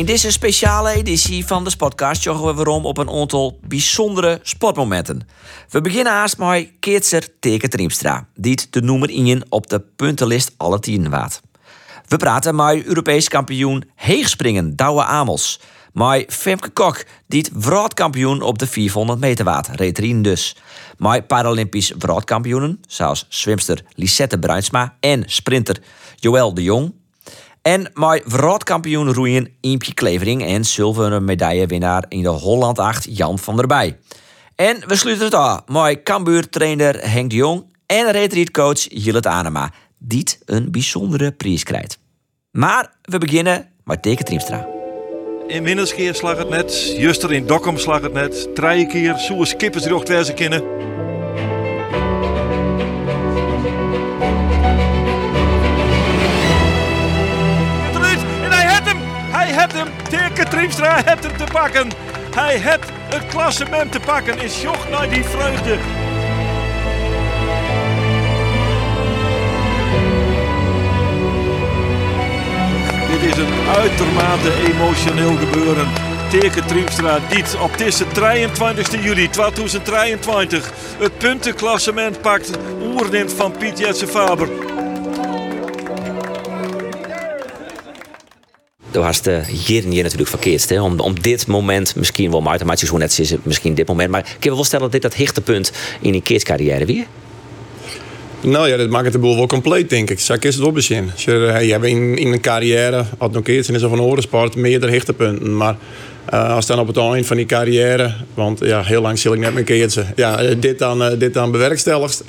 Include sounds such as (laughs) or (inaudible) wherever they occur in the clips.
In deze speciale editie van de podcast joggen we weer om op een aantal bijzondere sportmomenten. We beginnen haast met Keertser Teken Triemstra, die de noemer in op de puntenlist alle tien waard. We praten met Europees kampioen heegspringen Douwe Amels. Met Femke Kok, die wereldkampioen op de 400 meter waard, reed dus. Met Paralympisch wereldkampioenen, zoals zwemster Lisette Bruinsma en sprinter Joël de Jong. En met wereldkampioen roeien Iempje Klevering en zilveren medaillewinnaar in de Holland 8 Jan van der Bij. En we sluiten het af met Cambuur-trainer Henk de Jong en retreatcoach Jillet Anema, die een bijzondere prijs krijgt. Maar we beginnen met Teken Triemstra. In Winnerskeer slag het net, Juster in Dokkum slag het net, drie keer, zo'n skippers die nog kennen. Hij heeft hem! Teke Triemstra heeft hem te pakken! Hij heeft het klassement te pakken. Is joch naar die vreugde. Dit is een uitermate emotioneel gebeuren. Teke Triemstra dit op deze 23 juli 2023 het puntenklassement pakt. Oerneemt van Piet Faber. Daar was de jaren hier natuurlijk verkeerd. Hè? Om, om dit moment, misschien wel maar zo net is misschien dit moment. Maar ik kan wel stellen dat dit dat hichtepunt in die carrière weer? Nou ja, dat maakt het de boel wel compleet, denk ik. Zo is het wel bezien. Je, eh, je hebt in, in een carrière, als nog is er van orensport, meerdere hichtepunten. Maar uh, als dan op het eind van die carrière, want ja, heel lang zal ik net meer keertje, ja, eh, dit dan, dit dan bewerkstelligd.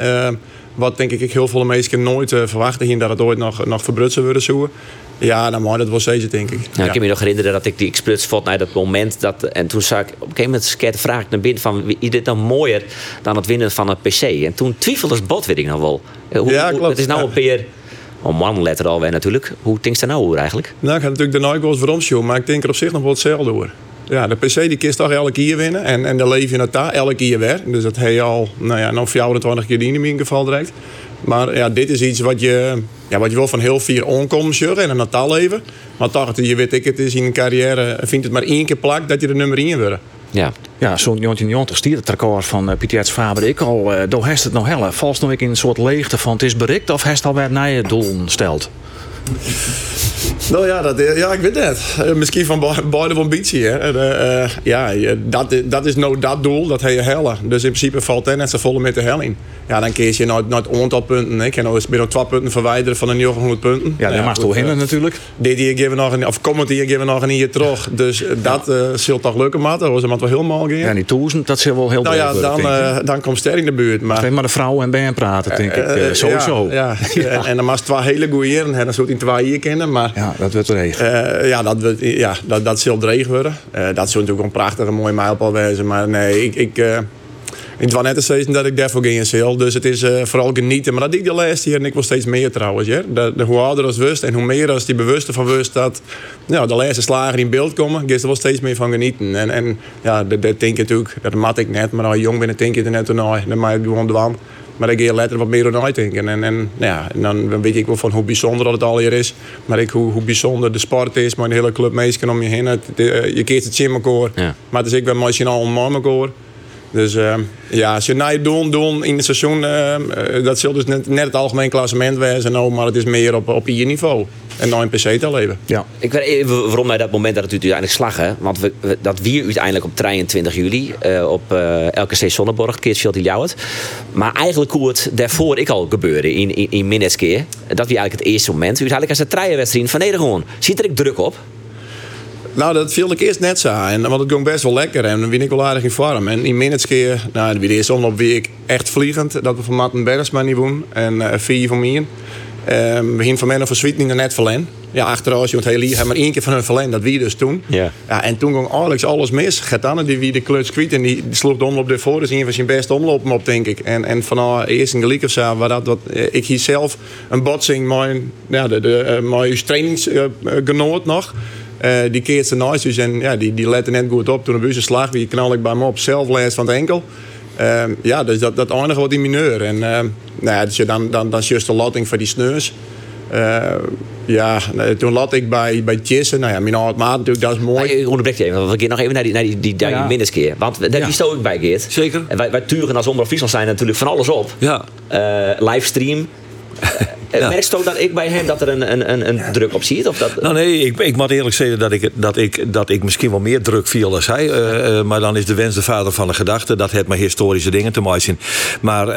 Wat denk ik heel veel mensen nooit uh, verwachten hier dat het ooit nog, nog verbrutsen worden zoeken. Ja, dan moet dat wel steeds, denk ik. Nou, ja. Ik kan me nog herinneren dat ik die exploits vond naar dat moment. Dat, en toen zag ik op een gegeven moment vraag ik naar binnen van... is dit dan mooier dan het winnen van een PC? En toen twijfelde het bot, weet ik nog wel. Hoe, ja, klopt. Het is nou een peer... Oh man, letter alweer natuurlijk. Hoe denkt je nou over eigenlijk? Nou, ik ga natuurlijk de nooit goals voor maar ik denk er op zich nog wel hetzelfde over. Ja, de PC die kist toch elke keer winnen. En, en dan leef je het daar elke keer weer. Dus dat heb je al, nou ja, nog 24 keer in ieder geval direct. Maar ja, dit is iets wat je, ja, wat je wel van heel vier onkomt en een Natal leven. Maar toch, je weet ik, het is in een carrière, vindt het maar één keer plak dat je de nummer 1 wordt. Ja. Ja, zo'n 1990 stier het record van uh, Pieter Faber. Ik al, uh, door heeft het nog helle. Valt nog in een soort leegte van het is bereikt of heeft alweer naar je doel stelt? Nou ja, dat, ja, ik weet het. Uh, misschien van beide van ambitie. Hè. Uh, ja, dat, dat is nou dat doel, dat hij hellen. Dus in principe valt hij net zo vol met de helling. Ja, dan kies je nooit, nooit aantal punten. Ik kan nou nog twee punten verwijderen van de 900 punten. Ja, dat mag toch hinnen natuurlijk. Dit hier geven nog een, of comment hier geven nog een hier terug. Dus dat uh, zult toch lukken, maat. Dat was wel heel mal gaan. Ja, die duizend, dat zal wel heel Nou ja, dan, uh, dan komt Ster in de buurt. Maar, Alleen maar de vrouwen en ben praten, denk ik. Sowieso. Ja, ja. ja. (laughs) en dan was twee hele goede heren. Dan zou hij twee hier kennen. Maar, ja, dat wordt regen. ja, dat, wordt, ja, dat, dat zal regen worden. dat zou natuurlijk een prachtige mooie mijlpaal wezen. Maar nee, ik... ik het was net een steeds dat ik daarvoor ging in Dus het is uh, vooral genieten. Maar dat ik de laatste hier en ik wil steeds meer trouwens. Ja? De, de, hoe ouder als wust en hoe meer als die bewuste van wust dat nou, de laatste slagen in beeld komen, ga er wel steeds meer van genieten. En, en ja, dat, dat denk ik natuurlijk, dat mat ik net. Maar als je jong ben, denk je er net naar. Dan maak ik gewoon dwan. Maar ik ga letter wat meer over nadenken. En, en, ja, en dan weet ik wel van hoe bijzonder dat het al hier is. Maar ik, hoe, hoe bijzonder de sport is. Maar een hele club meestal om je heen. Het, de, je keert het gym elkaar. Ja. Maar het is ook wel machinaal om elkaar. Dus uh, ja, als je naar doen, doen in het seizoen, uh, dat zal dus net, net het algemeen klassement wezen, nou, maar het is meer op, op je niveau. En dan in PC te leven. Ja. Ik weet even waarom naar dat moment dat het uiteindelijk slag, hè? Want we, we, dat wier uiteindelijk op 23 juli uh, op LKC Sonneborg, Keertsveld in Ljouwert. Maar eigenlijk hoe het daarvoor ik al gebeurde in, in, in Minetskeer, dat was eigenlijk het eerste moment. Uiteindelijk als de treinwedstrijd van Nederland. Ziet er ik druk op? Nou, dat viel ik eerst net zo. En, want het ging best wel lekker. En dan ben ik wel aardig in vorm. En in Minetskeer, nou, de eerste omloop weer ik echt vliegend. Dat we van Matten Bergsma niet wonen. En uh, vier van mij. Um, we gingen van mij nog van Sweetening net verlen. ja, achteraf, want heel lief, maar één keer van hun verleden, dat wie dus toen. Ja. Ja, en toen ging Alex alles mis. Getanne die wie de kluts kwijt en die, sloeg de omloop ervoor. Is een van zijn beste omlopen op, denk ik. En, en vanaf eerst een gelijk of zo, waar dat, wat, eh, ik hier zelf een botsing, mijn, ja, de, de, uh, mijn trainingsgenoot nog. Uh, die keert ze naast dus en ja, die, die lette net goed op. Toen een bussen slag, wie knal ik bij me op, zelf les van het enkel. Uh, ja, dus dat, dat eindigt wat die mineur. En uh, nou ja, dus dan, dan, dan is juist de latting voor die sneurs. Uh, ja, toen lat ik bij, bij Tjessen. Nou ja, mijn oud maat natuurlijk, dat is mooi. Maar ik onderbreek je even, want we gaan nog even naar die, naar die, die Duin ja. Minneskeer. Want daar ja. sto ik bij, Geert. Zeker. En wij, wij turen als Omroep Friesland zijn natuurlijk van alles op. Ja. Uh, livestream. Ja. Merk je ook dat ik bij hem dat er een, een, een, een ja. druk op ziet? Of dat... Nou nee, ik, ik moet eerlijk zeggen dat ik, dat, ik, dat ik misschien wel meer druk viel als hij. Uh, uh, maar dan is de wens de vader van de gedachte. Dat het maar historische dingen te maken. Maar uh,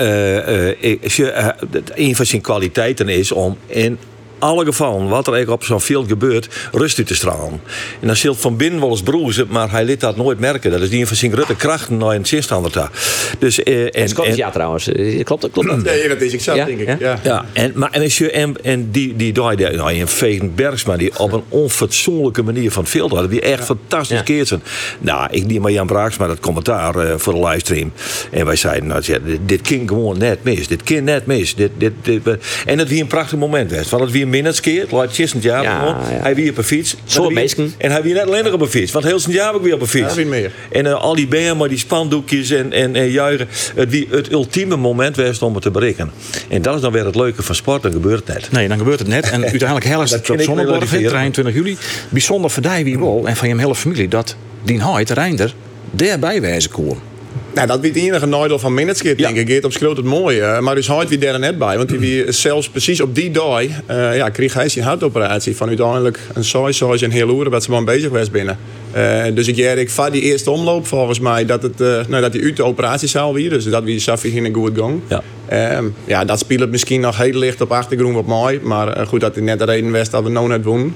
je, een van zijn kwaliteiten is om in alle gevallen, wat er eigenlijk op zo'n veld gebeurt, rust uit te stralen. En dan zult van binnen wel eens broezen, maar hij liet dat nooit merken. Dat is die van zijn grote krachten naar een zinstander daar. Dus, uh, en, dat klopt, ja trouwens. Klopt, klopt dat? Nee, dat is ik zelf, ja? denk ik. Ja, ja. ja. En, maar, en, je, en, en die, die die, die nou, een Vegen Bergsma, die op een onfatsoenlijke manier van het veld hadden, die echt fantastisch ja. keert zijn. Nou, ik neem maar Jan Braaksma dat commentaar uh, voor de livestream. En wij zeiden, nou, dit, dit kind gewoon net mis. Dit kind net mis. Dit, dit, dit, en het wie een prachtig moment was. Want het wie een minuteskeer, laat je jaar ja, ja. Hij wie op een fiets. Zo meesken. En hij wie net alleen nog op een fiets. Want heel zijn jaar ook weer op een fiets. Ja, meer. En uh, al die benen, maar die spandoekjes en, en, en juichen. Het wie het ultieme moment was om het te bereiken. En dat is dan weer het leuke van sport. Dan gebeurt het net. Nee, dan gebeurt het net. En (laughs) uiteindelijk helft het op Zonneborg, 23 juli. Bijzonder voor die wie wel en van je hele familie. Dat die Heid, Reinder, daarbij wijzen komen. Nou, dat weet enige nadeel van Minuteskit, denk ik. Geert op schroot het mooie. Maar dus houdt wie daar net bij. Want die wie zelfs precies op die dag uh, ja, kreeg hij zijn hartoperatie. Van uiteindelijk een soy en heel oeren wat ze man bezig was binnen. Uh, dus ik jij ik van die eerste omloop volgens mij dat het uh, nou, dat die uit de operatie weer. Dus dat wie Safi een goed gang. Ja. Uh, ja, dat speelt misschien nog heel licht op achtergrond wat mooi. Maar goed dat hij net de reden was dat we nou net wonen.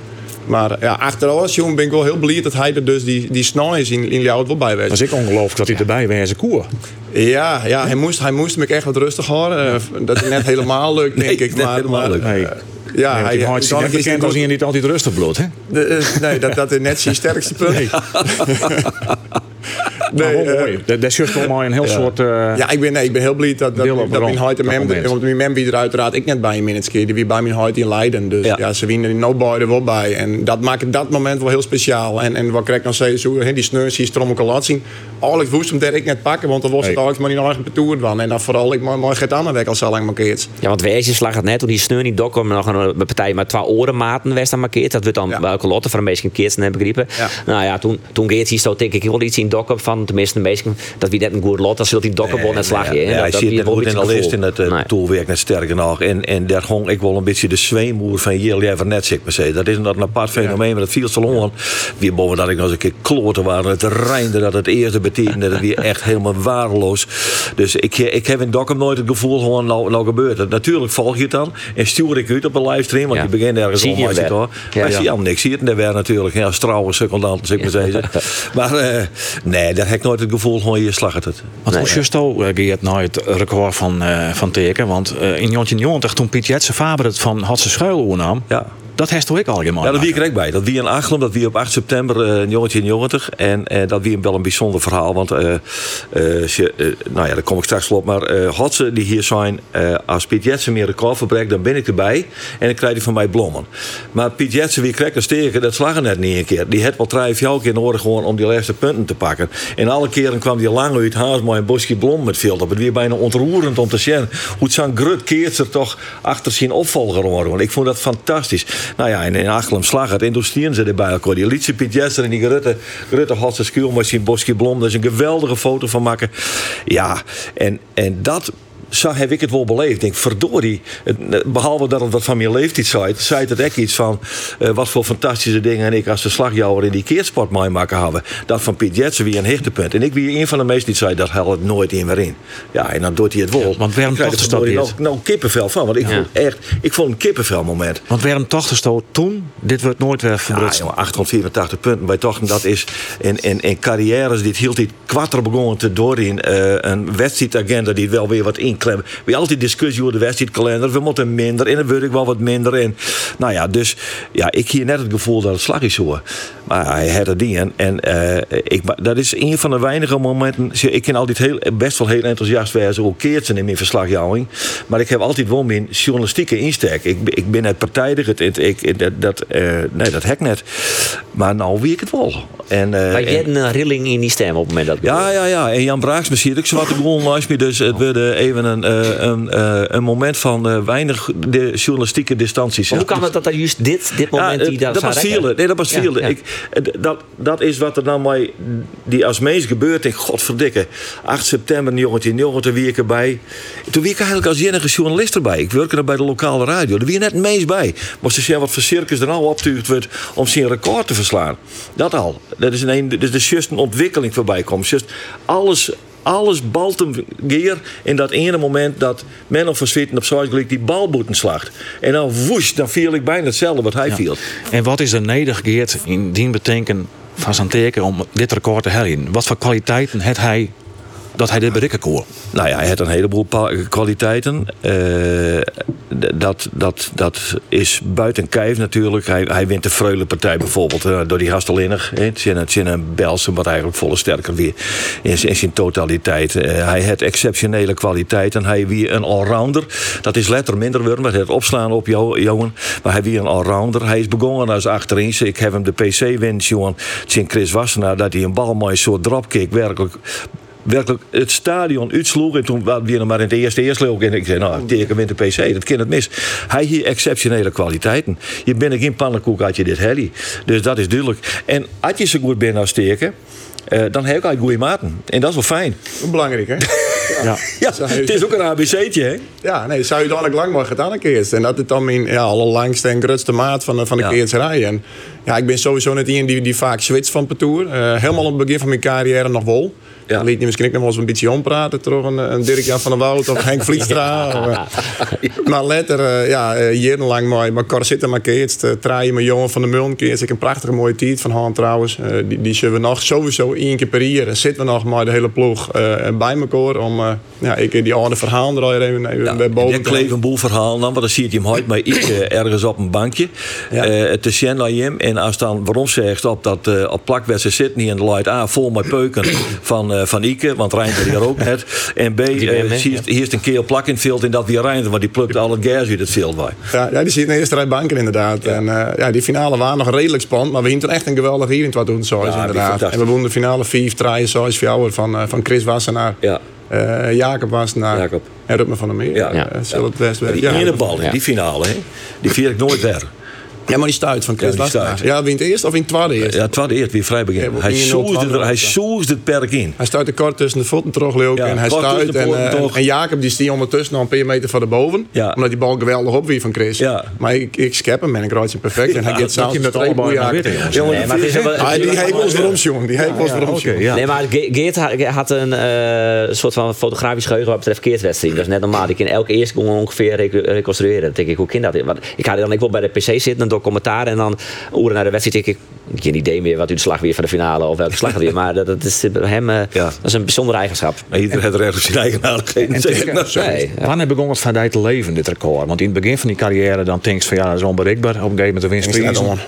Maar ja, achteraf jongen, ben ik wel heel blij dat hij er dus die, die snelheid in, in jou wel bij was. Was ik ongelooflijk dat hij erbij was, koer. Ja, ja hij, moest, hij moest me echt wat rustig houden. Uh, dat is net helemaal leuk, denk nee, ik. Maar, helemaal leuk. Nee. Uh, ja, nee, hij is hij bekend als hij niet altijd rustig bloed, hè? De, uh, nee, dat, dat is net zijn sterkste punt. (laughs) (laughs) Nee. nou, mooi. Dat is juist mooi een heel ja. soort. Uh, ja, ik ben, nee, ik ben heel blij dat, dat, dat, dat mijn huid mem, want mijn mem er uiteraard ik net bij een minute die weer bij mijn huid in Leiden. Dus ja, ja ze winnen in no beide wel bij. En dat maakt dat moment wel heel speciaal. En, en wat krijg ik nog steeds zo, die sneurs die al laten zien. Alex Woest hem ik net pakken, want dan was het hey. Alex maar niet nog een betoerd van. En dan vooral ik mooi gaat aan weg al zo lang markeert. Ja, want weesje slag het net toen die sneur niet dok kwam nog een partij met twee orenmaten werd dan markeerd. Dat werd dan ja. welke lotte van de meeste keer heb begrepen. Ja. Nou ja, toen, toen Geert hier zo denk ik wel iets in dokken van tenminste de meeste dat wie net een goed lot, dan zult die dokken wel net slagje. Ja, ja, hij dat zit net goed in de in het uh, Nee. toolwerk net sterker nog. En, en daar hong ik wel een beetje de zweemoer van Jelle Jever net zeg maar zeggen. Dat is een, dat een apart fenomeen, maar dat viel zo lang. Weer boven dat ik nog eens een keer kloten waren. Het reinde dat het eerste betekende, dat weer echt helemaal waardeloos. Dus ik, ik heb in Dokkum nooit het gevoel gewoon nou, nou gebeurt het. Natuurlijk volg je het dan en stuur ik uit op een livestream, want je begint ergens om je je Maar je niks. Zie je het en daar waren natuurlijk ja, trouwe secundanten, zeg maar zeggen. (laughs) Maar eh, nee, daar heb ik nooit het gevoel van je slag het. Want Nee, hoe juist al uh, Geert nou het record van, uh, van teken? Want uh, in 1990 toen Piet Jetse Faber het van Hadse Schuil oernam, Ja. Dat toch ik al gemaakt. Ja, dat wie ik er ook bij. Dat wie in Achlem, dat wie op 8 september uh, 1990. En uh, dat wie wel een bijzonder verhaal. Want uh, nou ja, daar kom ik straks op. Maar Hotse die hier zijn, als Piet Jetsen meer record verbreekt, dan ben ik erbij. En dan krijg je van mij blommen. Maar Piet Jetsen, wie krijgt steken, dat slagen net niet een keer. Die had wel drie, vier keer nodig gewoon om die laatste punten te pakken. En alle keren kwam die lang uit, haast maar een bosje blom met veel op. Het weer bijna ontroerend om te zien hoe zo'n grut keertser toch achter zijn opvolger worden. Ik vond dat fantastisch. Nou ja, in Achlem slag het. Stieren ze erbij elkaar. Die lietse Piet Jester en die Grutte, Grutte Hotse blom. Daar is een geweldige foto van maken. Ja, en, en dat zo heb ik het wel beleefd. Ik denk, verdorie. Behalve dat het wat van mijn leeftijd zei, zei het ook iets van uh, wat voor fantastische dingen en ik als de slagjouwer in die keersport mee maken hebben. Dat van Piet Jetsen wie een hechtepunt. En ik wie een van de meesten die zei, dat haalt het nooit in meer in. Ja, en dan doet hij het wel. want waarom toch stoot nou, nou kippenvel van. Want ik Ja. vond echt, ik vond een kippenvel moment. Want waarom toch gestoot toen? Dit wordt nooit weer Ja, verbrutst. jongen, 884 punten bij Tochten, dat is in, in, in carrières die het hield die kwatter begonnen te doorheen. Uh, een wedstrijdagenda die wel weer wat in klem. We altijd discussie over de wedstrijdkalender. We moeten minder en dan wil ik wel wat minder. En, nou ja, dus ja, ik hier net het gevoel dat het slag is zo. Maar hij had het niet. En, eh, ik, dat is een van de weinige momenten. Ik ken altijd heel, best wel heel enthousiast wezen ook keertsen in mijn verslagjouwing. Maar ik heb altijd wel mijn journalistieke insteek. Ik, ik ben het partijdig. Het, het, ik, dat, dat, uh, nee, dat hek net. Maar nou wie ik het wel. En, uh, maar je hebt een rilling in die stem op het moment dat Ja, ja, ja. En Jan Braaks misschien ook zwarte gewoon langs me. Dus het werd even een, een, een moment van weinig de journalistieke distanties. Hoe kan het dat er juist dit, dit moment die dat dat was. Nee, dat was ja. dat, dat is wat er dan mij die als meest gebeurt. Ik godverdikke. 8 september 1990 wie ik erbij. Toen wie ik eigenlijk als enige journalist erbij. Ik werkte bij de lokale radio. Daar wie net het meest bij. Moest je zien wat voor circus er nou opgetuigd wordt om zijn record te verslaan. Dat al. Dat is een, dat is juist een ontwikkeling voorbij komt. Just alles alles balt hem geer in dat ene moment dat men of verswitten op Zuidgelijk die balboeten slacht. En dan woest, dan viel ik bijna hetzelfde wat hij ja. viel. En wat is er nedig geert in die betekenen van zijn teken om dit record te herinneren? Wat voor kwaliteiten heeft hij dat hij dit bereiken kon? Nou ja, hij had een heleboel kwaliteiten. Uh, dat, dat, dat is buiten kijf natuurlijk. Hij, hij wint de Freulenpartij bijvoorbeeld uh, door die Hastelinnig. Het is een Belsen wat eigenlijk volle sterker weer in, in zijn totaliteit. Uh, hij heeft exceptionele kwaliteiten. Hij wie een allrounder. Dat is letter minder maar het opslaan op jou, Johan. Maar hij wie een allrounder. Hij is begonnen als achterin. Ik heb hem de PC wens, Johan. Sint Chris Wassenaar dat hij een bal mooi soort dropkick werkelijk werkelijk het stadion uitsloeg. En toen waren we maar in het eerste eerste leuk. En ik zei, nou, teken wint de PC, dat kan het mis. Hij hier exceptionele kwaliteiten. Je bent geen pannenkoek had je dit heli. Dus dat is duidelijk. En als je zo goed bent als steken, uh, dan heb ik goede maten. En dat is wel fijn. Belangrijk, hè? (laughs) ja, ja het is ook een ABC'tje, hè? Ja, nee, zou je dadelijk lang maar gedaan een keer. En dat is dan mijn ja, allerlangste en grootste maat van, van de ja. keerserij. En ja, ik ben sowieso net iemand die, die vaak switcht van partour. Uh, helemaal op het begin van mijn carrière nog wel. Ja. Je misschien ook nog wel eens een beetje ompraten. Toch een, een Dirk-Jan van der Woud of Henk (laughs) Vlietstra. ja. (laughs) maar later, uh, ja, uh, jarenlang mooi. Maar kort zitten maar keerst. Traaien mijn jongen van de Muln keerst. Ik een prachtige mooie tijd van Han trouwens. die, die zullen we nog sowieso één keer per jaar. Zitten we nog maar de hele ploeg bij elkaar. Om ja, ik die oude verhalen er even, even ja, bij boven te kleef een boel verhalen dan. Maar dan zie je hem nooit maar iets ergens op een bankje. Ja. te zien naar hem. En als dan waarom zegt op dat op zit niet in de light A vol met peuken van van Ike, want Reinder hier ook net. En B, (laughs) uh, hier, hier is een keer plak in het veld en dat weer Reinder, want die plukt al het gas uit het veld bij. Ja, ja die zit in de eerste rij banken inderdaad. Ja. En uh, ja, die finale waren nog redelijk spannend, maar we hielden echt een geweldig event wat doen zoals ja, inderdaad. En we wonnen de finale 5 draaien zoals voor van, uh, van Chris Wassenaar. Ja. Uh, Jacob Wassenaar. Jacob. En Rutmer van der Meer. Ja. Uh, ja. het best die ene bal in die finale, hè, die vier ik nooit weg. Ja, maar die stuit van Chris ja, stuit. Ja, wint eerst of in het tweede eerst? Ja, het tweede eerst, weer vrij begin. Ja, hij soesde hij het perk in. Hij stuit de kort tussen de voeten terug, Leuk. Ja, en hij stuit. En, uh, en Jacob die stiet ondertussen nog een paar meter van de boven. Ja. Omdat die bal geweldig op wie van Chris. Ja. Maar ik, ik skep hem en ik raad hem perfect. En hij gaat zelfs met. Nee, maar die heeft ons voor ons, jongen. Die heeft ons voor ons, Nee, maar Geert had een uh, soort van fotografisch geheugen wat betreft keertwedstrijd. Dat is net normaal. Die kan elke eerste ongeveer reconstrueren. Dan denk ik, hoe kind dat? Want ik ga dan ik wil bij de PC zitten, commentaar en dan oeren naar de wedstrijd. Ik heb geen idee meer wat u de slag weer van de finale of welke slag weer. Maar dat, dat is bij hem uh, ja. dat is een bijzondere eigenschap. Maar iedereen heeft er ergens zijn eigenaardigheden. Nee, Wanneer begon het van die te leven, dit record? Want in het begin van die carrière dan denk je van ja, dat is onbereikbaar. Op een gegeven moment de winst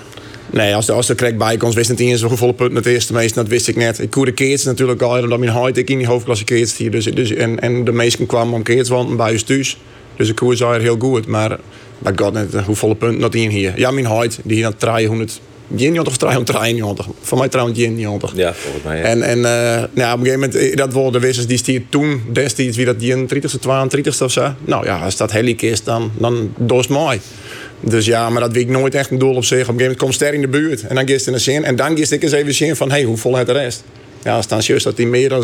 Nee, als de, als de correct bij kon, wist het niet eens hoeveel punten het eerste meest. Dat wist ik net. Ik koerde keerts natuurlijk al, omdat mijn huid ik in die hoofdklasse keerts hier. Dus, dus, en, en de meesten kwamen om keerts want bij je thuis. Dus ik koer er heel goed. Maar bij god net hoeveel punten dat in hier. Ja, mijn huid, die hier dan 300 of 393. Voor mij trouwens 91. Ja, volgens mij. Ja. En, en uh, nou, op een gegeven moment, dat worden de wissers die stier toen destijds, wie dat 31ste, 32ste of zo. Nou ja, als dat helik is, dan, dan doos mooi. Dus ja, maar dat weet ik nooit echt een doel op zich. Op een gegeven moment komt Ster in de buurt. En dan gist in de zin. En dan gist ik eens even zien van, hé, hey, hoe vol het de rest? Ja, als dan juist dat die meer dan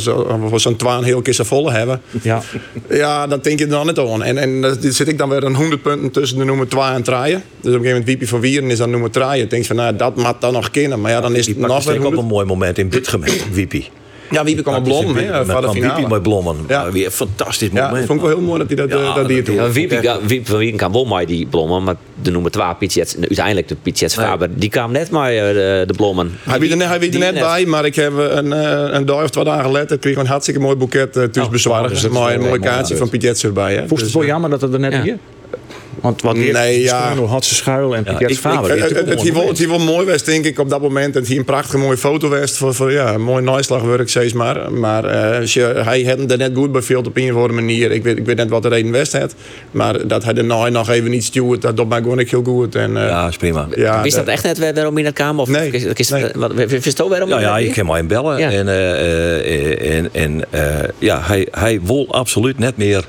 zo'n twaalf heel keer zo volle hebben. Ja. ja, dan denk je er dan niet aan. En, en dan zit ik dan weer een 100 punten tussen de nummer 2 en 3. Dus op een gegeven moment Wiepie van Wieren is dan nummer 3. Je denkt van, nou, dat mag dan nog kennen. Maar ja, dan is het nog weer... op een mooi moment in dit gemeente, Wiepie. Ja, Wiepie kwam met Blom, hè, van de finale. Wiepie met Blommen. Ja. Weer een fantastisch moment. Ja, vond ik wel heel mooi dat hij dat, ja, dat, dat die Ja, Wiepie van Wieren kan wel mooi die Blommen, maar de nummer 2 Piet uiteindelijk de Piet Faber, die kwam net maar uh, de, de blommen. Hij weet er net, hij weet er net bij, maar ik heb een, uh, een dag of twee dagen later kreeg een hartstikke mooi boeket uh, thuis oh. Dus een mooi kaartje van Piet erbij. Hè. Vond je het wel jammer dat het er net hier? Want wat nee, ja. had ze schuil en Piet ja, Faber. Het, het, het, het, wel mooi was, denk ik, op dat moment. Het hier een prachtige mooie foto was voor, voor ja, een mooi naaislagwerk, steeds maar. Maar uh, je, hij had er net goed bij veel op een of andere manier. Ik weet, ik weet net wat de reden west had. Maar dat hij de naai nog even niet stuurt, dat doet mij gewoon niet heel goed. En, uh, ja, is prima. Ja, wist dat echt net waarom in het kamer? Of nee. Is, nee. Wat, wist je waarom? Ja, ja, ik heb hem in bellen. Ja. En, uh, en, en ja, hij, hij wil absoluut net meer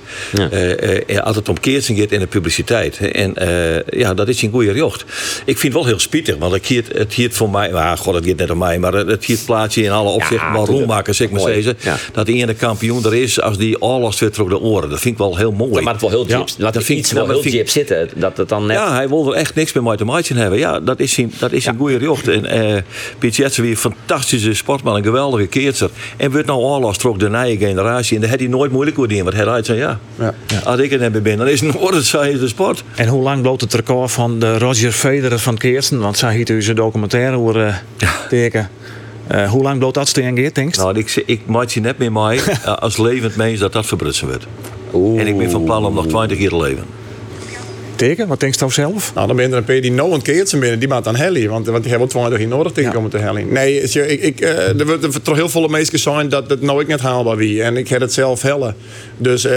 ja. als het om keersing gaat in de publiciteit. En uh, ja, dat is een goede jocht. Ik vind het wel heel spietig, want het hield, het hield voor mij, maar god, het gaat net om mij, maar het hield plaatsje in alle opzichten ja, wel roemmaken, zeg maar steeds. Ja. Dat de ene kampioen er is als die alles weer terug de oren. Dat vind ik wel heel mooi. maar het wel heel ja, laat dat vind iets wel heel diep zitten. Dat het dan net... Ja, hij wil er echt niks meer met te maken hebben. Ja, dat is een, dat is een goede jocht. En uh, Piet Jetsen weer een fantastische sportman, een geweldige keertser. En wordt nou alles terug de nieuwe generatie. En daar had hij nooit moeilijk voor die, want hij zei ja. ja. Als ik het heb ben, dan is het een orde, de sport. En hoe lang bloot het record van de Roger Federer van Keersen? Want zij hield u zijn documentaire over uh, teken. Uh, hoe lang bloot dat steen denk je? Nou, ik, ik maak je net meer mij (laughs) als levend mens dat dat verbrutsen wordt. En ik ben van plan om nog 20 keer te leven teken? Wat denk je zelf? Nou, dan ben je er een paar die nou een keertje binnen, die maakt dan heli. Want, want die hebben het gewoon nodig tegen komen te heli. Nee, ik, ik, uh, er wordt toch heel veel mensen zijn dat het nooit net haalbaar wie. En ik heb het zelf hellen. Dus uh,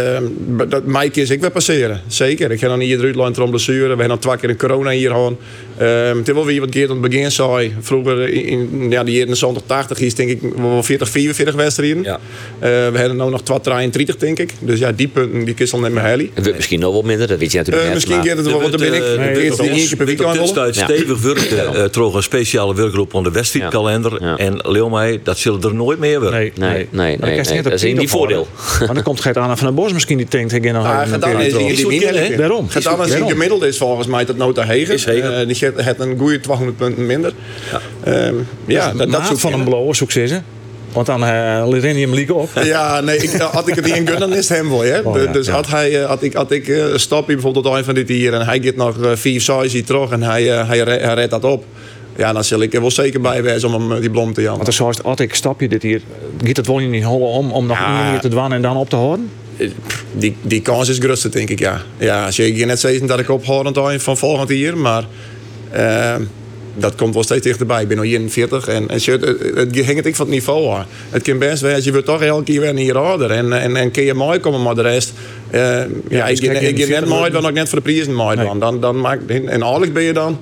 dat Mike is ik weer passeren. Zeker. Ik nog niet iedere uitland erom blessure. We hebben nog twee keer een corona hier gehad. Um, het is wel weer wat Geert aan het begin zei. Vroeger in ja, de jaren 80 is denk ik wel 40, 44 wedstrijden. Ja. Uh, we hebben nu nog 32, denk ik. Dus ja, die punten die kist al net meer heli. Het misschien nog wel minder, dat weet je natuurlijk uh, Misschien Misschien het wel, want dan ben ik. Het één keer per week aan stevig werken. Uh, troch een speciale werkgroep onder de wedstrijdkalender. Ja. En leeuw mij, dat zullen er nooit meer worden. Nee, nee, nee. dat is niet voordeel. Maar dan komt Gert Anna van den Bos misschien die denkt, ik nog ah, een Daarom. Gert Anna is gemiddeld is volgens mij dat nota heger. Het een goede 200 punten minder. Ja, um, ja dat, dat van een blower succes, hè? Want dan uh, hem lieken op. (laughs) Ja, nee, ik, had ik het niet in gun, dan is het hem wel. Hè? Oh, ja, dus ja. had, hij, uh, had ik, had ik uh, stapje bijvoorbeeld tot een van dit hier en hij gaat nog uh, vier size terug en hij, hij, hij redt dat op. Ja, dan zal ik er wel zeker bij wezen om hem die blom te jammen. Want zoals als ik stapje dit hier, gaat het wel niet hollen om, om nog ja. te dwan en dan op te houden? Die, die kans is groter, denk ik, ja. Ja, zeker net zeggen dat ik ophoudend van volgend jaar, maar dat komt wel steeds dichterbij. Ik ben nu 41 en, en het, het, hangt ik van het niveau aan. Het kan best zijn, je wordt toch elke keer weer hier ouder. En, en, en kun je mooi komen, maar de rest... Uh, ja, ja, ik, ik, ik, ik net mooi, dan ook net voor de prijzen mooi. Nee. Dan, dan, maak, en eigenlijk ben je dan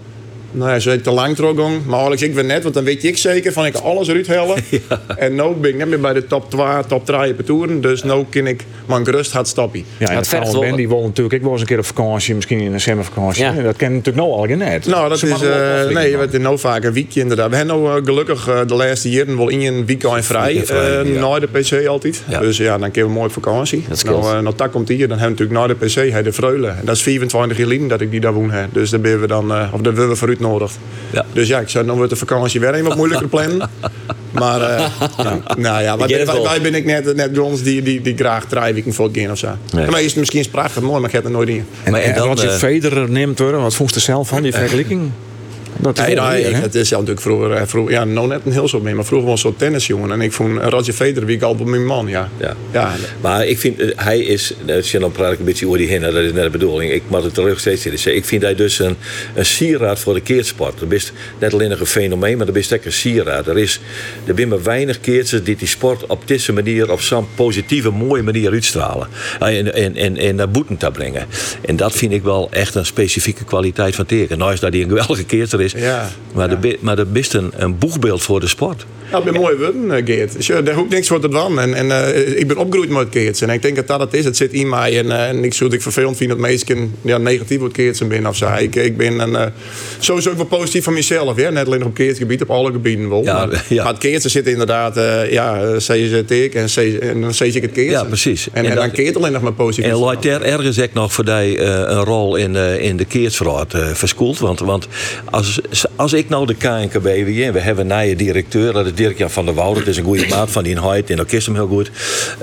nou ja, ze te lang teruggang. Maar Alex, ik ben net, want dan weet ik zeker van ik alles eruit halen. (laughs) Ja. En nu ben ik net meer bij de top 2, top 3 per toeren. Dus nu kan ik mijn gerust gaat stappen. Ja, en het ben die wil natuurlijk, ik was eens een keer op vakantie, misschien in een zomervakantie. Ja. Dat ken natuurlijk nou al net. Nou, dat is, uh, nee, we hebben nou vaak een weekje inderdaad. We hebben nou uh, gelukkig uh, de laatste jaren wel in een weekend vrij. vrij uh, Na de PC altijd. Ja. Dus ja, dan kunnen we mooi op vakantie. Dat nou, nou, dat komt hier, dan hebben we natuurlijk na de PC de Vreulen. En dat is 24 jaar dat ik die daar woon heb. Dus daar ben we dan, of daar willen we vooruit nodig. Ja. Dus ja, ik zou dan wordt de vakantie weer een wat moeilijker plannen. maar uh, nou, nou, ja, wij, wij, wij, ben ik net, net ons die, die, die graag drie weken voor gaan of zo. Nee. Maar is het misschien prachtig mooi, maar ik heb er nooit in. En, maar en, en wat je uh, Federer neemt worden, wat vond je zelf van die (laughs) vergelijking? Dat is nee, nee, het is ja, natuurlijk vroeger, eh, vroeger, ja, nou net een heel soort meer, maar vroeger was zo'n tennisjongen. En ik vond Roger Federer wie ik al mijn man, ja. ja. ja. Maar ik vind, eh, hij is, als je dan praat ik een beetje over die heen, dat is net de bedoeling. Ik mag het terug steeds zeggen. Ik vind hij dus een, een sieraad voor de keertsport. Dat is net alleen nog een fenomeen, maar dat is echt een sieraad. Er, is, er zijn maar weinig keerters die die sport op deze manier, op zo'n positieve, mooie manier uitstralen. En, en, en, en naar boeten te brengen. En dat vind ik wel echt een specifieke kwaliteit van teken. Nou is dat hij een geweldige is, ja, maar. De, maar dat is een, een boegbeeld voor de sport. Ja, ik ben mooi woorden, uh, Geert. Dus, daar hoeft niks voor te doen. En, en uh, ik ben opgegroeid met Geerts. En ik denk dat dat het is. Het zit in mij. En, uh, en ik zou het vervelend vinden dat mensen ja, negatief wordt Geerts ben of zo. Ik, ik ben een, sowieso wel positief van mezelf. Ja? Net alleen op Geerts gebied, op alle gebieden wel. Ja, maar, ja. maar het Geertsen zit inderdaad, ja, CZT en, en dan zeg ik het Geerts. Ja, precies. En, en, en dan Keert alleen nog maar positief. En er ergens ook nog voor die een rol in, in de Keertsraad verskoeld. Want, want als, als ik nou de KNKB weer, we hebben een nieuwe directeur, dat is Dirk-Jan van der Woude, dat is een goede (clears throat) maat van die Heid en dat kist hem heel goed.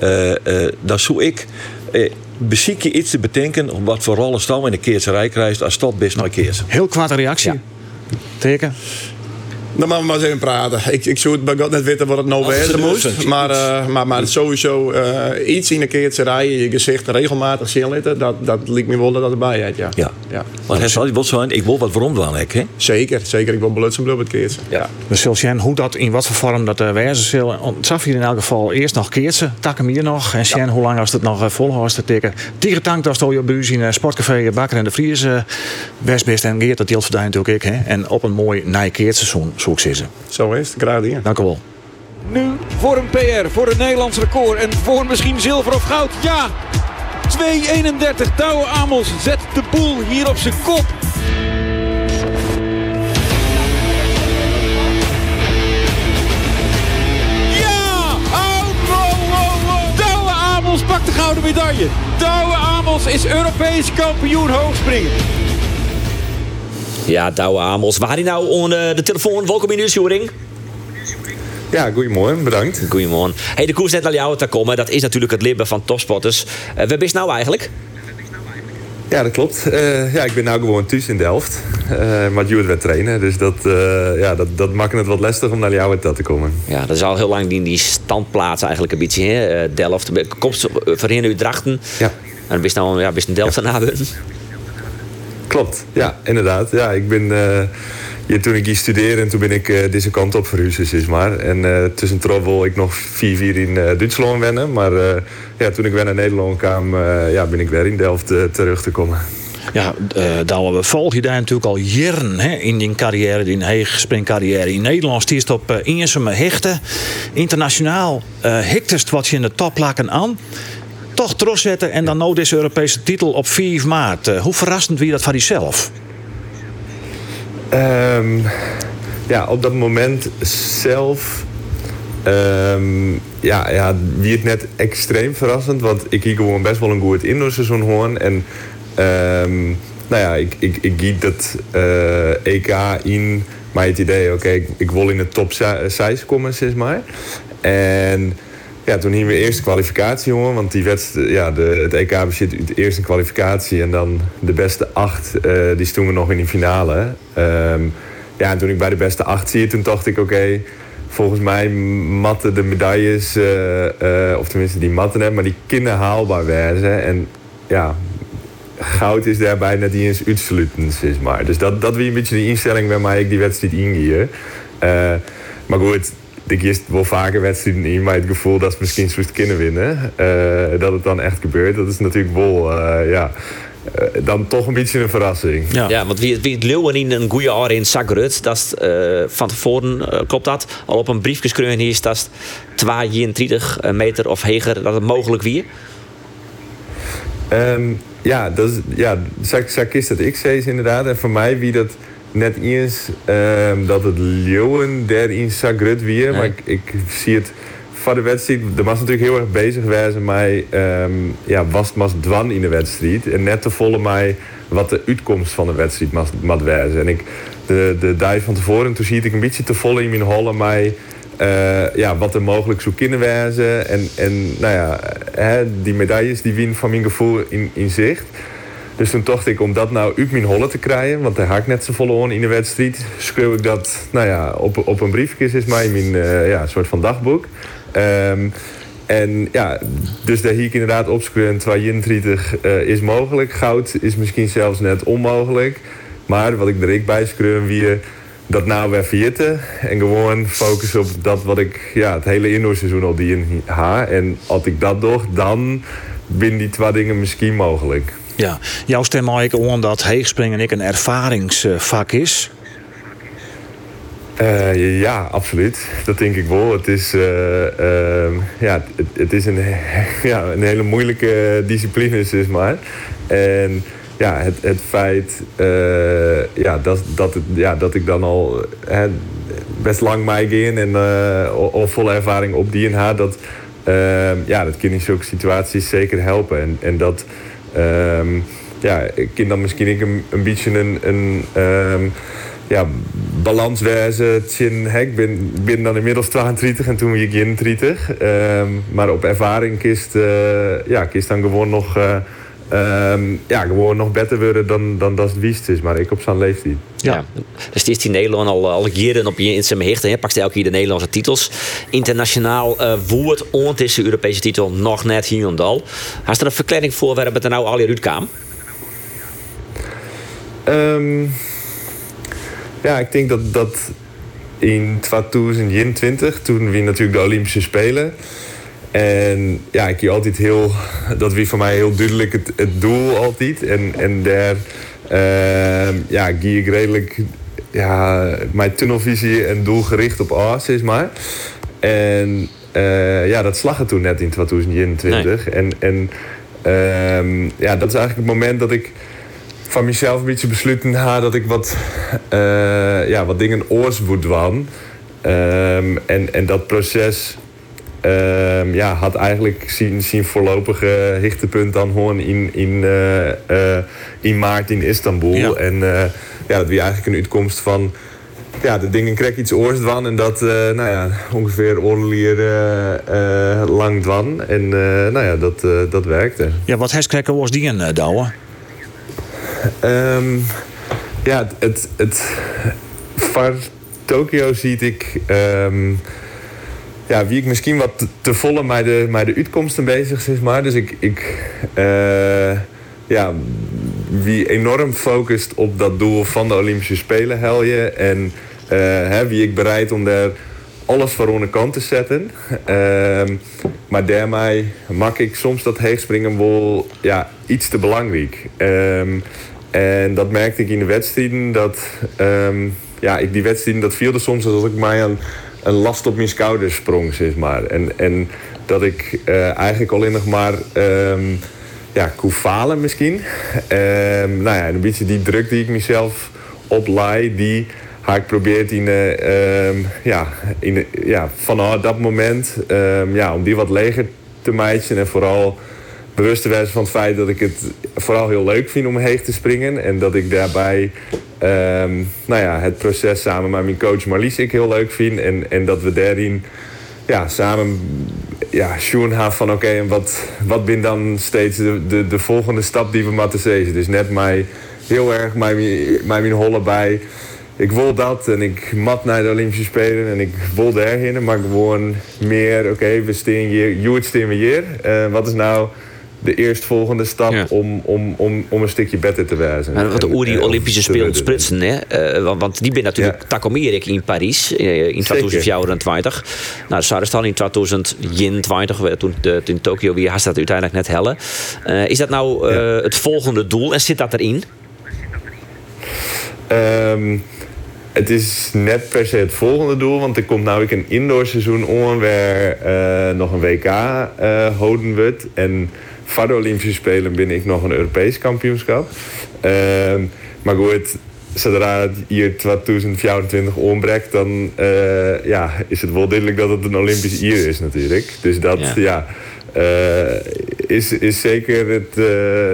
Uh, uh, dan zou ik. Beziek je iets te bedenken wat voor rollen staan in de keerserij krijgt als dat best naar keers. Heel kwade reactie. Ja. Teken. Dan moeten we maar eens even praten. Ik, ik zou het bij God net weten wat het nou Als wezen het moest. durven. Maar, eh, maar, maar sowieso eh, iets in een keertje rijden, je gezicht regelmatig zien laten, dat, dat liet me wel dat erbij had, ja. Ja. ja. Want hij zal wel zijn, ik wil wat waarom dan, hè? Zeker, zeker. Ik wil belutsen op het keertje. Ja. We zullen zien hoe dat, in wat voor vorm dat uh, wezen. Het zag hier in elk geval eerst nog keertje, takken hier nog. En zien hoe lang als het nog uh, volhoudt te tikken. Tierentank, daar stond je op buis in uh, Sportcafé Bakker en de Vries. Uh, best best en Geert, dat deelt verdient natuurlijk ik. Hè. En op een mooi nijkeertseizoen, zoek ze. Zo is het, graag hier. Dank u wel. Nu voor een PR, voor een Nederlands record en voor misschien zilver of goud. Ja! 2.31. Douwe Amos zet de boel hier op zijn kop. Ja! Oh. Douwe Amos pakt de gouden medaille. Douwe Amos is Europees kampioen hoogspringen. Ja, Douwe Amos. Waar hij nou on uh, de telefoon? Welkom in de Sjoering. Ja, goedemorgen, bedankt. Goedemorgen. Hey, de koers net naar jou te komen. Dat is natuurlijk het libben van topsporters. Uh, waar ben je nou eigenlijk? Ja, dat klopt. Uh, ja, ik ben nou gewoon thuis in Delft. Uh, maar Jules werd trainen. Dus dat, uh, ja, dat, dat maakt het wat lastig om naar jou te komen. Ja, dat is al heel lang die, die standplaats eigenlijk een beetje. Hè? Delft. Komt voorheen uit Drachten. Ja. En dan ben je nou ja, ben je een Delft ja. Klopt, ja, inderdaad. Ja, ik ben... Ja, toen ik hier studeerde en toen ben ik uh, deze kant op verhuisd, is maar. En uh, tussen wil ik nog vier, vier in Duitsland wennen. Maar ja, toen ik weer naar Nederland kwam, ja, ben ik weer in Delft terug te komen. Ja, uh, Douwe, we volgen je daar natuurlijk al jaren hè, in die carrière, die heegspringcarrière. In Nederland stiert op uh, hechten. Internationaal uh, wat je in de toplaken aan. Toch zetten en dan nou deze Europese titel op 4 maart. hoe verrassend wie dat van jezelf? Um, ja, op dat moment zelf. Um, ja, ja, wie het net extreem verrassend. Want ik hier gewoon best wel een goed indoorseizoen hoorn. En um, nou ja, ik, ik, ik giet dat uh, EK in. Maar het idee, oké, ik, wil in de top 6 komen, zeg maar. En ja, toen hier weer eerste kwalificatie, jongen. Want die wedstrijd, ja, de, het EK bezit de eerste kwalificatie. En dan de beste acht, uh, die stonden nog in die finale. Um, ja, en toen ik bij de beste acht zie, toen dacht ik, oké... Volgens mij matten de medailles, uh, uh, of tenminste die matten hebben... maar die kunnen haalbaar werden. En ja, goud is daarbij net eens uitsluitend, zeg maar. Dus dat, dat weer een beetje de instelling waarmee ik die wedstrijd ingier. maar goed, ik eerst wel vaker wedstrijden in, maar het gevoel dat ze misschien zoest kunnen winnen. Uh, dat het dan echt gebeurt, dat is natuurlijk wel, uh, ja, uh, dan toch een beetje een verrassing. Ja, ja want wie, wie het leeuwen in een goede jaar in Zagreb, dat is van tevoren, klopt dat, al op een briefje geschreven is dat 22 meter of heger, dat het mogelijk wie? Um, ja, dat is, ja, Zak is dat ik zei inderdaad. En voor mij wie dat net eens um, dat het Leeuwen daar in Zagreb weer. Nee. Maar ik, ik, zie het van de wedstrijd. Er was natuurlijk heel erg bezig geweest mij. Um, ja, was het dwan in de wedstrijd. En net te volle mij wat de uitkomst van de wedstrijd moet wezen. En ik, de, de dag van tevoren, toen zie ik een beetje te volle in mijn hollen mij. Uh, ja, wat er mogelijk zou kunnen wezen. En, en nou ja, hè, die medailles die wien van mijn gevoel in, in zicht. Dus toen dacht ik om dat nou uit mijn hollen te krijgen, want daar had ik net zo volle on in de wedstrijd, schreef ik dat nou ja, op, op een briefje, is mij mijn uh, ja, soort van dagboek. Um, en ja, dus daar hier ik inderdaad opschreven, 32 uh, is mogelijk. Goud is misschien zelfs net onmogelijk. Maar wat ik er ik bij schreef, wie dat nou weer vierten. En gewoon focussen op dat wat ik ja, het hele indoorseizoen al die in ha. En als ik dat doe, dan binnen die twee dingen misschien mogelijk. Ja, jouw stem maak ik om dat heegspringen ik een ervaringsvak is. Uh, ja, absoluut. Dat denk ik wel. Het is, uh, uh, ja, het, het, is een, (laughs) ja, een hele moeilijke discipline, zeg maar. En ja, het, het feit ja, dat, dat, ja, dat ik dan al hè, best lang mee in en al volle ervaring op die en haar, dat, ja, dat kan in zulke situaties zeker helpen. En, en dat um, ja, ik kan dan misschien een, een beetje een, een um, ja. Ik ben, dan inmiddels 32 en toen was ik 31. Um, maar op ervaring kist, uh, ja, kist dan gewoon nog... Uh, um, ja, gewoon nog beter worden dan, dan dat het wiest is. Maar ik op zijn leeftijd. Ja. ja. Dus is die Nederland al, al jaren op je in zijn hechten. Pakt elke keer de Nederlandse titels. Internationaal uh, woord ont is de Europese titel nog net hier en dal. Had er een verklaring voor waar het er nou al je uitkwam? Um, ja, ik denk dat, dat in 2020, toen we natuurlijk de Olympische Spelen. En ja, ik hier altijd heel, dat wie voor mij heel duidelijk het, het doel altijd. En, en daar uh, ja, gie ik redelijk ja, mijn tunnelvisie en doelgericht op as is maar. En uh, ja, dat slag het toen net in 2021. Nee. En, en uh, ja, dat is eigenlijk het moment dat ik van mezelf een beetje besluiten ha, dat ik wat, uh, ja, wat dingen oors moet doen. Um, en, en dat proces um, ja, had eigenlijk zien, zien voorlopige hichtepunt dan gewoon in, in, uh, uh, in maart in Istanbul. Ja. En ja, dat wie eigenlijk een uitkomst van ja, de dingen krijg iets oors dwan en dat nou ja, ongeveer oorlier lang dwan. En nou ja, dat, dat werkte. Ja, wat herskrekken was die een douwen? Um, ja, het, het, van Tokio zie ik. Um, ja, wie ik misschien wat te volle met de, de uitkomsten bezig is, maar. Dus ik. ik uh, ja, wie enorm focust op dat doel van de Olympische Spelen, helje. En uh, hè, wie ik bereid om daar alles voor aan de kant te zetten. Um, (laughs) maar daarmee maak ik soms dat heegspringen wel ja, iets te belangrijk. Um, en dat merkte ik in de wedstrijden. Dat, um, ja, die wedstrijden, dat viel er soms alsof ik mij een, een last op mijn schouders sprong, zeg maar. En, en dat ik uh, eigenlijk alleen nog maar um, ja, kon falen misschien. Um, nou ja, een beetje die druk die ik mezelf oplaai, die ga ik probeert in, uh, ja, in, ja, vanaf dat moment ja, om die wat leger te meiden en vooral bewust te wezen van het feit dat ik het vooral heel leuk vind om heen te springen. En dat ik daarbij um, nou ja, het proces samen met mijn coach Marlies ik heel leuk vind. En, en dat we daarin ja, samen ja, van oké, en wat, wat ben dan steeds de, de, de volgende stap die we moeten zetten. Dus net mij heel erg mijn, mijn holle bij ik wil dat en ik mat naar de Olympische Spelen en ik wil daarheen. Maar gewoon meer, oké, okay, we staan hier, we hier. Uh, wat is nou de eerstvolgende stap ja. om, om, om, om een stukje beter te wijzen. Maar wat de die Olympische Spelen sprutsen, hè? Uh, want, want, die ben natuurlijk ja. takomerik in Parijs uh, in 2024. Nou, dan in 2021, toen, de, in Tokio weer, had dat uiteindelijk net helle. Uh, is dat nou ja. het volgende doel en zit dat erin? Um, het is net per se het volgende doel, want er komt nou een indoor seizoen on waar uh, nog een WK uh, houden wordt. En voor de Olympische Spelen ben ik nog een Europees kampioenschap. Uh, maar goed, zodra het hier 2024 ontbreekt, dan uh, ja, is het wel duidelijk dat het een Olympisch jaar is natuurlijk. Dus dat, ja... ja uh, is, is zeker het, uh,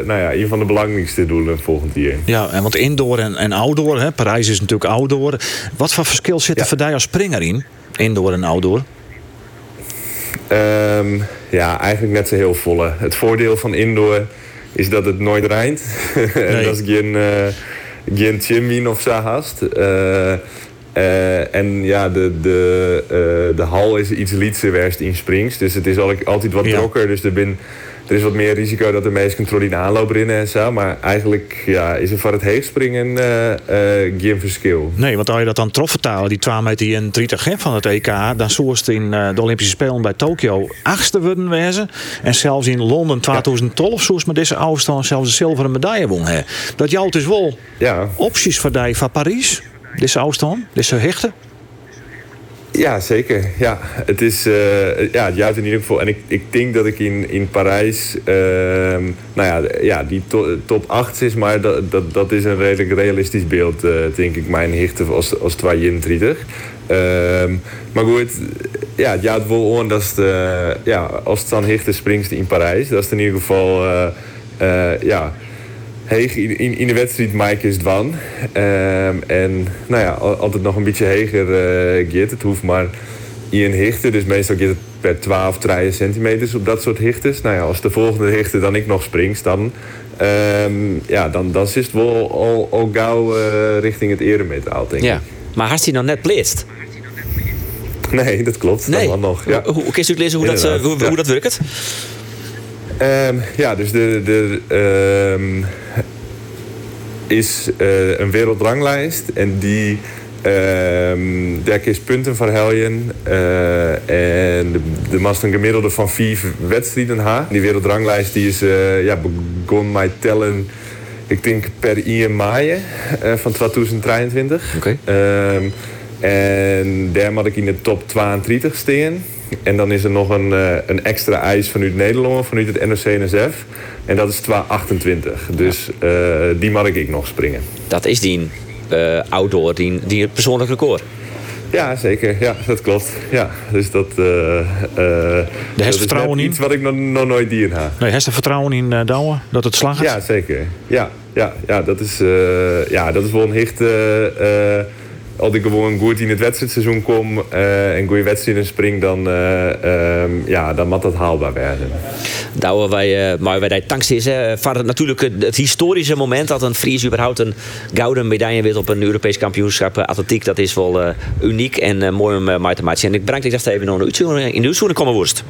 nou ja, een van de belangrijkste doelen volgend jaar. Ja, en want indoor en, en outdoor, hè, Parijs is natuurlijk outdoor. Wat voor verschil zit er ja. voor jou als springer in, indoor en outdoor? Um, ja, eigenlijk net zo heel volle. Het voordeel van indoor is dat het nooit rijnt. (laughs) Nee. en dat is geen, uh, geen chimwien of zo haast. Uh, uh, en ja, de, de, de hal is iets lietser in Springs. Dus het is altijd wat drokker. Dus er, er is wat meer risico dat de meeste controle in aanloop rennen en zo. Maar eigenlijk ja, is er van het heegspringen uh, geen verschil. Nee, want als je dat dan trof vertalen, die 2 meter en 30 van het EK, dan zoest in de Olympische Spelen bij Tokio achtste worden wezen. En zelfs in Londen 2012 ja. zoals met deze afstand zelfs een zilveren medaille won. Hè. Dat jou dus wel ja. opties voor die van Parijs. Deze afstand, deze hechten? Ja, zeker. Ja, het is uh, ja, in ieder geval. En ik, ik denk dat ik in, in Parijs, uh, nou ja, ja die to, top 8 is, maar dat, dat, dat is een redelijk realistisch beeld, uh, denk ik, mijn hechten als, als 32. Ehm, maar goed, ja, het juist wel on dat de, ja, als het dan hechten springst in Parijs, dat is in ieder geval, ja heeg in, in, de wedstrijd Mike is dwan. Ehm, en nou ja, al- altijd nog een beetje heger eh gaat. Het hoeft maar in een hichte. Dus meestal gaat het per 12, 13 centimeters op dat soort hichtes. Nou ja, als de volgende hichte dan ik nog springst, dan... ehm, ja, dan, dan is het wel al, al gauw eh, richting het eremetaal, denk ik. Ja. Maar had hij nog net pleest? Nee, dat klopt. Nee. Wel nog. Ja. Hoe, hoe kun je lezen hoe dat, eh, Inderdaad, hoe, ja. hoe dat werkt? Ehm, ja, dus de, de, is eh, een wereldranglijst en die ehm daar is punten voor heljen eh, en de, de mast een gemiddelde van vier wedstrijden ha. Die wereldranglijst die is eh, ja, begon met tellen, ik denk per 1 mei eh, van 2023. Oké. Ehm, en daar moet ik in de top 32 staan. En dan is er nog een, eh, een extra eis vanuit Nederland, vanuit het NOC-NSF. En dat is 228. Dus eh, die mag ik nog springen. Dat is die eh, outdoor, die, die persoonlijk record. Ja, zeker. Ja, dat klopt. Ja, dus dat, eh eh dat is vertrouwen net in? iets wat ik nog, nog nooit dieren heb. Nee, heeft er vertrouwen in uh, Douwe dat het slag is? Ja, zeker. Ja, ja, ja, dat, is, eh, ja dat is wel een hicht. eh, eh, als ik gewoon goed in het wedstrijdseizoen kom eh, en goede wedstrijden spring, dan, eh, ehm, ja, dan moet dat haalbaar werden. Douwe, wij, uh, maar wij daar dankzij ze voor natuurlijk het, het historische moment dat een Fries überhaupt een gouden medaille wint op een Europees kampioenschap uh, atletiek. Dat is wel uh, uniek en uh, mooi om uh, mee te maken. En ik breng dit even naar de uitzending in de uitzending komen worst.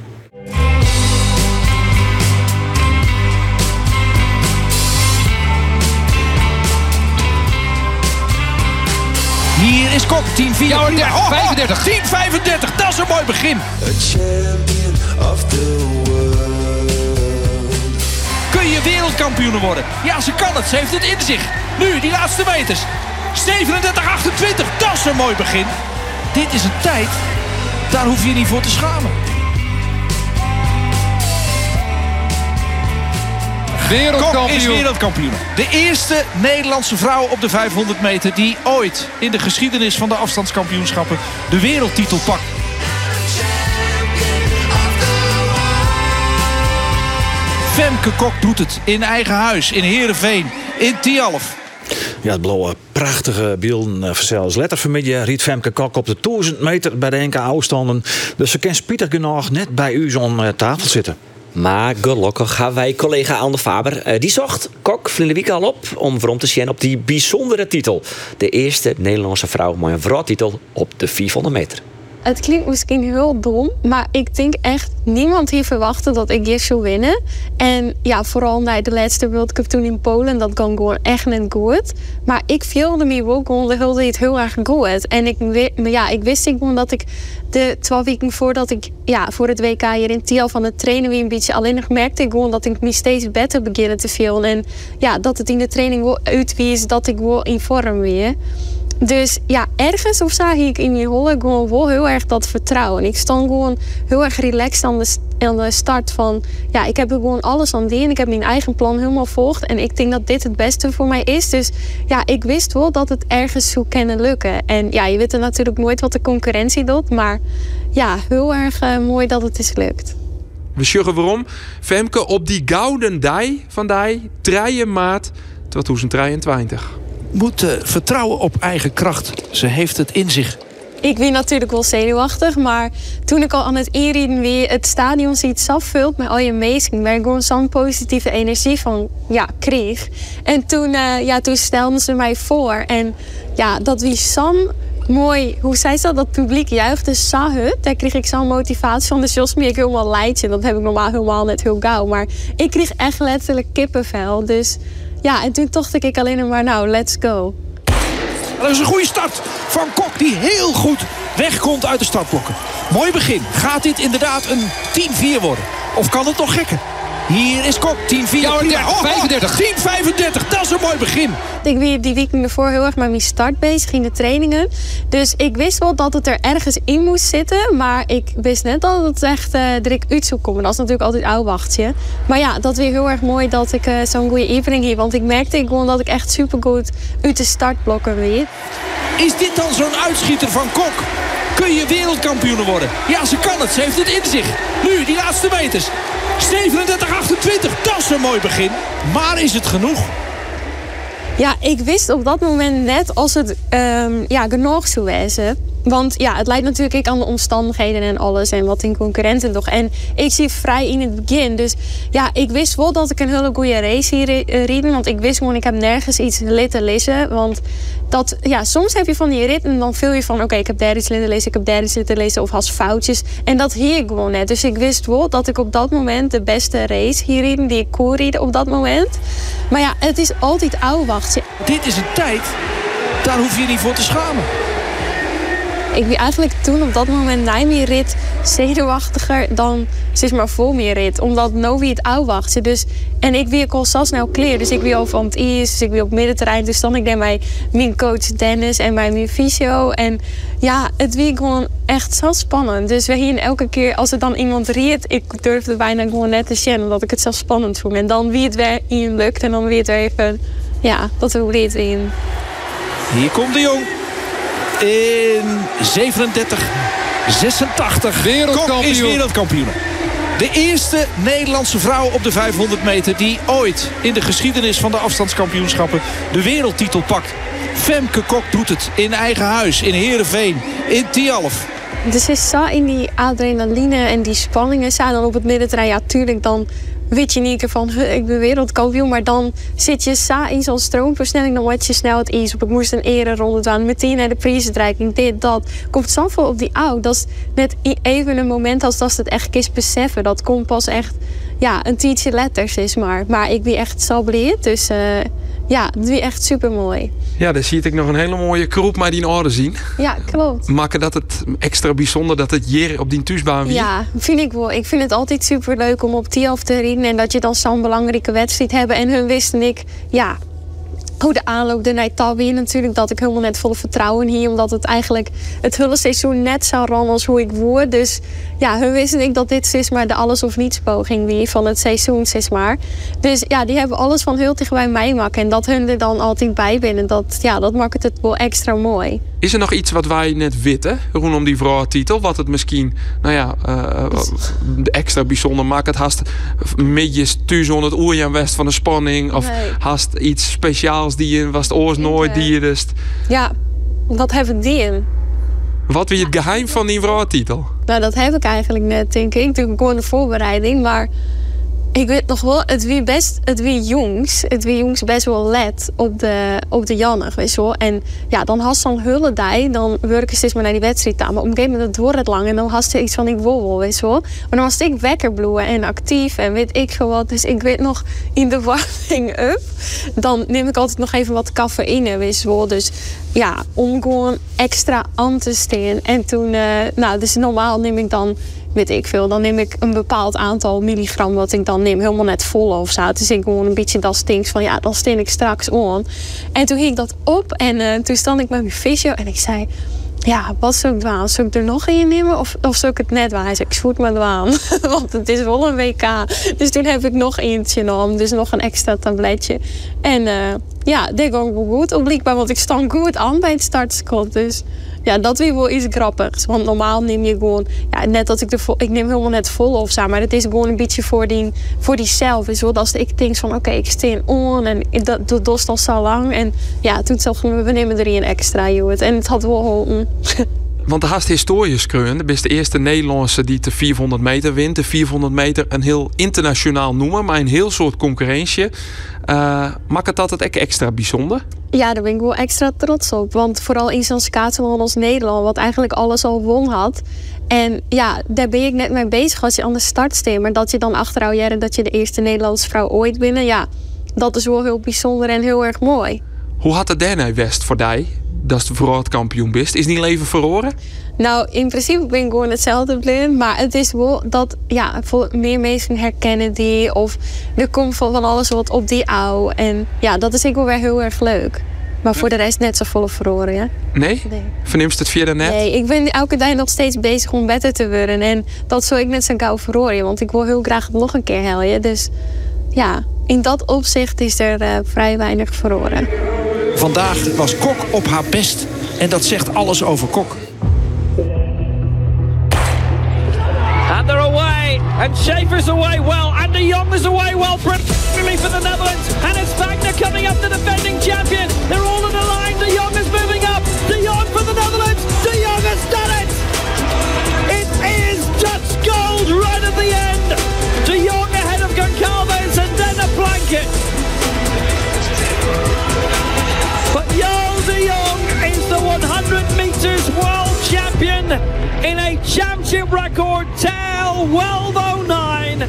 Kok, 10 4 ja, 35, 10 35, dat is een mooi begin. Kun je wereldkampioen worden? Ja, ze kan het, ze heeft het in zich. Nu, die laatste meters. 37, 28, dat is een mooi begin. Dit is een tijd, daar hoef je niet voor te schamen. Wereldkampioen. Kok is wereldkampioen. De eerste Nederlandse vrouw op de 500 meter die ooit in de geschiedenis van de afstandskampioenschappen de wereldtitel pakt. Femke Kok doet het in eigen huis, in Heerenveen, in Tialf. Ja, het blauwe prachtige beelden verzels. Letter vanmiddag riet Femke Kok op de 1000 meter bij de NK afstanden. Dus ze kan Pieter genoeg net bij u zo'n tafel zitten. Maar gelukkig gaan wij collega Anne Faber. Uh, die zocht Kok Vlinde Week al op om voor te zien op die bijzondere titel. De eerste Nederlandse vrouw met een vrouwtitel op de 400 meter. Het klinkt misschien heel dom, maar ik denk echt niemand hier verwachtte dat ik hier zou winnen. En ja, vooral na de laatste World Cup toen in Polen, dat kan gewoon echt niet goed. Maar ik voelde me ook gewoon tijd heel erg goed. En ik, ja, ik wist gewoon dat ik de twee weken voordat ik ja, voor het WK hier in Tiel van het trainen weer een beetje alleen nog merkte ik gewoon dat ik me steeds beter beginnen te voelen. En ja, dat het in de training wel uitwies dat ik wel in vorm weer. Dus ja, ergens of zag ik in die holle gewoon wel heel erg dat vertrouwen. Ik stond gewoon heel erg relaxed aan de, start van... Ja, ik heb er gewoon alles aan en ik heb mijn eigen plan helemaal volgd. En ik denk dat dit het beste voor mij is. Dus ja, ik wist wel dat het ergens zou kunnen lukken. En ja, je weet er natuurlijk nooit wat de concurrentie doet. Maar ja, heel erg uh, mooi dat het is gelukt. We sjuggen waarom. Femke op die gouden dij van die 3 maart 2023 moet uh, vertrouwen op eigen kracht. Ze heeft het in zich. Ik ben natuurlijk wel zenuwachtig, maar toen ik al aan het inrieden weer het stadion ziet afvult met al je meesting, waar ik gewoon zo'n positieve energie van ja, kreeg. En toen, uh, ja, toen stelden ze mij voor. En ja, dat was zo'n mooi, hoe zei ze dat? Dat publiek juichte zag het. Daar kreeg ik zo'n motivatie van. Dus Jos ik helemaal leidje. Dat heb ik normaal helemaal net heel gauw. Maar ik kreeg echt letterlijk kippenvel. Dus ja, en toen dacht ik alleen maar, nou, let's go. Dat is een goede start van Kok, die heel goed wegkomt uit de startblokken. Mooi begin. Gaat dit inderdaad een 10-4 worden? Of kan het nog gekker? Hier is Kok, 10-4. Ja, oh, 35. 10-35, dat is een mooi begin. Ik was die weekend ervoor heel erg met mijn start bezig in de trainingen. Dus ik wist wel dat het er ergens in moest zitten. Maar ik wist net dat het echt uh, direct uit zou komen. Dat is natuurlijk altijd oud wachtje. Maar ja, dat weer heel erg mooi dat ik uh, zo'n goede evening heb. Want ik merkte gewoon dat ik echt supergoed uit de startblokken weet. Is dit dan zo'n uitschieter van Kok? Kun je wereldkampioen worden? Ja, ze kan het. Ze heeft het in zich. Nu, die laatste meters. 37-28, dat is een mooi begin. Maar is het genoeg? Ja, ik wist op dat moment net als het um, ja, genoeg zou wezen. Want ja, het leidt natuurlijk aan de omstandigheden en alles en wat in concurrenten toch. En ik zie vrij in het begin. Dus ja, ik wist wel dat ik een hele goede race hier eh, riep. Want ik wist gewoon, ik heb nergens iets litten lezen. Want dat, ja, soms heb je van die rit en dan vul je van... oké, ik heb daar iets litten lezen, ik heb daar iets lezen of has foutjes. En dat hier ik gewoon net. Dus ik wist wel dat ik op dat moment de beste race hier riep... die ik kon rieden op dat moment. Maar ja, het is altijd wachten. Dit is een tijd, daar hoef je niet voor te schamen. Ik wie eigenlijk toen op dat moment na mijn rit zenuwachtiger dan zeg maar voor mijn rit. Omdat no wie het oud wachtte. Dus, en ik wie al zo snel clear. Dus ik wie over van het is, dus ik wie op middenterrein. Dus dan ik denk bij mijn coach Dennis en bij mijn fysio. En ja, het wie gewoon echt zo spannend. Dus we hier elke keer als er dan iemand riet, ik durfde bijna gewoon net te zien. Omdat ik het zo spannend vond. En dan wie het weer in lukt en dan wie het weer even, ja, dat we het in. Hier komt de jong in 37, 86. Wereldkampioen. is wereldkampioen. De eerste Nederlandse vrouw op de 500 meter... die ooit in de geschiedenis van de afstandskampioenschappen... de wereldtitel pakt. Femke Kok doet het in eigen huis, in Heerenveen, in Tialf. Dus is zo in die adrenaline en die spanningen... zijn dan op het middenterrein, ja, tuurlijk dan weet je niet van ik ben wereldkampioen. Maar dan zit je sa in zo'n stroomversnelling. Dan word je snel het iets op. Ik moest een ereronde doen. Meteen naar de prijsuitreiking. Dit, dat. Komt zoveel op die oude. Dat is net even een moment als dat ze het echt kist beseffen. Dat komt pas echt ja, een tientje letters is maar. Maar ik ben echt zo blij. Dus uh, ja, het is echt super mooi. Ja, dan zie ik nog een hele mooie kroep maar die in orde zien. Ja, klopt. Maken dat het extra bijzonder dat het hier op die thuisbaan weer? Ja, vind ik wel. Ik vind het altijd super leuk om op Tialf te rijden en dat je dan zo'n belangrijke wedstrijd hebt. En hun wisten ik, ja, hoe de aanloop de naar weer natuurlijk. Dat ik helemaal net volle vertrouwen hier. Omdat het eigenlijk het hele seizoen net zou rannen als hoe ik word. Dus ja, hun wisten ik dat dit is maar de alles of niets poging weer van het seizoen, zeg maar. Dus ja, die hebben alles van heel dicht bij mij maken. En dat hun er dan altijd bij binnen. Dat, ja, dat maakt het wel extra mooi. Is er nog iets wat wij net weten rondom die vrouwtitel? Wat het misschien, nou ja, uh, extra bijzonder maakt? Het haast midjes onder het oer west van de spanning? Of nee. haast iets speciaals die je was het oors nooit die je dus... Ja, wat hebben die in? Wat wil je het geheim van die vrouwtitel? Nou, dat heb ik eigenlijk net, denk ik. Toen gewoon de voorbereiding, maar ik weet nog wel, het wie best, het wie jongs, het wie jongs best wel let op de, op de Janne, weet je wel. En ja, dan had ze dan hullen die, dan werken ze maar naar die wedstrijd aan. Maar op een gegeven moment wordt het lang en dan had ze iets van ik wil wel, weet je wel. Maar dan was ik wekker bloeien en actief en weet ik veel wat. Dus ik weet nog, in de warming up, dan neem ik altijd nog even wat cafeïne, weet je wel. Dus ja, om gewoon extra aan te staan. En toen, uh, nou, dus normaal neem ik dan weet ik veel. Dan neem ik een bepaald aantal milligram wat ik dan neem, helemaal net vol of zo. Dus ik gewoon een beetje dat stinks van ja, dan steen ik straks on. En toen ging ik dat op en uh, toen stond ik met mijn visio en ik zei ja, wat zou ik? Zou ik er nog in nemen of, of zou ik het net doen? Hij zei, ik voet me aan. Want het is wel een WK. Dus toen heb ik nog eentje genomen. Dus nog een extra tabletje. En uh, ja, dat ging goed. Blijkbaar, want ik stond goed aan bij het startschot. Dus ja, dat weer wel iets grappigs. Want normaal neem je gewoon, ja, net als ik de ik neem helemaal net vol of zo, maar het is gewoon een beetje voor die, voor die zelf. Is wel als ik denk van, oké, ik steen on en dat, dat doet al zo lang. En ja, toen zelf we nemen er een extra, joh. En het had wel geholpen. (laughs) Want de haast historisch kreun, de beste eerste Nederlandse die de 400 meter wint. De 400 meter een heel internationaal noemen, maar een heel soort concurrentie. Uh, maakt het altijd extra bijzonder? Ja, daar ben ik wel extra trots op. Want vooral in zo'n schaatsenland als Nederland, wat eigenlijk alles al won had. En ja, daar ben ik net mee bezig als je aan de start staat. Maar dat je dan achterhoudt jaren dat je de eerste Nederlandse vrouw ooit binnen. Ja, dat is wel heel bijzonder en heel erg mooi. Hoe had het daarna West voor die? Dat het kampioen bist. Is niet leven verloren? Nou, in principe ben ik gewoon hetzelfde blind. Maar het is wel dat ja, meer mensen herkennen die. Of er komt van alles wat op die oude. En ja, dat is ik wel weer heel erg leuk. Maar voor de rest net zo volle verloren, ja? Nee? nee. Verneemst het via de net? Nee, ik ben elke dag nog steeds bezig om beter te worden. En dat zou ik net zo gauw verloren. Want ik wil heel graag het nog een keer helden. Dus ja, in dat opzicht is er uh, vrij weinig verloren. Vandaag was Kok op haar best. En dat zegt alles over Kok. And they're away. And Schaefer's away well. And de Jong is away well. Brilliantly for the Netherlands. And it's Wagner coming up, the defending champion. They're all in the line. De Jong is moving up. De Jong for the Netherlands. De Jong has done it. It is Dutch gold right at the end. De Jong ahead of Goncalves and then a blanket. In a championship record tail well though 9.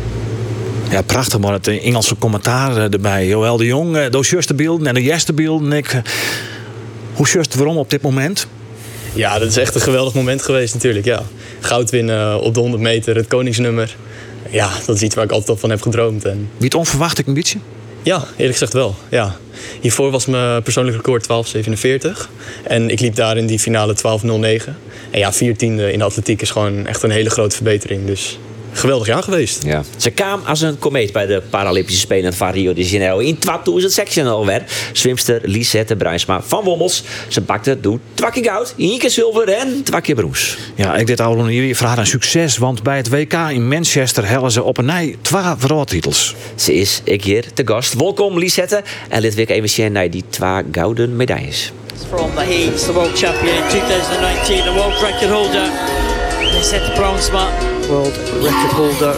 Ja, prachtig, maar het Engelse commentaar eh, erbij. Joël de Jong, eh, de juiste beelden en de juiste beelden. Ik, eh, hoe juist waarom op dit moment? Ja, dat is echt een geweldig moment geweest natuurlijk. Ja. Goud winnen op de 100 meter, het koningsnummer. Ja, dat is iets waar ik altijd al van heb gedroomd. En... Niet onverwacht, ik een beetje? Ja, eerlijk gezegd wel. Ja. Hiervoor was mijn persoonlijk record 12,47. En ik liep daar in die finale 12,09. En ja, viertiende in de atletiek is gewoon echt een hele grote verbetering. Dus geweldig jaar geweest. Ja. Ze kwam als een komeet bij de Paralympische Spelen van Rio de Janeiro in 2016 alweer. Zwimster Lisette Bruinsma van Wommels. Ze pakte doet twakje goud, één keer zilver en twakje bronze. Ja, ik dit al jullie vragen een succes, want bij het WK in Manchester hellen ze op een nij twee wereldtitels. Ze is ik hier te gast. Welkom Lisette en dit week even zien naar die twee gouden medailles. From the Hayes, the world champion in 2019, the world record holder. Lisette Bruinsma world record holder.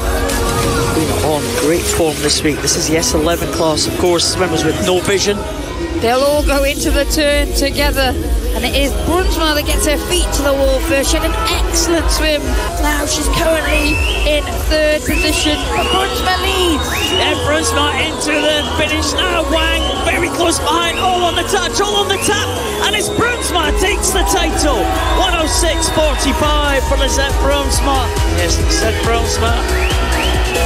Been on great form this week. This is the S11 class, of course, swimmers with no vision. They'll all go into the turn together. And it is Brunsma that gets her feet to the wall first. She had an excellent swim. Now she's currently in third position. But Brunsma leads. And Brunsma into the finish now. Wang very close behind. All on the touch, all on the tap. And it's Brunsma takes the title. 106.45 for Lisette Brunsma. Yes, Lisette Brunsma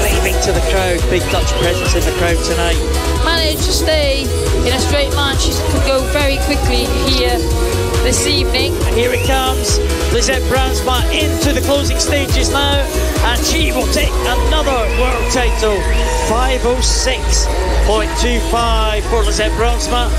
waving to the crowd. Big Dutch presence in the crowd tonight. Managed to stay in a straight line. She could go very quickly here this evening. And here it comes. Lisette Brunsma into the closing stages now. And she will take another world title. 506.25 for Lisette Brunsma.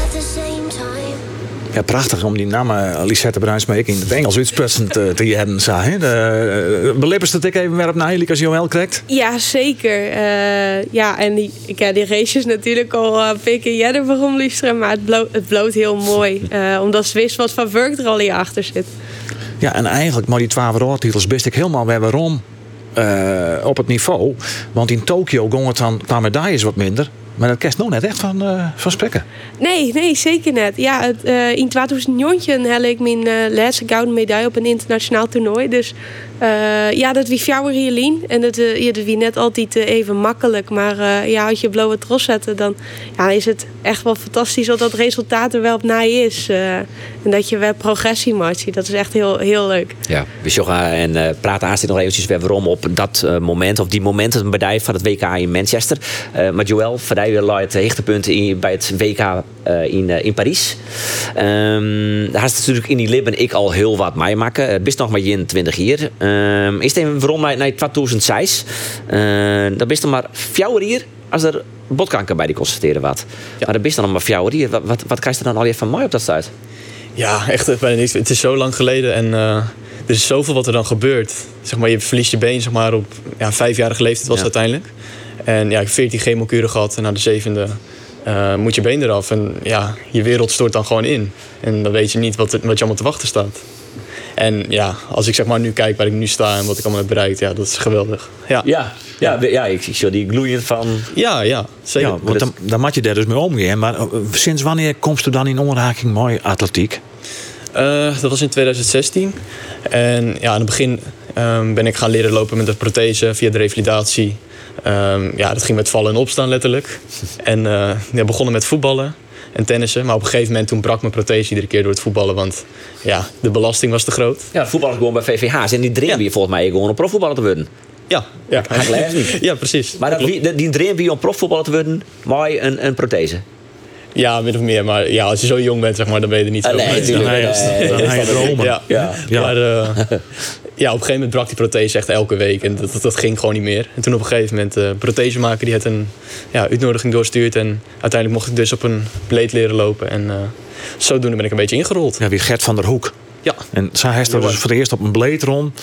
Ja, prachtig om die naam uh, Lisette Bruinsma ik in het Engels uitspreken te, te hebben. Hè? De, uh, beleppers dat ik even weer op naar als Joël krijgt? Ja, zeker. Uh, ja, en die, ik heb die races natuurlijk al paar keer jaren waarom luisteren, maar het bloot, het bloot heel mooi. (laughs) omdat ze wist wat van Work er al hier achter zit. Ja, en eigenlijk, maar die 12 wereldtitels wist ik helemaal weer waarom. op het niveau. Want in Tokio ging het dan qua medailles wat minder. Maar dat kerst nog net echt van, uh. Nee, nee, zeker net. Ja, het, uh, in 2009 heb ik mijn uh, laatste gouden medaille op een internationaal toernooi. Dus ja, dat wie fjouwer Rielien. En dat, ja, dat wie net altijd even makkelijk. Maar ja, als je blauwe tros zetten, dan ja, is het echt wel fantastisch dat dat resultaat er wel op na is. En dat je wel progressie maakt. Dat is echt heel, heel leuk. Ja, we joggen en praten aanstaan nog eventjes weer waarom op dat moment. Of die momenten een bedrijf van het WK in Manchester. maar Joël, je luidt heechtepunt in, bij het WK uh, in, uh, in Parijs. Um, daar is natuurlijk in die Libben ik al heel wat meemaken. Het best nog maar in 20 jaar. Um, is het even waarom naar, naar 2006? Uh, dan best er maar fjouwer hier als er botkanker bij die constateren wat. Ja. Maar dan best dan nog maar fjouwer hier. Wat, wat, wat krijg je dan al even van mij op dat stuit? Ja, echt bijna niks. Het is zo lang geleden en er is zoveel wat er dan gebeurt. Zeg maar, je verliest je been zeg maar, op ja, vijfjarige leeftijd was het uiteindelijk. En ja, ik heb 14 chemokuren gehad en na de zevende uh, moet je been eraf. En ja, je wereld stort dan gewoon in. En dan weet je niet wat, wat je allemaal te wachten staat. En ja, als ik zeg maar nu kijk waar ik nu sta en wat ik allemaal heb bereikt, ja, dat is geweldig. Ja, ja, ja, ja ik zie die gloeiend van. Ja, ja, zeker. Ja, want dan, dan moet je daar dus mee omgaan. Maar eh, sinds wanneer komst u dan in onraking mooi atletiek? Uh, dat was in 2016. En ja, in het begin um, ben ik gaan leren lopen met een prothese via de revalidatie. Um, ja, dat ging met vallen en opstaan letterlijk. En uh, ja, begonnen met voetballen en tennissen. Maar op een gegeven moment toen brak mijn prothese iedere keer door het voetballen. Want ja, de belasting was te groot. Ja, voetballen gewoon bij VVH's. En die dream ja. je volgens mij gewoon om profvoetballer te worden. Ja, ja. ja precies. Maar dat, die, die dream je om profvoetballer te worden, maar een, een prothese. Ja, min of meer. Maar ja, als je zo jong bent, zeg maar, dan ben je er niet zo nee, natuurlijk. Nee, nee, nee, nee, ja, ja. ja. Maar uh, ja, op een gegeven moment brak die prothese echt elke week. En dat, dat, ging gewoon niet meer. En toen op een gegeven moment de uh, prothesemaker die had een ja, uitnodiging doorstuurd. En uiteindelijk mocht ik dus op een bleed leren lopen. En uh, zodoende ben ik een beetje ingerold. Ja, wie Gert van der Hoek. Ja. En zij heeft er dus voor het eerst op een bleed rond.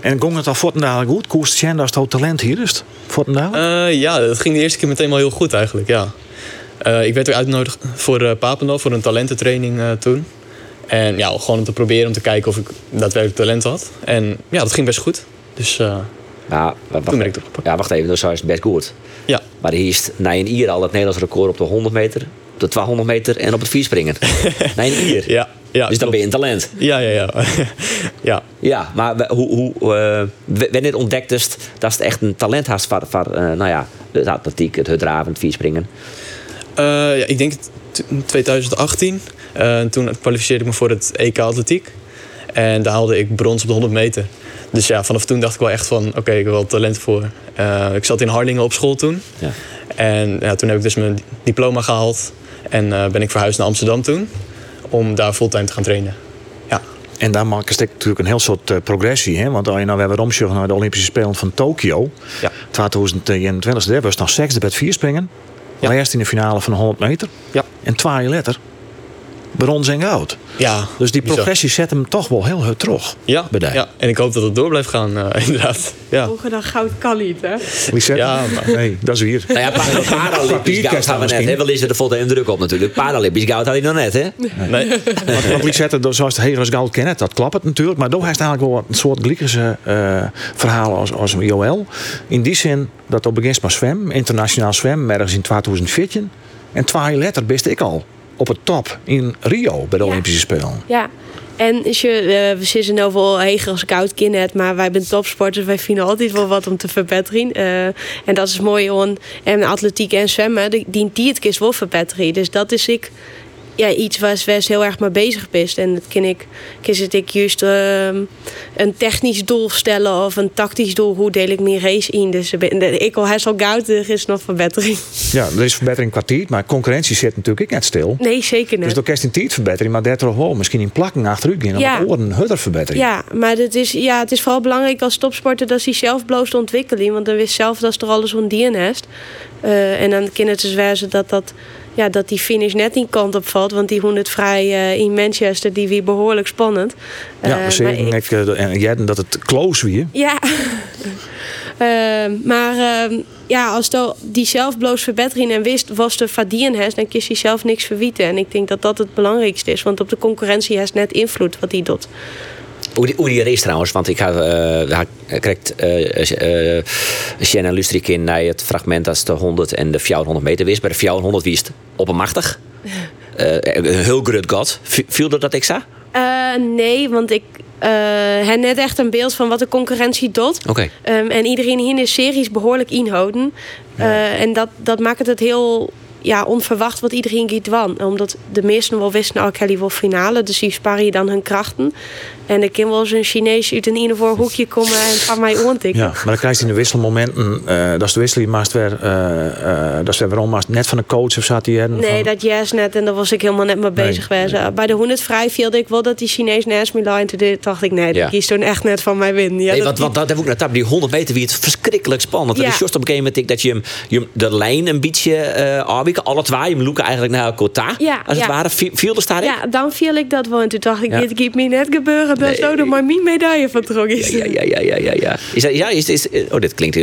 En ging het al Fortendaal goed? Koest Jen als het talent hier is? Fortendaal? Eh, ja, dat ging de eerste keer meteen wel heel goed eigenlijk, ja. Eh, ik werd weer uitgenodigd voor uh, Papendal, voor een talententraining uh, toen. En ja, gewoon om te proberen om te kijken of ik daadwerkelijk talent had. En ja, dat ging best goed. Dus ja, wacht, toen ben ik. Ja, wacht even, dat is best goed. Ja. Maar hier is na een ier al het Nederlands record op de 100 meter, op de 200 meter en op het vierspringen. (laughs) na een ier. Ja. Ja, dus dan ben je een talent. Ja, ja, ja. (laughs) ja. ja, maar hoe, hoe, uh, wanneer ontdekte het dat het echt een talent voor, voor uh, nou ja, de atletiek, het hudraven, het vierspringen? Uh, ja, ik denk in 2018. toen kwalificeerde ik me voor het EK atletiek. En daar haalde ik brons op de 100 meter. Dus ja, vanaf toen dacht ik wel echt van, oké, okay, ik heb wel talent voor. ik zat in Harlingen op school toen. Ja. En ja, toen heb ik dus mijn diploma gehaald. En ben ik verhuisd naar Amsterdam toen om daar fulltime te gaan trainen. Ja. En daar maak je natuurlijk een heel soort uh, progressie. Hè? Want als je nou weer omsjoeg naar de Olympische Spelen van Tokio. Ja. 2021, daar was nog zesde bij het vierspringen. Ja. Eerst in de finale van 100 meter. Ja. En twee jaar later brons en goud. Ja, dus die progressie zet hem toch wel heel hard terug. Ja, ja, en ik hoop dat het door blijft gaan, uh, (laughs) inderdaad. Ja. Hoger dan goud kan niet, hè? Ja, maar nee, dat is hier. Nou ja, Paralympisch goud gaan we net. Hè? Wel is er de volle indruk op natuurlijk. Paralympisch goud had hij nog net, hè? Nee. Want, want Lisette, zoals het Hegers goud kennen, dat klopt het natuurlijk. Maar dan heeft eigenlijk wel een soort gelijke uh, verhalen als, als Joël. In die zin dat op begin maar zwem, internationaal zwem, ergens in 2014. En twee jaar later best ik al op het top in Rio bij de Olympische Spelen. Ja. En je, uh, we zitten nou wel heger als koud kind maar wij zijn topsporters, wij vinden altijd wel wat om te verbeteren. Uh, en dat is mooi on, en atletiek en zwemmen, die, die, die het is wel verbeteren. Dus dat is ik ja, iets waar Wes heel erg mee bezig is. En dat ken ik, is het ik juist uh, een technisch doel stellen of een tactisch doel. Hoe deel ik mijn race in? Dus ik al best al goud, er is nog verbetering. Ja, er is verbetering kwartier, maar concurrentie zit natuurlijk net stil. Nee, zeker niet. Dus door kerst in tijd verbetering, maar daar toch wel misschien in plakken achteruit gaan. Ja. Of een hudder verbetering. Ja, maar het is, ja, het is vooral belangrijk als topsporter dat hij zelf bloost ontwikkelen. Want dan wist zelf dat er alles om nest. Uh, en dan kan het dus wijzen dat dat ja, dat die finish net die kant op valt. Want die het vrij uh, in Manchester, die weer behoorlijk spannend. Ja, uh. Ik, en jij dat het close weer. Ja. uh, (laughs) maar ja, als die zelfbloos verbetering en wist was de verdien heeft, dan kies je zelf niks verwieten. En ik denk dat dat het belangrijkste is. Want op de concurrentie heeft net invloed wat die doet. Hoe die, hoe die race trouwens, want ik heb uh, krijgt uh, Shanna Lustrik in naar het fragment als de 100 en de 400 meter wist. Bij de 400 wist oppermachtig. Uh, (laughs) een heel groot god. Viel er dat ik zag? nee, want ik heb net echt een beeld van wat de concurrentie doet. Okay. Um, en iedereen in de series behoorlijk inhouden. Ja. en dat, dat maakt het heel ja, onverwacht wat iedereen giet wan. Omdat de meesten wel wisten, nou, ik wel finale. Dus die sparen je dan hun krachten. En ik kan wel eens een Chinees uit een ene voor hoekje komen en van mij ontikken. Ja, maar dan krijg je in de wisselmomenten, uh, dat is de wisseling, maar weer, uh, uh, dat is weer waarom net van de coach of zat hij Nee, dat yes net en daar was ik helemaal net mee bezig nee, geweest. Bij de 100 vrij viel ik wel dat die Chinees naast me. En toen dacht ik, nee, ja. dat kiest toen echt net van mij win. Ja, nee, want, want dat heb ik net die 100 meter wie het verschrikkelijk spannend. Ja. Dat is juist op een gegeven moment dat je hem, je hem de lijn een beetje uh, alle twee, je hem loeken eigenlijk naar elkaar. Ja, als het ware, viel er staat Ja, dan viel ik dat wel. En toen dacht ik, dit gaat me net gebeuren. Is ook maar mijn medaille van trok is. Ja, ja, ja, ja, ja. ja. Is dat, ja is, is, oh, dit klinkt,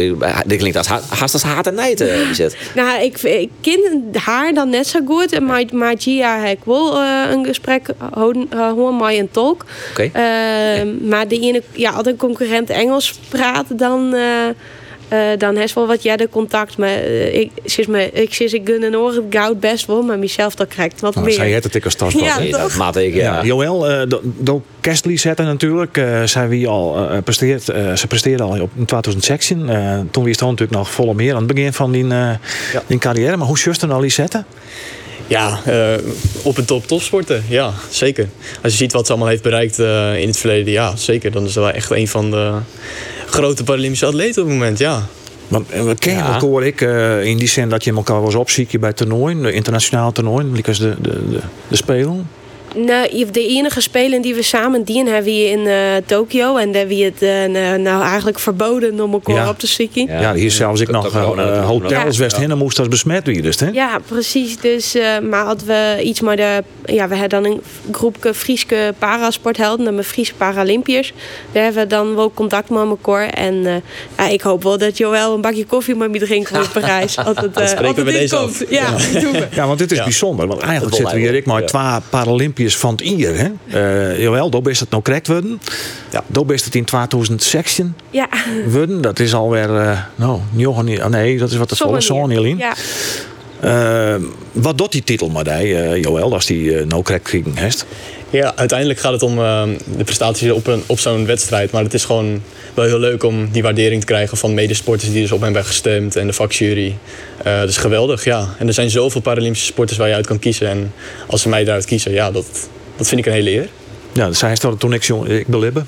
dit klinkt als haast als haat en nijd, (laughs) Bizet. nou, ik, ik ken haar dan net zo goed. En maar, maar Gia heb ik wel uh, een gesprek uh, met een tolk. Oké. Uh, maar de ene, ja, als een concurrent Engels praat, dan... Uh, dan heeft wel wat jij de contact. Maar uh, ik, zeg maar, ik ik gun een oor het goud best wel, maar mezelf dat krijgt wat nou, meer. Zij het het ik als tas ja, nee, dat maat ik, ja. ja. Joël, uh, do Kerstly zetten natuurlijk. Uh, zij wie al presteert, ze presteerde al op in 2016. toen wist hij natuurlijk nog volle meer aan het begin van die, ja. die carrière. Maar hoe dan al die zetten? Ja, uh, op een top topsporten. Ja, zeker. Als je ziet wat ze allemaal heeft bereikt uh, in het verleden, ja, zeker. Dan is ze wel echt een van de grote Paralympische atleten op het moment, ja. Want we kennen ja. elkaar ik uh, in die zin dat je elkaar was opzieken bij toernooien, de internationale toernooien, like de, de, de, de Spelen. Nou, de enige spelen die we samen dienen hebben we in uh, Tokio. En daar wie het uh, nou eigenlijk verboden om elkaar Ja. op te zieken. Ja, hier zelfs ik nog uh, hotels West Hinnen moest als besmet wie dus, hè? Ja, precies. Dus, uh, maar hadden we iets maar de... Ja, we hebben dan een groepje Frieske parasporthelden. De Friese Paralympiërs. Daar hebben we dan wel contact met elkaar. En uh, ja, ik hoop wel dat Joël een bakje koffie met me drinkt in Parijs. Dat spreken we deze af. Ja, (laughs) we. Ja, want dit is bijzonder. Want eigenlijk zitten we hier ik maar twee Paralympiërs van het IR. Hè? Uh, Jawel, daar is het nou correct worden. Ja. Daar is het in 2016 ja. worden. Dat is alweer, uh, nou, oh nee, dat is wat het volle Jelien. Ja. Uh, wat doet die titel maar die, uh, Joël, als die uh, no crack kriegen heeft? Ja, uiteindelijk gaat het om uh, de prestaties op, een, op zo'n wedstrijd. Maar het is gewoon wel heel leuk om die waardering te krijgen van medesporters die dus op hem hebben gestemd en de vakjury. Uh, dat is geweldig, ja. En er zijn zoveel Paralympische sporters waar je uit kan kiezen. En als ze mij daaruit kiezen, ja, dat, dat vind ik een hele eer. Ja, dus hij stelde toen ik, ik belibben.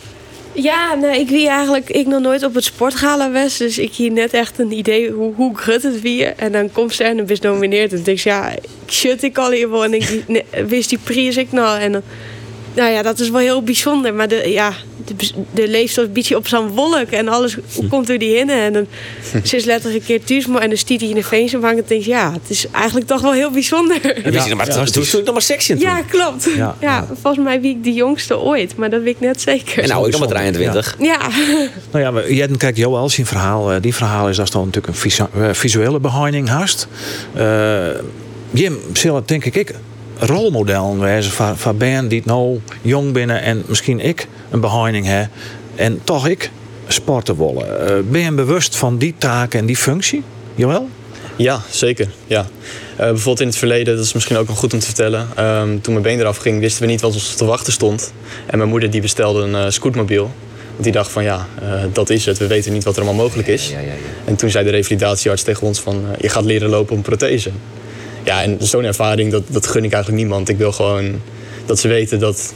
Ja, nee, ik wie eigenlijk ik nog nooit op het sportgala was. Dus ik hier net echt een idee hoe, hoe grut het wie. En dan komt ze en dan is nomineerd. En dan denk ik, ja, ik shut ik al hier wel. En ik nee, (laughs) wist die prijs ik nou. En dan, nou ja, dat is wel heel bijzonder. Maar de, ja, de, de leeft beetje op zo'n wolk. En alles komt door die hinnen. En dan ze is letterlijk een keer thuis. En dan stiet hij in de veensenbank. En denk ik, ja, het is eigenlijk toch wel heel bijzonder. Ja, ja, maar toen stond ik nog maar sexy Ja, klopt. Ja, ja, volgens mij wie ik de jongste ooit. Maar dat weet ik net zeker. En nou, ik maar 23. Ja. Nou ja, jij kijkt Joël zijn verhaal. Die verhaal is dat dan natuurlijk een visuele behinding haast. Uh, Jim, zal denk ik, ik rolmodel wezen van, van Ben die nou jong binnen en misschien ik een behinding heb en toch ik sporten willen. Uh, ben je bewust van die taak en die functie? Jawel? Ja, zeker. Ja. Uh, bijvoorbeeld in het verleden, dat is misschien ook wel goed om te vertellen. Um, toen mijn been eraf ging, wisten we niet wat ons te wachten stond. En mijn moeder die bestelde een uh, scootmobiel. Want die dacht van ja, uh, dat is het. We weten niet wat er allemaal mogelijk is. Ja, ja, ja, en toen zei de revalidatiearts tegen ons van je gaat leren lopen op een prothese. Ja, en zo'n ervaring, dat, dat gun ik eigenlijk niemand. Ik wil gewoon dat ze weten dat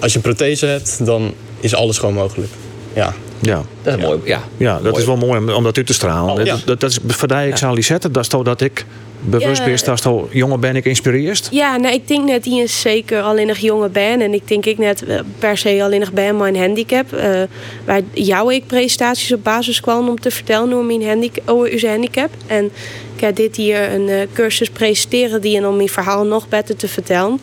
als je een prothese hebt, dan is alles gewoon mogelijk. Ja. Ja. Dat is mooi. Ja, ja dat mooi. is wel mooi om, om dat uit te stralen. Oh, ja. dat, dat, dat is voor die ik zal zetten. Dat is toch dat ik bewust Ja. ben dat je jongen ben ik inspireerd. Ja, nou, ik denk net die is zeker alleen nog jonge ben. En ik denk ik net eh, per se alleen nog ben mijn handicap. Uh, waar jouw ik presentaties op basis kwam om te vertellen over mijn handicap, over uw handicap. En heb dit hier een uh, cursus presenteren die en om mijn verhaal nog beter te vertellen.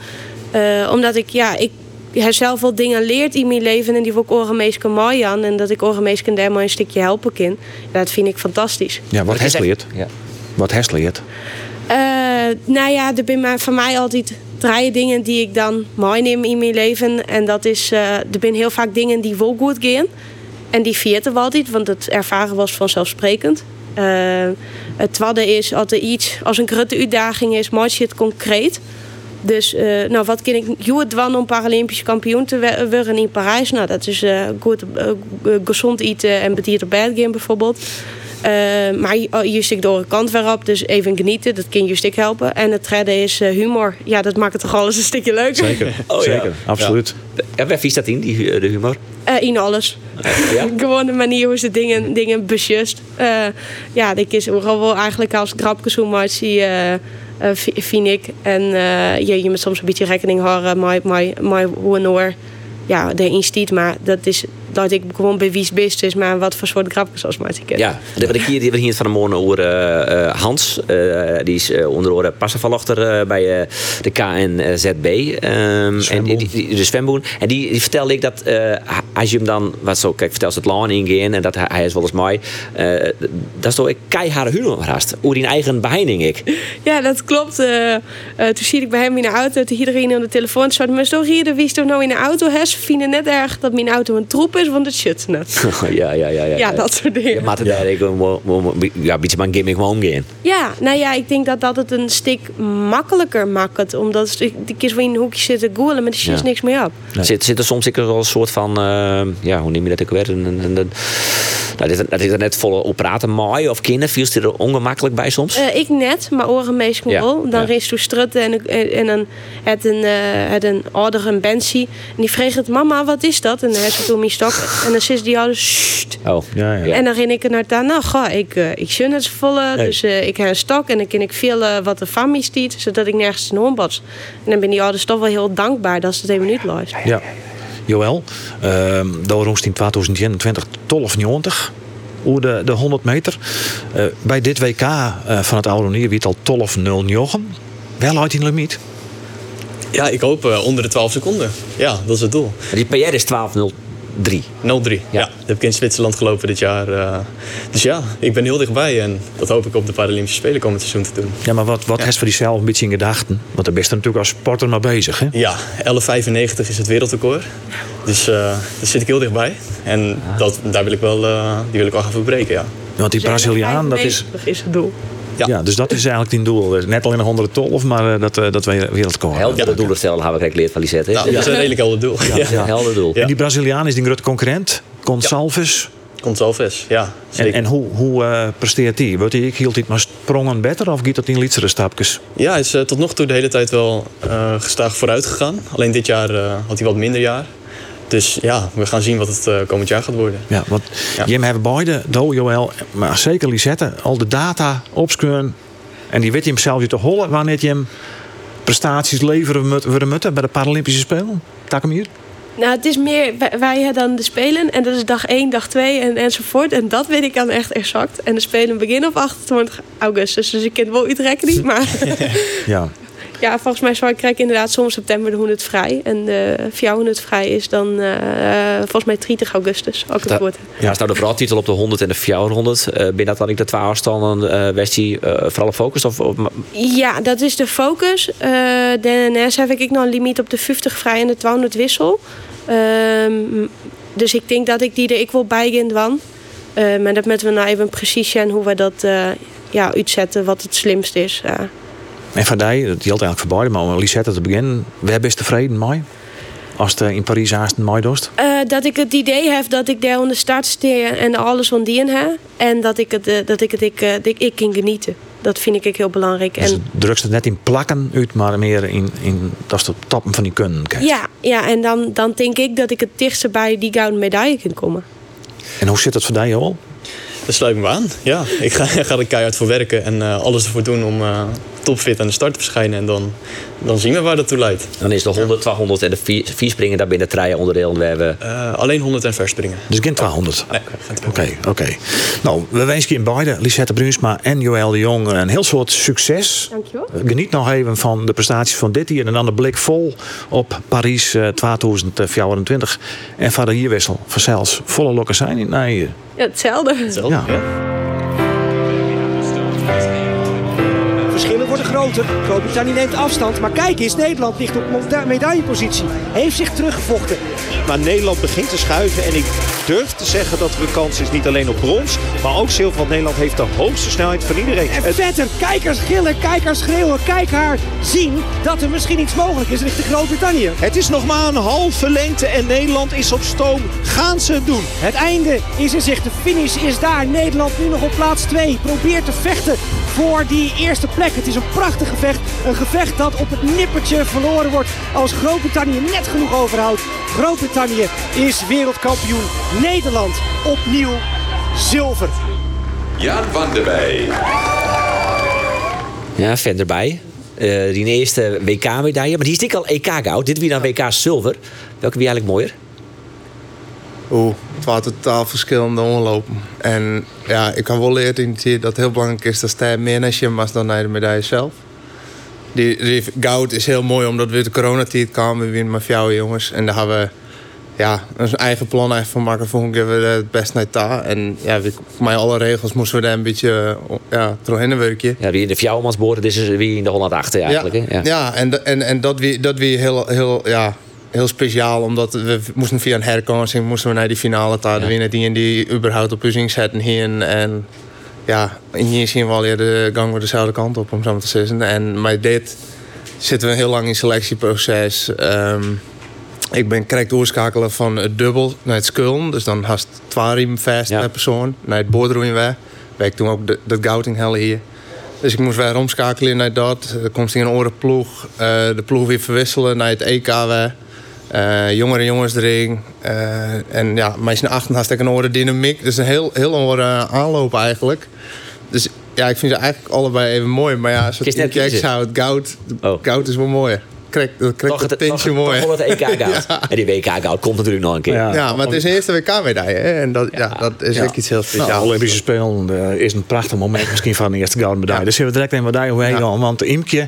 Uh, omdat ik, ja, ik heb zelf wel dingen leerd in mijn leven en die wil ik orenmeesken mooi aan. En dat ik orenmeesken daar maar een stukje helpen kan. Dat vind ik fantastisch. Ja, wat heeft leert? Ja. Wat heeft leert? Uh, nou ja, er zijn voor mij altijd drie dingen die ik dan mooi neem in mijn leven. En dat is, uh, er zijn heel vaak dingen die wel goed gaan. En die vieren we altijd, want het ervaren was vanzelfsprekend. Uh, het tweede is, als er iets als een grote uitdaging is, maak je het concreet. Dus uh, nou, wat kan ik doen om Paralympisch kampioen te worden in Parijs? Nou, dat is uh, goed, uh, gezond eten en bediend op bed gaan bijvoorbeeld. Uh, maar je stikt door een kant weer op, dus even genieten, dat kan je stuk helpen. En het derde is uh, humor. Ja, dat maakt het toch alles een stukje leuker. Zeker, oh, zeker, ja. absoluut. Ja. Waar vies dat in, die, de humor? Uh, in alles. Ja? (laughs) Gewoon de manier hoe ze dingen, dingen besjust. ja, ik is wel eigenlijk als grapjesommatie. Uh, vind ik. En je, je moet soms een beetje rekening houden met, hoe en hoe ja, erin stiet. Maar dat is dat ik gewoon bij wie's best is, maar wat voor soort grapjes als maar ik Ja, wat ik hier, die hier van de morgen over uh, Hans, uh, die is uh, onder andere passenvalochter bij de KNZB. Um, en die, die, de zwemboen. En die, die vertelde ik dat als je hem dan, wat zo, kijk, vertel ze het laan ingaan en dat hij, hij is wel eens mij, dat is toch een keiharde humor haast. Over die eigen beheining ik. (laughs) Ja, dat klopt. toen zie ik bij hem in de auto, toen iedereen aan de telefoon zat, maar toch hier, wie is toch nou in de auto? Hè? Ze vinden net erg dat mijn auto een troep is, want het shit net. (laughs) ja, ja, ja, ja, ja, dat soort dingen. Ja, maar het ja. ik ja, een beetje mijn gimmick omgaan. Ja, nou ja, ik denk dat dat het een stuk makkelijker maakt. Omdat de kies wel in een hoekje zitten googelen, maar er zit ja. niks meer op. Nee. Zit, zit er soms ik wel een soort van, uh, ja, hoe neem je dat ook weer? Een, een, een, Nou, dit, dat is er net vol op praten. Mooi of kinderen, viel je er ongemakkelijk bij soms? Eh, ik net, maar oren meestal Ja, wel. Dan ja. reist toen strutten en, en, en dan had een, eh had een ouder een Bensie. En die vreeg het, mama, wat is dat? En dan heeft ze toen mijn stok. En dan zit die ouder, "Sst." Oh, ja, ja. En dan ging ik er naar daar. Nou, ga, ik, eh ik zin het volle. Nee. Dus eh, ik heb een stok en dan kan ik veel eh, wat de familie stiet. Zodat ik nergens in hoornbots. En dan ben die ouders toch wel heel dankbaar dat ze het even niet luisteren. Ja. Joël, uh, door roest in 2021 1290 over de, de 100 meter. Eh, bij dit WK eh, van het Oude Nier wie het al 12.09. Wel uit in limiet. Ja, ik hoop eh, onder de 12 seconden. Ja, dat is het doel. Die PR is 12.03. 0-3. Ja. dat heb ik in Zwitserland gelopen dit jaar. eh. dus ja, ik ben heel dichtbij. En dat hoop ik op de Paralympische Spelen komend seizoen te doen. Ja, maar wat, wat heeft voor jezelf een beetje in gedachten? Want daar ben je natuurlijk als sporter maar bezig, hè? Ja, 11,95 is het wereldrecord. Dus eh, daar zit ik heel dichtbij. En dat, daar wil ik wel, eh, die wil ik wel gaan verbreken, ja. Want die Braziliaan, dat is... is het doel. Ja. dus dat is eigenlijk die doel. Net al in de 112, maar eh, dat, eh, dat we wereldrecord. Helder doelen stellen, hebben we geleerd van Lisette. Nou, dat is een redelijk helder doel. Ja, ja. helder doel. En die Braziliaan is die grote concurrent, Gonçalves. Gonçalves, ja. En, zeker. en hoe, hoe eh, presteert hij? Wordt hij hield hij het maar sprongen beter of gaat dat in lietsere stapjes? Ja, hij is tot nog toe de hele tijd wel eh gestaag vooruit gegaan. Alleen dit jaar eh, had hij wat minder jaar. Dus ja, we gaan zien wat het eh, komend jaar gaat worden. Ja, want Jim hebben beide, Do, Joël, maar zeker Lisette, al de data opskuren. En die weet je hem zelf je te hollen wanneer je hem prestaties leveren moet- worden moeten bij de Paralympische Spelen. Tak hem hier. Nou, het is meer, wij, wij hebben dan de Spelen en dat is dag 1, dag 2 en, enzovoort. En dat weet ik dan echt exact. En de Spelen beginnen op 28 augustus, dus ik ken het wel uitrekken niet. Maar (laughs) Ja. Ja, volgens mij krijg inderdaad soms september de 100 vrij. En de 400 vrij is dan eh, volgens mij 30 augustus, ook het woord. Ja, staat de vooraltitel op de 100 en de 400. Eh ben dat dan ik de twee afstanden eh west die eh, vooral op focus? Of, of- Ja, dat is de focus. Eh daarnaast heb ik nog een limiet op de 50 vrij en de 200 wissel. Ehm, dus ik denk dat ik die er ik wil bij dan. Eh, maar dat moeten we nou even precies zien hoe we dat eh, ja, uitzetten, wat het slimst is. Ja. En van die, dat geldt eigenlijk voor beide, maar om Lisette te beginnen, waar best tevreden mee? Als het in Parijs haast een mooi dost? Eh, dat ik het idee heb dat ik daar aan de start steer en alles van die heb. En dat ik het, eh, dat ik, het ik, eh, dat ik, ik kan genieten. Dat vind ik heel belangrijk. Dus En, drukst het net in plakken uit, maar meer in, in dat is de toppen van die kunnen. Kijk. ja, ja, en dan, dan denk ik dat ik het dichtste bij die gouden medaille kan komen. En hoe zit het voor jou, Joel? Daar sluit me aan. Ja, ik ga, (laughs) ga er keihard voor werken en eh, alles ervoor doen om eh, topfit aan de start te verschijnen. En dan, dan zien we waar dat toe leidt. dan is de 100, 200 en de 4, springen daar binnen treien onderdeel. We hebben Eh, alleen 100 en verspringen. Dus geen 200? Nee, Oké, oké. Nou, we wensen je in beide, Lisette Brunsma en Joël de Jong, een heel soort succes. Dankjewel. Geniet nog even van de prestaties van dit jaar en dan de blik vol op Parijs eh, 2024. En van de hierwissel vanzelfs volle lokken zijn. Nee, Ja, hetzelfde. ja. Verschillen groter. Groot-Brittannië neemt afstand. Maar kijk eens, Nederland ligt op meda- medaillepositie. Heeft zich teruggevochten. Maar Nederland begint te schuiven. En ik durf te zeggen dat er een kans is niet alleen op brons. Maar ook zilver. Want Nederland heeft de hoogste snelheid van iedereen. En vetter, kijkers gillen, kijkers schreeuwen, kijk haar zien dat er misschien iets mogelijk is richting Groot-Brittannië. Het is nog maar een halve lengte en Nederland is op stoom. Gaan ze het doen? Het einde is in zicht. De finish is daar. Nederland nu nog op plaats 2. Probeert te vechten voor die eerste plek. Het is een prachtig gevecht. Een gevecht dat op het nippertje verloren wordt als Groot-Brittannië net genoeg overhoudt. Groot-Brittannië is wereldkampioen. Nederland opnieuw zilver. Jan van der Bij. Ja, verder erbij. Eh, die eerste WK-medaille. Maar die is dik al EK-goud. Dit weer dan WK zilver. Welke wie eigenlijk mooier? Oeh, het waren totaal verschillende omlopen. En ja, ik kan wel leren dat het heel belangrijk is dat hij meer naar Jim was dan naar de medaille zelf. Die, die goud is heel mooi omdat we de coronatijd kwamen. We winnen met jou jongens. En daar hebben we ja, een eigen plan even van maken. Volgende keer we het best naar daar. En ja, voor mij alle regels moesten we daar een beetje ja, doorheen werken. Ja, wie in de Fjouwmansboorden, dit is wie in de 108 eigenlijk. Ja, hè? Ja. ja. en, en, en dat wie, dat wie heel, heel, ja, heel speciaal. Omdat we moesten via een herkansing moesten we naar die finale daar winnen. Die en die überhaupt op Uzing zetten hier. En ja, in hier zien we alweer de gang we dezelfde kant op, om zo te zeggen. En met dit zitten we heel lang in selectieproces. Ehm, Ik ben correct doorschakelen van het dubbel naar het skullen. Dus dan haast twee riemen vast per persoon. Naar het boordroeien weg. Wij toen ook de, dat gouting hellen hier. Dus ik moest weer omschakelen naar dat. Er komt in een oren ploeg. Eh, de ploeg weer verwisselen naar het EK weer. Uh, jongere jongensdring. Uh, en ja, meisje achter had ik een oren dynamiek. Dus een heel, heel oren aanloop eigenlijk. Dus ja, ik vind ze eigenlijk allebei even mooi. Maar ja, als Kies net het goud, goud, goud is wel mooier. Krijgt, dat krijgt het tintje mooi. toch het EK (laughs) goud. En die WK goud komt natuurlijk nog een keer. Ja, maar het is een eerste WK-medaille. hè, En dat, ja. dat is Ja. ook iets heel speciaals. Nou, Olympische Spelen eh, is een prachtig moment misschien van de eerste gouden medaille. Dus zullen we direct even wat hoe heen gaan. Want Imke, eh,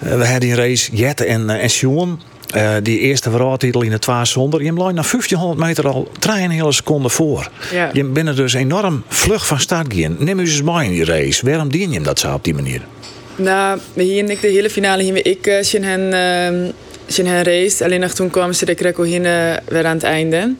we hadden die race Jet en, eh, en Sjoen. eh, die eerste wereldtitel in de 2 zonder. Je lag na 1500 meter al 3,5 seconden voor. Ja. Je bent er dus enorm vlug van start gaan. Neem u eens mee in die race. Waarom dien je hem dat zo op die manier? Nou, hier ik de hele finale hier ik uh, zien hen, uh, zien hen race. Alleen toen kwamen ze de uh, weer aan het einde.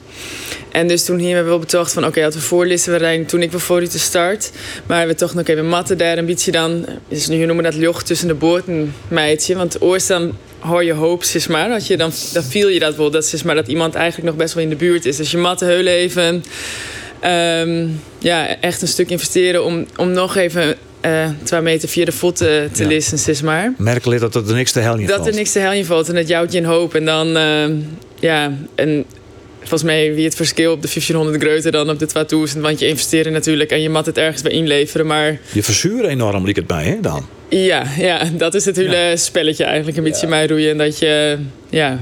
En dus toen hier hebben we wel betoogd van oké, okay, we voorlisten we rijden toen ik voor de start. Maar we toch nog even matten daar een beetje dan. Dus nu noemen dat joch tussen de boord en meidje. Want eerst dan hoor je hoop, zeg maar. Dat je dan, dan viel je dat wel. Dat, zeg maar, dat iemand eigenlijk nog best wel in de buurt is. Dus je matten heel even. Um, ja, echt een stuk investeren om, om nog even uh, twee meter via de voeten te ja. lissen, zeg maar. Merkelijk dat er niks te hel in Dat valt. er niks te hel in valt en dat jouwt je in hoop. En dan, uh, ja, en volgens mij wie het verschil op de 1500 groter dan op de 2000. Want je investeert natuurlijk en je mat het ergens bij inleveren. Maar Je verzuren enorm, liep het bij, hè, dan? ja, ja, dat is het hele ja. spelletje eigenlijk een beetje ja. mij roeien. Dat je, ja,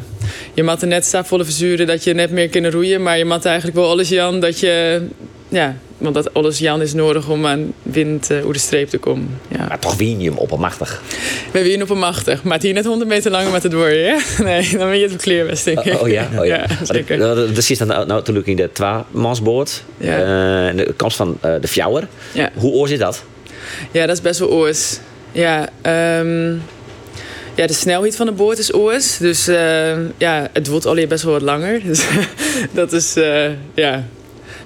je mat er net staat volle verzuren dat je net meer kunnen roeien. Maar je mat eigenlijk wel alles Jan dat je, ja, want dat alles Jan is nodig om aan wind uh, over de streep te komen. Ja. Maar toch wien je hem oppermachtig. We winnen oppermachtig. Maar het hier net 100 meter langer met het worden, ja? (laughs) Nee, dan ben je het verkleer best, denk ik. Oh, oh ja, oh, ja. (laughs) ja zeker. Dat is dan nou, natuurlijk in de twee-mansboord. Ja. Uh, de kans van uh, de fjouwer. Ja. Hoe oor is dat? Ja, dat is best wel oors. Ja, um, ja, de snelheid van de boord is oors. Dus ja, het wordt alweer best wel wat langer. (laughs) Dus dat is, ja...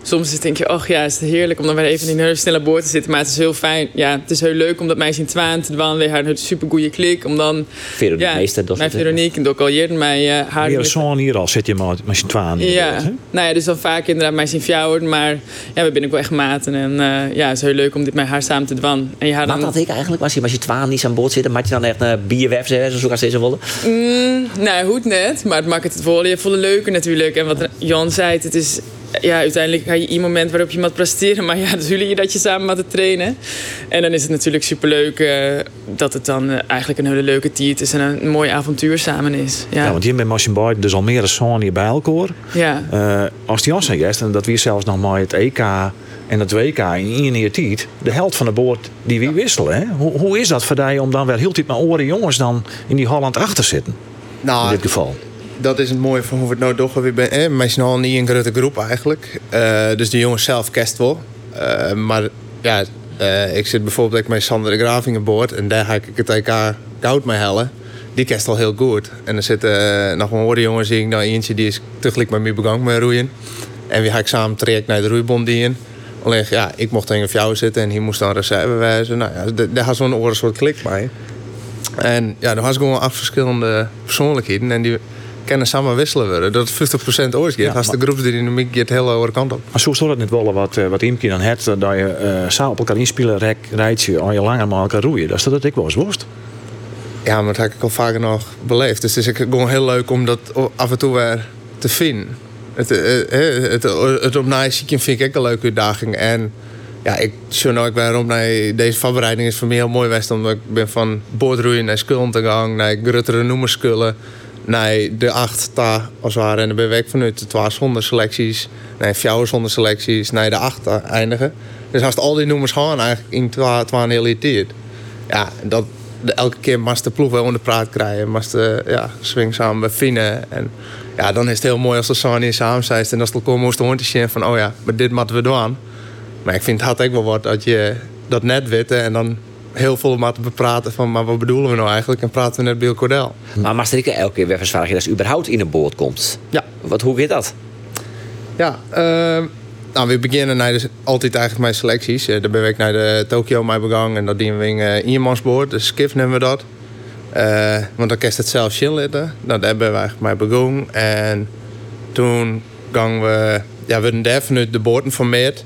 Soms denk je, ach ja, is het heerlijk om dan weer even in een hele snelle boord te zitten. Maar het is heel fijn. Ja, het is heel leuk om dat meisje in twaan te dwaan. Weer haar een super goede klik. Om dan... Veronique ja, meester. Mijn Veronique en ook al jaren mij uh, haar... Hier zo'n hier al zit je maar met z'n twaan. Ja, nou ja, dus dan vaak inderdaad meisje in fjouwer. Maar ja, we zijn ook wel echt maten. En uh, ja, het is heel leuk om dit met haar samen te dwan. En je haar dan... Wat had ik eigenlijk? Was je, als je twaan niet aan boord zit, dan maak je dan echt een bierweb, zo als deze willen? Mm, nou, goed net. Maar het maakt het wel je volle leuke natuurlijk. En wat Jan zei, het is ja, uiteindelijk ga je een moment waarop je moet presteren. Maar ja, dan zul je dat je samen moet trainen. En dan is het natuurlijk superleuk uh, dat het dan uh, eigenlijk een hele leuke tiert is. En een mooi avontuur samen is. Ja, ja want je bent Machine Boy dus al meer dan zo'n hier bij elkaar. Ja. Uh, als die ons gast, en dat we zelfs nog maar het EK en het WK in één jaar tijd, de helft van de boord die we wisselen. Hè? Hoe, hoe is dat voor jou om dan wel heel tijd met oren jongens dan in die Holland achter te zitten? Nou, in dit geval dat is het mooie van hoe we het nou toch weer ben. Eh, zijn al niet een grote groep eigenlijk. Uh, dus de jongens zelf kerst wel. Uh, maar ja, uh, ik zit bijvoorbeeld met Sander de Graving boord. En daar ga ik het EK koud mee hellen. Die kerst al heel goed. En er zitten nog een andere jongens die ik nou eentje die is tegelijk met mij begang met roeien. En we ga ik samen traject naar de roeibond dienen. Alleen ja, ik mocht tegen jou zitten en hier moest dan reserve wijzen. Nou ja, daar had zo'n oren soort klik bij. En ja, er was gewoon acht verschillende persoonlijkheden. En die kennen samen wisselen worden. Dat het 50% oors gaat. Als de groepsdynamiek gaat heel over kant op. Maar zo stond het net wel wat, wat Imke dan het dat je uh, samen op elkaar inspelen, rek, rijtje, al je langer maar elkaar roeien. Dat is dat ik wel eens worst. Ja, maar dat heb ik al vaker nog beleefd. Dus het is gewoon heel leuk om dat af en toe weer te vinden. Het, het, het, het, op zieken vind ik ook een leuke uitdaging. En ja, ik zie nou ook waarom naar deze voorbereiding is voor mij heel mooi geweest. Omdat ik ben van boordroeien naar skullen te gaan, naar gruttere noemerskullen naar de acht ta als ware. En dan ben ik vanuit de twaalf zonder selecties, naar vier zonder selecties, naar de acht eindigen. Dus als al die nummers gaan eigenlijk in twaalf heel tijd. Ja, dat elke keer moest de ploeg wel onder praat krijgen, moest de, ja, swing samen bevinden. En ja, dan is het heel mooi als de Sony samen zijn en als het elkaar moest hoortje van oh ja, maar dit moeten we doen. Maar ik vind het had ook wel wat dat je dat net weet en dan heel veel maar te bepraten van, maar wat bedoelen we nou eigenlijk? En praten we net Bill Cordel. Maar Maastricht elke keer weer verzwaar je dat ze überhaupt in een boord komt. Ja. Wat, hoe gaat dat? Ja, uh, nou, we beginnen naar de, altijd eigenlijk mijn selecties. Uh, dan ben ik naar de Tokyo mee begang en dat dienen we in uh, iermansboord, dus Skiff nemen we dat. Uh, want dan kerst het zelf chillen. Nou, daar hebben we eigenlijk mee begonnen. En toen gingen we... Ja, we hebben vanuit de boorden formeerd.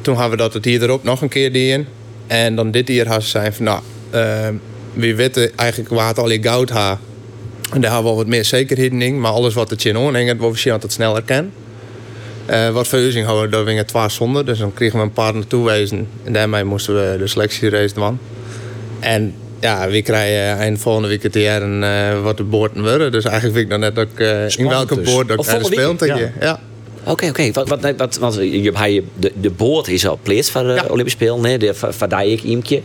Toen hebben we dat het hier erop nog een keer in. En dan dit hier had ze zijn van... Nou, uh, wie weten eigenlijk wat al je goud ha. En daar hebben we wat meer zekerheid in. Maar alles wat het in onhangt, we misschien altijd sneller kennen. Uh, wat voor using hadden we, daar gingen twee zonder. Dus dan kregen we een partner toewezen. En daarmee moesten we de selectierace doen. En ja, we krijgen eind volgende week het jaar en uh, wat de boorden worden. Dus eigenlijk vind ik dan net uh, in welke dus. boord dat ik speel ja. ja. Oké, oké. Wat, wat, wat, want je, je, de, de boord is al plees voor de ja. Olympische Spelen. Nee, de verdij ik iemtje. Uh,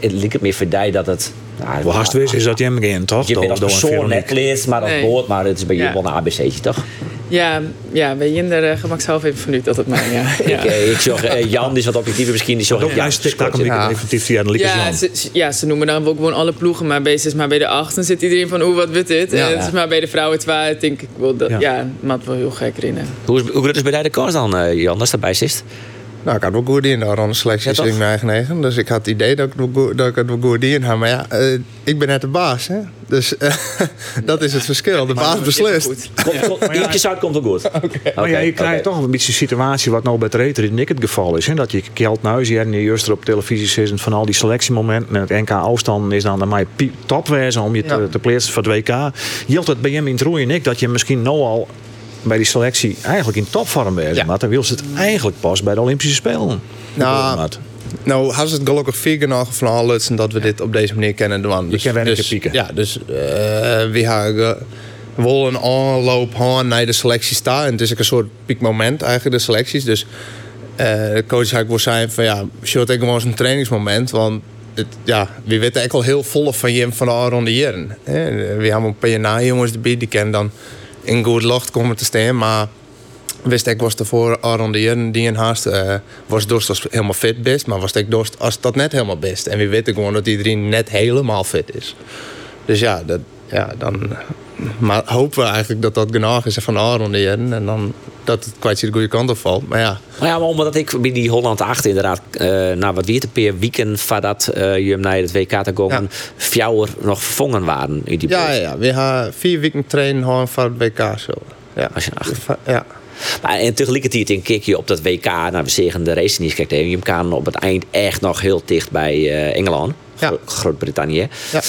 het lijkt het meer verdij dat het. Nou, Hoe haast is dat je hem geen toch? Je bent als persoon net plees, maar als nee. boord, maar het is bij je wel een ABC'tje toch? Ja, ja bij Jinder uh, gemakshalve even vanuit dat het maar. Ja. (laughs) ik, uh, ik zag uh, Jan, is wat objectiever misschien. Die ook ja, effectief die analyse. Ja, ze, ja, ze noemen dan ook gewoon alle ploegen maar bezig. Maar bij de acht dan zit iedereen van, oeh, wat wordt dit? Ja. En het is maar bij de vrouwen twee, denk ik wel, dat, ja, ja maakt wel heel gek erin. Hoe, hoe groot is bij de kans dan, Jan, als daarbij zit? Nou, ik had wel goed in de selectie ja, in mijn eigen negen. Dus ik had het idee dat ik, dat ik het wel goed in had. Maar ja, uh, ik ben net de baas. Hè? Dus uh, (laughs) dat is het verschil. De baas beslist. (laughs) Eentje uit komt wel goed. Okay. Maar ja, je krijgt toch een beetje een situatie wat nou bij het Reter in het geval is. Hè? Dat je Kjeld Nuis en je juist op televisie zit van al die selectiemomenten. En het NK afstand is dan naar mij topwezen om je ja. te, te plaatsen voor het WK. Je had het bij hem in het roeien ik dat je misschien nou al bij die selectie eigenlijk in topvorm wezen. Ja. Maar dan wil ze het eigenlijk pas bij de Olympische Spelen. Nou, nou had het gelukkig vier genoeg van alles en dat we dit op deze manier kennen doen. Dus, je kan dus, pieken. Ja, dus uh, we hebben wel een aanloop naar de selectie staan. En het is ook een soort piekmoment eigenlijk, de selecties. Dus uh, de coach zou ik wel zijn van ja, short ik gewoon een trainingsmoment. Want het, ja, we weten echt al heel vol van je van de ronde jaren. We hebben een PNA jongens erbij, die kennen dan in goed lucht komen te staan. Maar wist ik was ervoor Aaron de Jurgen die een haast uh, was dorst als helemaal fit best, maar was ik dorst als dat net helemaal best. En we weten gewoon dat iedereen net helemaal fit is. Dus ja, dat, ja dan maar hopen we eigenlijk dat dat genoeg is van Aaron de Jurgen en dan dat het kwijt de goede kant op valt. Maar ja. Maar ja, maar omdat ik bij die Holland 8 inderdaad, uh, nou wat weer te per weekend voordat uh, je hem naar het WK te komen, ja. nog vervangen waren in die Ja, ja, we hebben vier weken trainen voor het WK zo. Ja. Als je acht. Ja. Maar en tegelijkertijd een keek je op dat WK, nou we zeggen de race niet kijkt je kan op het eind echt nog heel dicht bij uh, Engeland. Ja. Groot-Brittannië. Ja.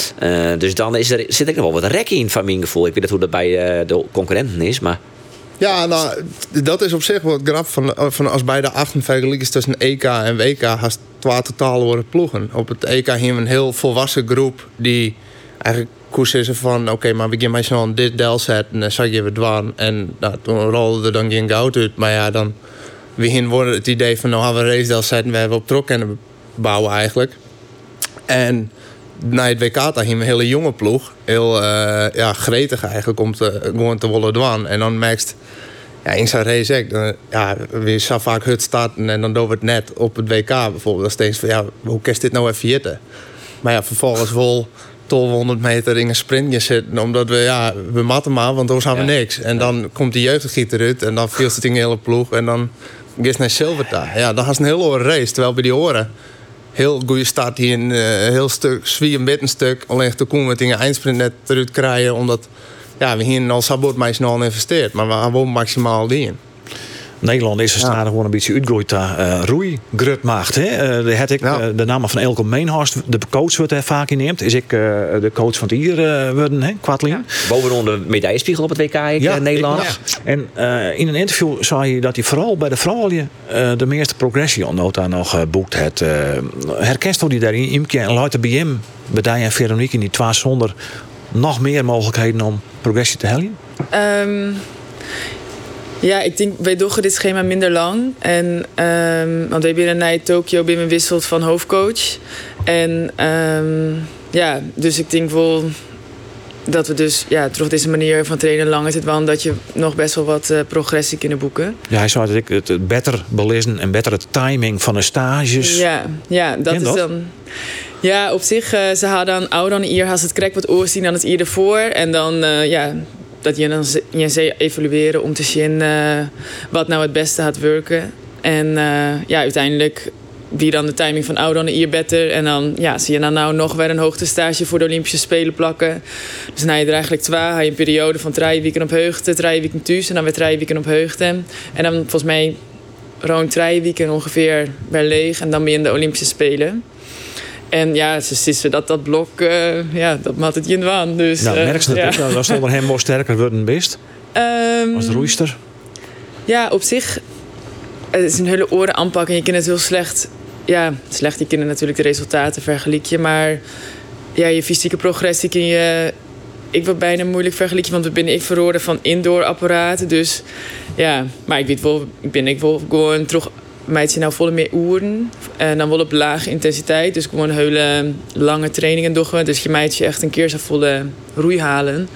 Uh, dus dan is er, zit er nog wel wat rek in van mijn gevoel. Ik weet niet hoe dat bij uh, de concurrenten is, maar... Ja, nou, dat is op zich wel grap. Van, van als bij de 48 is tussen EK en WK haast twee totaal worden ploegen. Op het EK hebben we een heel volwassen groep die eigenlijk koers is van oké, okay, maar we gaan maar zo'n dit del set en dan zag je het waan. En nou, toen rolde er dan geen goud uit. Maar ja, dan we worden het idee van nou hebben we een race del set en we hebben op trok kunnen bouwen eigenlijk. En na het WK daar ging een hele jonge ploeg. Heel uh, ja, gretig eigenlijk om te, gewoon te willen doen. En dan merkst ja, in zijn race ook, dan, ja, we zo vaak hut starten en dan doen we het net op het WK bijvoorbeeld. Dan steeds van ja, hoe kan dit nou even jitten? Maar ja, vervolgens wel 1200 meter in een sprintje zitten. Omdat we, ja, we matten maar, want dan hebben we niks. En dan komt die jeugdgieter uit en dan viel het in de hele ploeg. En dan is naar Silverta. Ja, dan was een heel oren race. Terwijl bij die oren heel goede start hier een uh, heel stuk, zwier een stuk. Alleen te komen met een eindsprint net eruit krijgen. Omdat ja, we hier al sabot mij snel investeerd. Maar we hebben maximaal die Nederland is er ja. gewoon een beetje uitgroeid naar uh, roeigrutmacht. Uh, de, had ik, ja. uh, de naam van Elke Meenhorst, de coach wordt er vaak in neemt. Is ik uh, de coach van het hier worden, hè, Kwartlien. Ja. Bovenaan de medaillespiegel op het WK Nederland. Ik, en in een interview zei je dat hij vooral bij de vrouwen de meeste progressie nota nog boekt. Het, herkent die daarin, Imke en Luiten hem, bij en Veronique in die twee zonder nog meer mogelijkheden om progressie te hellen? Um... Ja, ik denk, wij doen dit schema minder lang. En, um, want we hebben naar Tokio binnen wisselt van hoofdcoach. En um, ja, dus ik denk wel dat we dus ja, terug deze manier van trainen langer zit wel dat je nog best wel wat uh, progressie kunnen boeken. Ja, hij zei dat ik het beter belezen en betere timing van de stages. Ja, ja dat is dan. Ja, op zich, uh, ze hadden dan ouder dan hier had het krek wat oorzien dan het hier ervoor. En dan, uh, ja, dat je dan je evalueren om te zien uh, wat nou het beste gaat werken. En uh, ja, uiteindelijk wie dan de timing van ouder dan hier beter. En dan ja, zie je dan nou nog weer een hoogtestage voor de Olympische Spelen plakken. Dus na je er eigenlijk twee, je een periode van drie weken op heugte, drie weken thuis en dan weer drie weken op heugte. En dan volgens mij rond drie weken ongeveer weer leeg en dan ben je in de Olympische Spelen. En ja, ze zissen dat dat blok, uh, ja, dat maakt het je waan. Dus, nou, uh, merk ze dat ja. ook? Dan stond er hem wel sterker worden best. Um, Als de roeister. Ja, op zich. Het is een hele oren aanpakken. Je kunt het heel slecht. Ja, slecht. Je kunt natuurlijk de resultaten vergelijken. Maar ja, je fysieke progressie kun je. Ik wil bijna moeilijk vergelijken, want we ben ik verhoren van indoor apparaten. Dus ja, maar ik weet wel, ik ben ik wel gewoon terug meidje nou volle meer oeren. En dan wel op lage intensiteit. Dus gewoon hele lange trainingen doen. Dus je meidje echt een keer zou volle roei halen.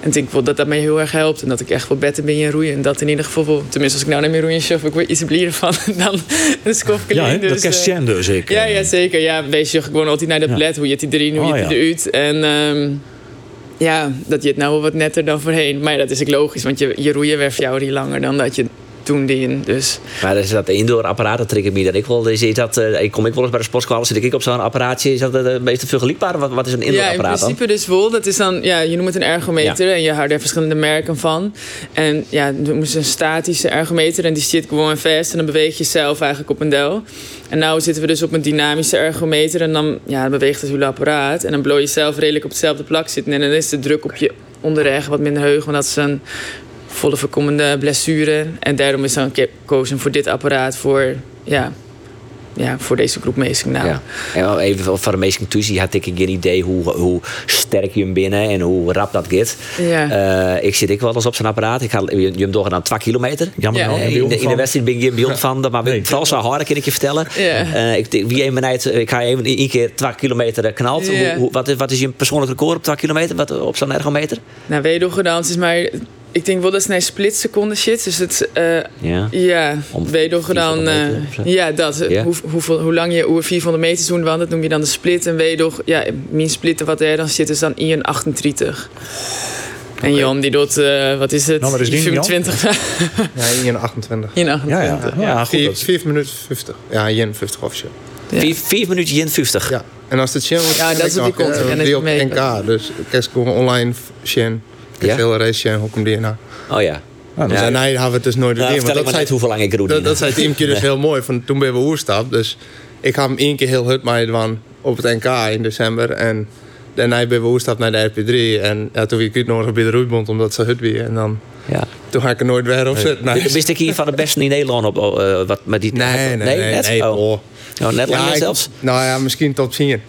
En ik denk dat dat mij heel erg helpt. En dat ik echt wel beter ben in roeien. En dat in ieder geval wel, tenminste als ik nou naar meer roeien chef, ik word iets blier van (laughs) dan een skofje. Ja, dus, dat kan uh, dus zeker. Ja, ja, zeker. Ja, wees je gewoon altijd naar de Ja. bled. Hoe je het die drie, hoe Oh, je het ja. eruit. En ehm, ja, dat je het nou wel wat netter dan voorheen. Maar ja, dat is ook logisch. Want je, je roeien voor jou niet langer dan dat je toen deed. Dus Maar is dat indoor apparaat, dat ik me dat ik wel. Is, is dat, ik kom ik wel eens bij de sportschool, zit ik op zo'n apparaatje. Is dat het meest vergelijkbaar? Wat, wat is een indoor Ja, in apparaat dan? principe dus wel. Dat is dan, ja, je noemt het een ergometer en je houdt er verschillende merken van. En ja, dan noemen ze een statische ergometer en die zit gewoon vast en dan beweeg je zelf eigenlijk op een del. En nu zitten we dus op een dynamische ergometer en dan ja, dan beweegt het hele apparaat. En dan blow je zelf redelijk op hetzelfde plak zitten en dan is de druk op je onderreg wat minder heug, want dat is een volle voorkomende blessure. En daarom is dan gekozen voor dit apparaat voor, ja, ja, voor deze groep mensen. Nou, Ja. En wel even voor de meeste tussen had ik geen idee hoe, hoe sterk je hem binnen en hoe rap dat gaat. Ja. Eh, ik zit ik wel eens op zijn apparaat. Ik ga je, je hem doorgaan 2 kilometer. Jammer Ja. nou, je in, de, in de van- wedstrijd ben ik geen beeld van, maar Nee. vooral zo hard kan ik je vertellen. Ja. Eh, ik, wie een ik ga even één keer 2 kilometer knalt. Ja. Hoe, hoe- wat, is, wat is je persoonlijk record op 2 kilometer wat, op zo'n ergometer? Nou, wedogedans is maar... Ik denk wel dat het een splitseconde shit. Dus het... eh Ja. ja, Om wedogedaan... 400 meter eh, of zo? ja, dat. Ja. Hoe, hoeveel, hoe lang je oer 400 meter doen, want dat noem je dan de split. En wedog... Ja, mijn splitten wat er dan zit is dan 1,38. En Jan, die doet... eh, wat is het? Nou, is die, Jan? 25. Ja, in 28. 1,28. Ja, ja. ja goed. 4, dat- 4 minuten 50. Ja, in 50 officieel. 4 minuten in 50. Ja. En als het Shen wordt, Ja, dat is die kont, eh, en op NK. Dus ik gewoon online Shen. Ik Ja? veel race komt die nou? Oh ja. Dus Ja. en nee, hebben we het dus nooit Nou, vertel ik maar net hoeveel lang ik roe. dat, dat zei Teamke dus (laughs) heel mooi. Van, toen ben we oerstap. Dus ik ga hem één keer heel hut mee op het NK in december. En daarna ben we oerstap naar de RP3. En ja, toen ik nog bij de roeibond omdat ze hut weer. En dan, Ja. toen ga ik er nooit weer op zitten. Nee. Wist ik hier van de beste in Nederland op eh, wat met die Nee, nee, nee. nee, oh. oh. Oh, net Ja, langer ik- zelfs. Nou ja, misschien tot 10.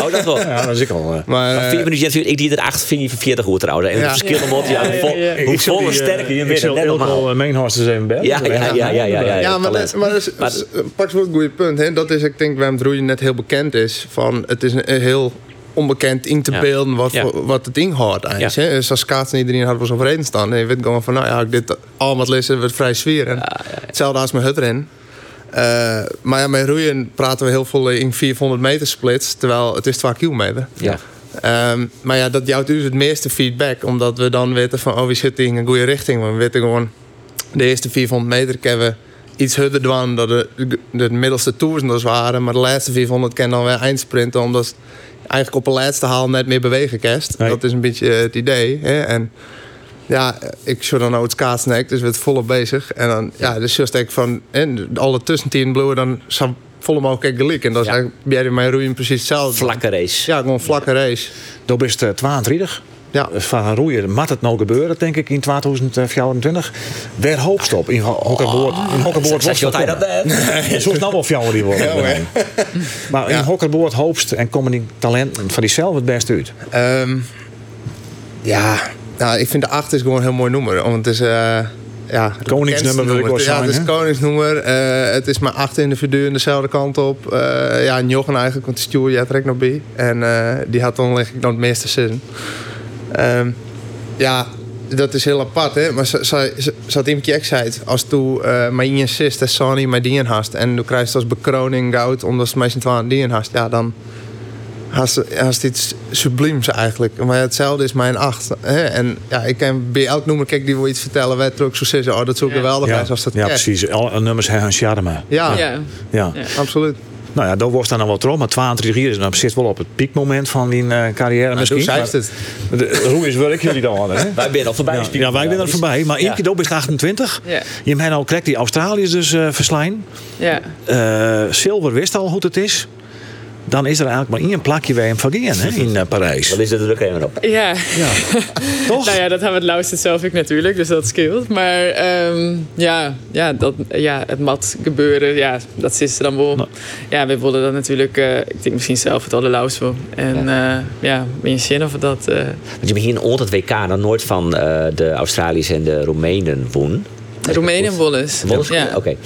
Oh, dat wel. (laughs) Ja, dat is ik al. eh. Maar, Maar eh, 4 minuten in 40, ik die er 8 vind je van 40 goed trouwens. En Ja. het verschil om ja, hoe vol- ja, ja. hoe Ik zal vol en die, eh, sterker je Ik bent. zal Net normaal. Ilko Meenhorst eens even bellen. Ja, ja, ja, ja, ja, ja. Ja, maar, dat, maar dat is, pak wel een goede punt. Hè? Dat is, ik denk, waarom het roeien net heel bekend is. Van, het is een, een heel onbekend in te Ja. beelden wat, Ja. wat het inhoudt eigenlijk. Ja. Hè? Dus als schaatsen iedereen had was overeen staan. En je weet gewoon van, nou ja, ik dit allemaal lezen, wordt vrij sfeer. En Hetzelfde als met hutren. Eh maar ja, met roeien praten we heel veel in 400 meter splits. Terwijl het is 12 kilometer. Ja. Ehm, maar ja, dat jouwt dus het meeste feedback. Omdat we dan weten van, oh, we zitten in een goede richting. Want we weten gewoon, de eerste 400 meter kennen we iets harder doen dan de, de middelste toersenders waren. Maar de laatste 400 kennen dan weer eindsprinten. Omdat eigenlijk op de laatste haal net meer bewegen kerst. Nee. Dat is een beetje het idee. Hè? En ja, ik zou dan ook het schaatsen, dus we zijn volop bezig. En dan, ja, dus just ik van, en alle tussentien bloeien dan zo volle mogelijk gelijk. En dat is Ja. eigenlijk bij mijn roeien precies hetzelfde. Vlakke race. Ja, gewoon vlakke race. Dat is het 32. Ja. Dus van roeien moet het nou gebeuren, denk ik, in 2024. Weer hoopstop in ho- hokkerboord. In hokkerboord (laughs) Zeg je wat hij dat (laughs) Zo snel wel fjouwer die worden. (laughs) Maar in hokkerboord hoopst en komen die talenten van diezelfde het best uit. Ehm, ja, nou, ik vind de 8 is gewoon een heel mooi nummer. Want het is... eh ja, het Koningsnummer wil ik wel nummer. Ja, het is koningsnummer. Eh, het is maar acht individuen dezelfde kant op. Eh, ja, en Jochen eigenlijk, want jij trekt nog bij. En eh, die had dan leg ik nog het meeste zin. Ehm, ja, dat is heel apart, hè. Maar zoals iemand je zei, als tu uh, maar in assist en Sony maar die hast en du krijgt als bekroning goud omdat ze meestal twaalf die hast, ja, dan hast iets subliems eigenlijk. Maar hetzelfde is mijn acht. Hè? En ja, ik kan bij elk noemer kijk die wil iets vertellen, er ook zo zeggen, oh, dat is ook geweldig Ja, als dat ja precies. Alle nummers hebben een charme. Ja, Ja. Ja. absoluut. Nou ja, daar was dan wel trouw, maar 22 jaar is dan zit wel op het piekmoment van die uh, carrière misschien. Hoe zei het? Hoe is werk jullie dan hadden? Hè? Wij zijn al voorbij. Ja, ja wij zijn er voorbij. Maar één keer op is 28. Ja. Je hebt al correct die Australiërs dus uh, verslaan. Ja. Uh, Silver wist al hoe het is dan is er eigenlijk maar één plakje bij hem vergeen hè, in uh, Parijs. Dan is er druk helemaal op. Ja. ja. Toch? (laughs) nou ja, dat hebben we het luisterd zelf ik natuurlijk, dus dat scheelt. Maar um, ja, ja, dat, ja, het mat gebeuren, ja, dat is er dan wel. Nou. Ja, we wilden dat natuurlijk, uh, ik denk misschien zelf het allerlauwste. En ja, uh, ja ben je zin of dat... Want je begint ooit het WK dan nooit van de Australiërs en de Roemenen won. Roemenië Wolles. Wolles, ja. oké. Okay.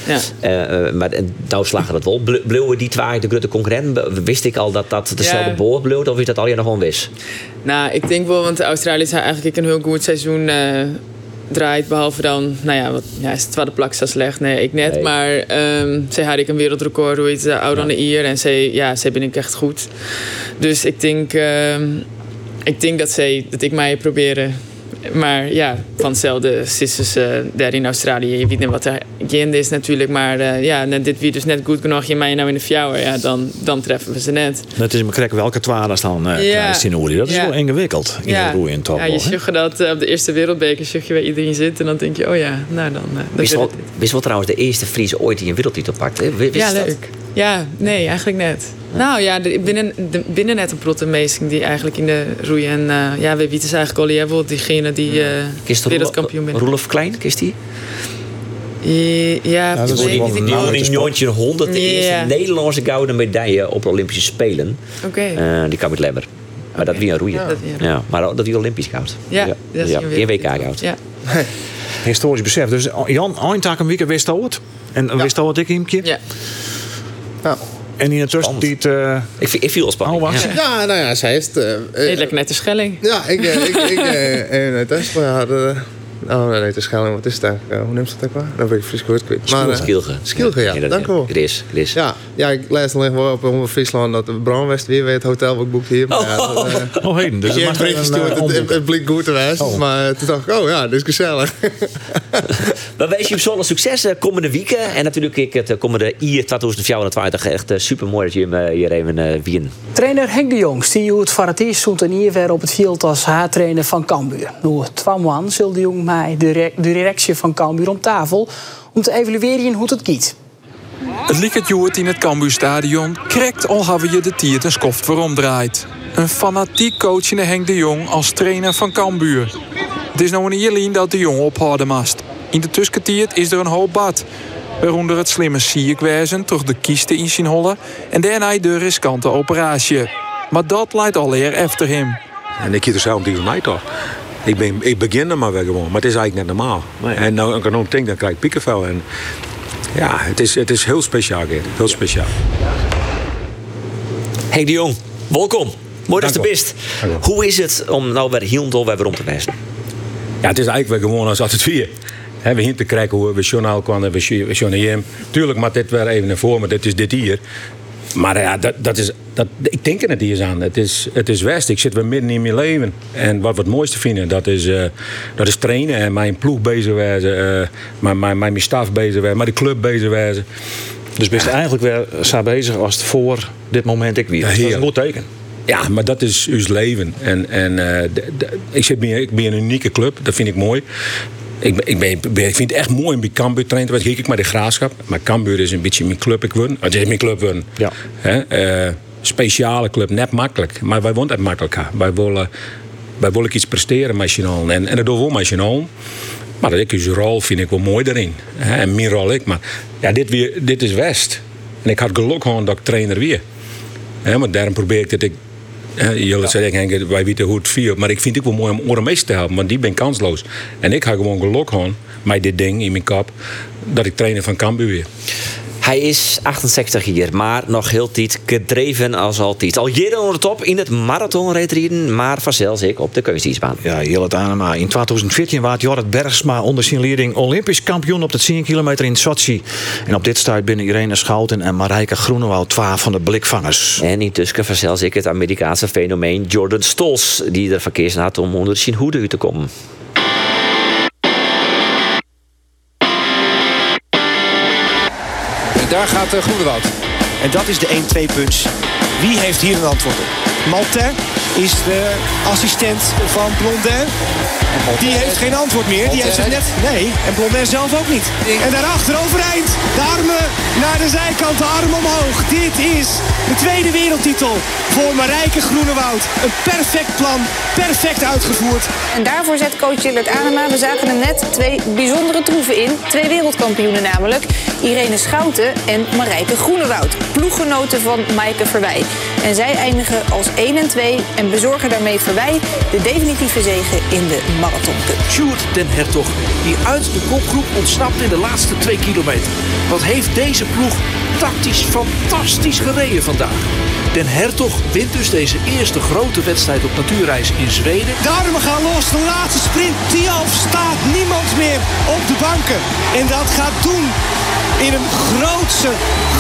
Ja. Uh, maar nou slagen dat wel. Bleeuwen die twee de grote concurrenten? Wist ik al dat dat dezelfde ja. bleef? Of is dat al je nog gewoon wist? Nou, ik denk wel, want de Australiërs hebben eigenlijk een heel goed seizoen uh, draait. Behalve dan, nou ja, wat, ja is het tweede plak zo slecht? Nee, ik net. Nee. Maar um, zij had ik een wereldrecord, hoe iets ouder dan de Ier. En zij, ja, zij ben ik echt goed. Dus ik denk, uh, ik denk dat, zij, dat ik mij proberen maar ja, van hetzelfde is uh, daar in Australië. Je weet niet wat er gaande is natuurlijk. Maar uh, ja, dit wie dus net goed genoeg je mij nou in de fjouwer. Ja, dan, dan treffen we ze net. Dat is me krek welke twaalf dan uh, ja. Dat is ja. wel ingewikkeld in ja. de roeien top. Ja, je zag dat op de eerste wereldbeker zag je waar iedereen zit. En dan denk je, oh ja, nou dan... dan wist, wel, wist wel trouwens de eerste Friese ooit die een wereldtitel pakt. Hè? Wist ja, leuk. Dat? Ja, nee, eigenlijk net. Nou ja, de, binnen, de, binnen net een prottenmeesting die eigenlijk in de roeien. En uh, ja, we weten eigenlijk al jij diegene die uh, wereldkampioen bent. Roelof Klein, kist die? Ja, ja dat is wel een jongetje 100 de eerste Nederlandse gouden medaille op de Olympische Spelen. Oké. Okay. Uh, die kan met Lemmer. Maar okay. dat wie een roeien. Ja. ja. maar dat wie Olympisch goud. Ja, ja. dat is ja. WK goud. Ja. (laughs) Historisch besef. Dus Jan, eindtak een week wist het. En ja. wist het een keer? Ja. Ja. En in de tussentijd... Uh, ik, ik viel spannend. Oh, ja. ja, nou ja, zij het... Uh, Redelijk net de Schelling. Ja, ik... ik, ik, ik uh, (laughs) in Tesla hadden... Oh, nee, de Schelling, wat is het eigenlijk? Uh, hoe neemt ze het ook wel? Dan ben ik fris goed kwijt. Maar, uh, Skilge. Skilge, ja. ja dank u wel. Chris, Chris. Ja, ja, ik lees alleen wel op onder Friesland dat de Brandwest weer weer het hotel wat ik boekt hier. Maar, oh, ja, dat, uh, oh, heen. Dus het, het, het blik goed te wijzen. Oh. Maar toen dacht ik, oh ja, dit is gezellig. (laughs) We wensen je zo'n succes komende weken. En natuurlijk ik het komende IR 2024 echt super mooi dat je hem hier even uh, wien. Trainer Henk de Jong stier hoe het voor het eerst stond en hier weer op het veld als haar-trainer van Cambuur. Nu, twee man zul de Jong mij de, de directie van Cambuur om tafel om te evalueren hoe het giet. Het lieket in het Cambuurstadion krekt al hebben je de tiert en skoft voor omdraait. Een fanatiek coachende Henk de Jong als trainer van Cambuur. Het is nou een Jelien dat de Jong ophouden mast. In de tusketiert is er een hoop bad. Waaronder het slimme sierkwijzen toch de kiesten in zien hollen en daarna de riskante operatie. Maar dat leidt al eer efter hem. En ik hier zelf die van mij toch. Ik, ben, ik begin er maar weer gewoon, maar het is eigenlijk net normaal. Nee. En nou, ik kan denk, dan krijg ik piekenvel. En ja, het is, het is heel speciaal, Geert. Heel speciaal. Henk de Jong, welkom. Mooi dat je er bent. Hoe is het om nou weer heel dol weer rond te wijzen? Ja, het is eigenlijk weer gewoon als altijd vier. we hier te kijken hoe we journaal kwamen, we journalieren. Tuurlijk maar dit weer even naar voren, maar dit is dit hier. Maar ja, dat, dat is, dat, ik denk er net eens aan. Het is, het is West. Ik zit weer midden in mijn leven. En wat we het mooiste vinden, dat is, uh, dat is trainen en mijn ploeg bezig wezen. Uh, mijn, mijn, mijn staf bezig wezen, met de club bezig wezen. Dus ben je eigenlijk weer zo bezig als het voor dit moment ik weer. Ja, dat is een goed teken. Ja, maar dat is uw leven. En, en uh, de, ik, zit bij, ik ben een unieke club, dat vind ik mooi. Ik, ik, ben, ik vind het echt mooi om bij Cambuur trainen. Want kijk ik maar de graafschap. Maar Cambuur is een beetje mijn club. Ik won. Het is mijn club won. Ja. Hè? Uh, speciale club, net makkelijk. Maar wij wonen het makkelijk. Wij willen, wij willen iets presteren met En, en dat doen we met Maar dat ik dus rol vind ik wel mooi daarin. Hè? En mijn rol ik. Maar ja, dit, weer, dit is West. En ik had geluk gewoon dat ik trainer weer. Hè? Maar daarom probeer ik dat ik Jullie ja. zeggen, Henk, wij weten hoe het viel. Maar ik vind het wel mooi om oren mee te helpen, want die ben kansloos. En ik ga gewoon geluk gewoon met dit ding in mijn kop, dat ik trainer van Cambuur weer. Hij is 68 jaar, maar nog heel tijd gedreven als altijd. Al jaren onder de top in het marathonredrijden, maar vanzelfs ik op de kunstdienstbaan. Ja, heel het aan. In 2014 was Jorrit Bergsma onder zijn leiding Olympisch kampioen op de 10 kilometer in Sochi. En op dit stuit binnen Irene Schouten en Marijke Groenewoud, 12 van de blikvangers. En intussen vanzelfs ik het Amerikaanse fenomeen Jordan Stolz, die er verkeers had om onder zijn hoede te komen. Daar gaat uh, Groenewoud. En dat is de 1-2 punch. Wie heeft hier een antwoord op? Maltais is de assistent van Blondin. Die heeft geen antwoord meer. Die heeft het net. Nee, en Blondin zelf ook niet. En daarachter overeind. De armen naar de zijkant, de armen omhoog. Dit is de tweede wereldtitel voor Marijke Groenewoud. Een perfect plan, perfect uitgevoerd. En daarvoor zet coach Gillard Anema, we zagen hem net, twee bijzondere troeven in. Twee wereldkampioenen namelijk. Irene Schouten en Marijke Groenewoud. Ploeggenoten van Maaike Verwij. En zij eindigen als 1 en 2 en bezorgen daarmee Verwij de definitieve zege in de Marathon. Sjoerd den Hertog, die uit de kopgroep ontsnapt in de laatste twee kilometer. Wat heeft deze ploeg tactisch fantastisch gereden vandaag. Den Hertog wint dus deze eerste grote wedstrijd op natuurreis in Zweden. De armen gaan los, de laatste sprint. Tialf staat niemand meer op de banken. En dat gaat doen in een grootse,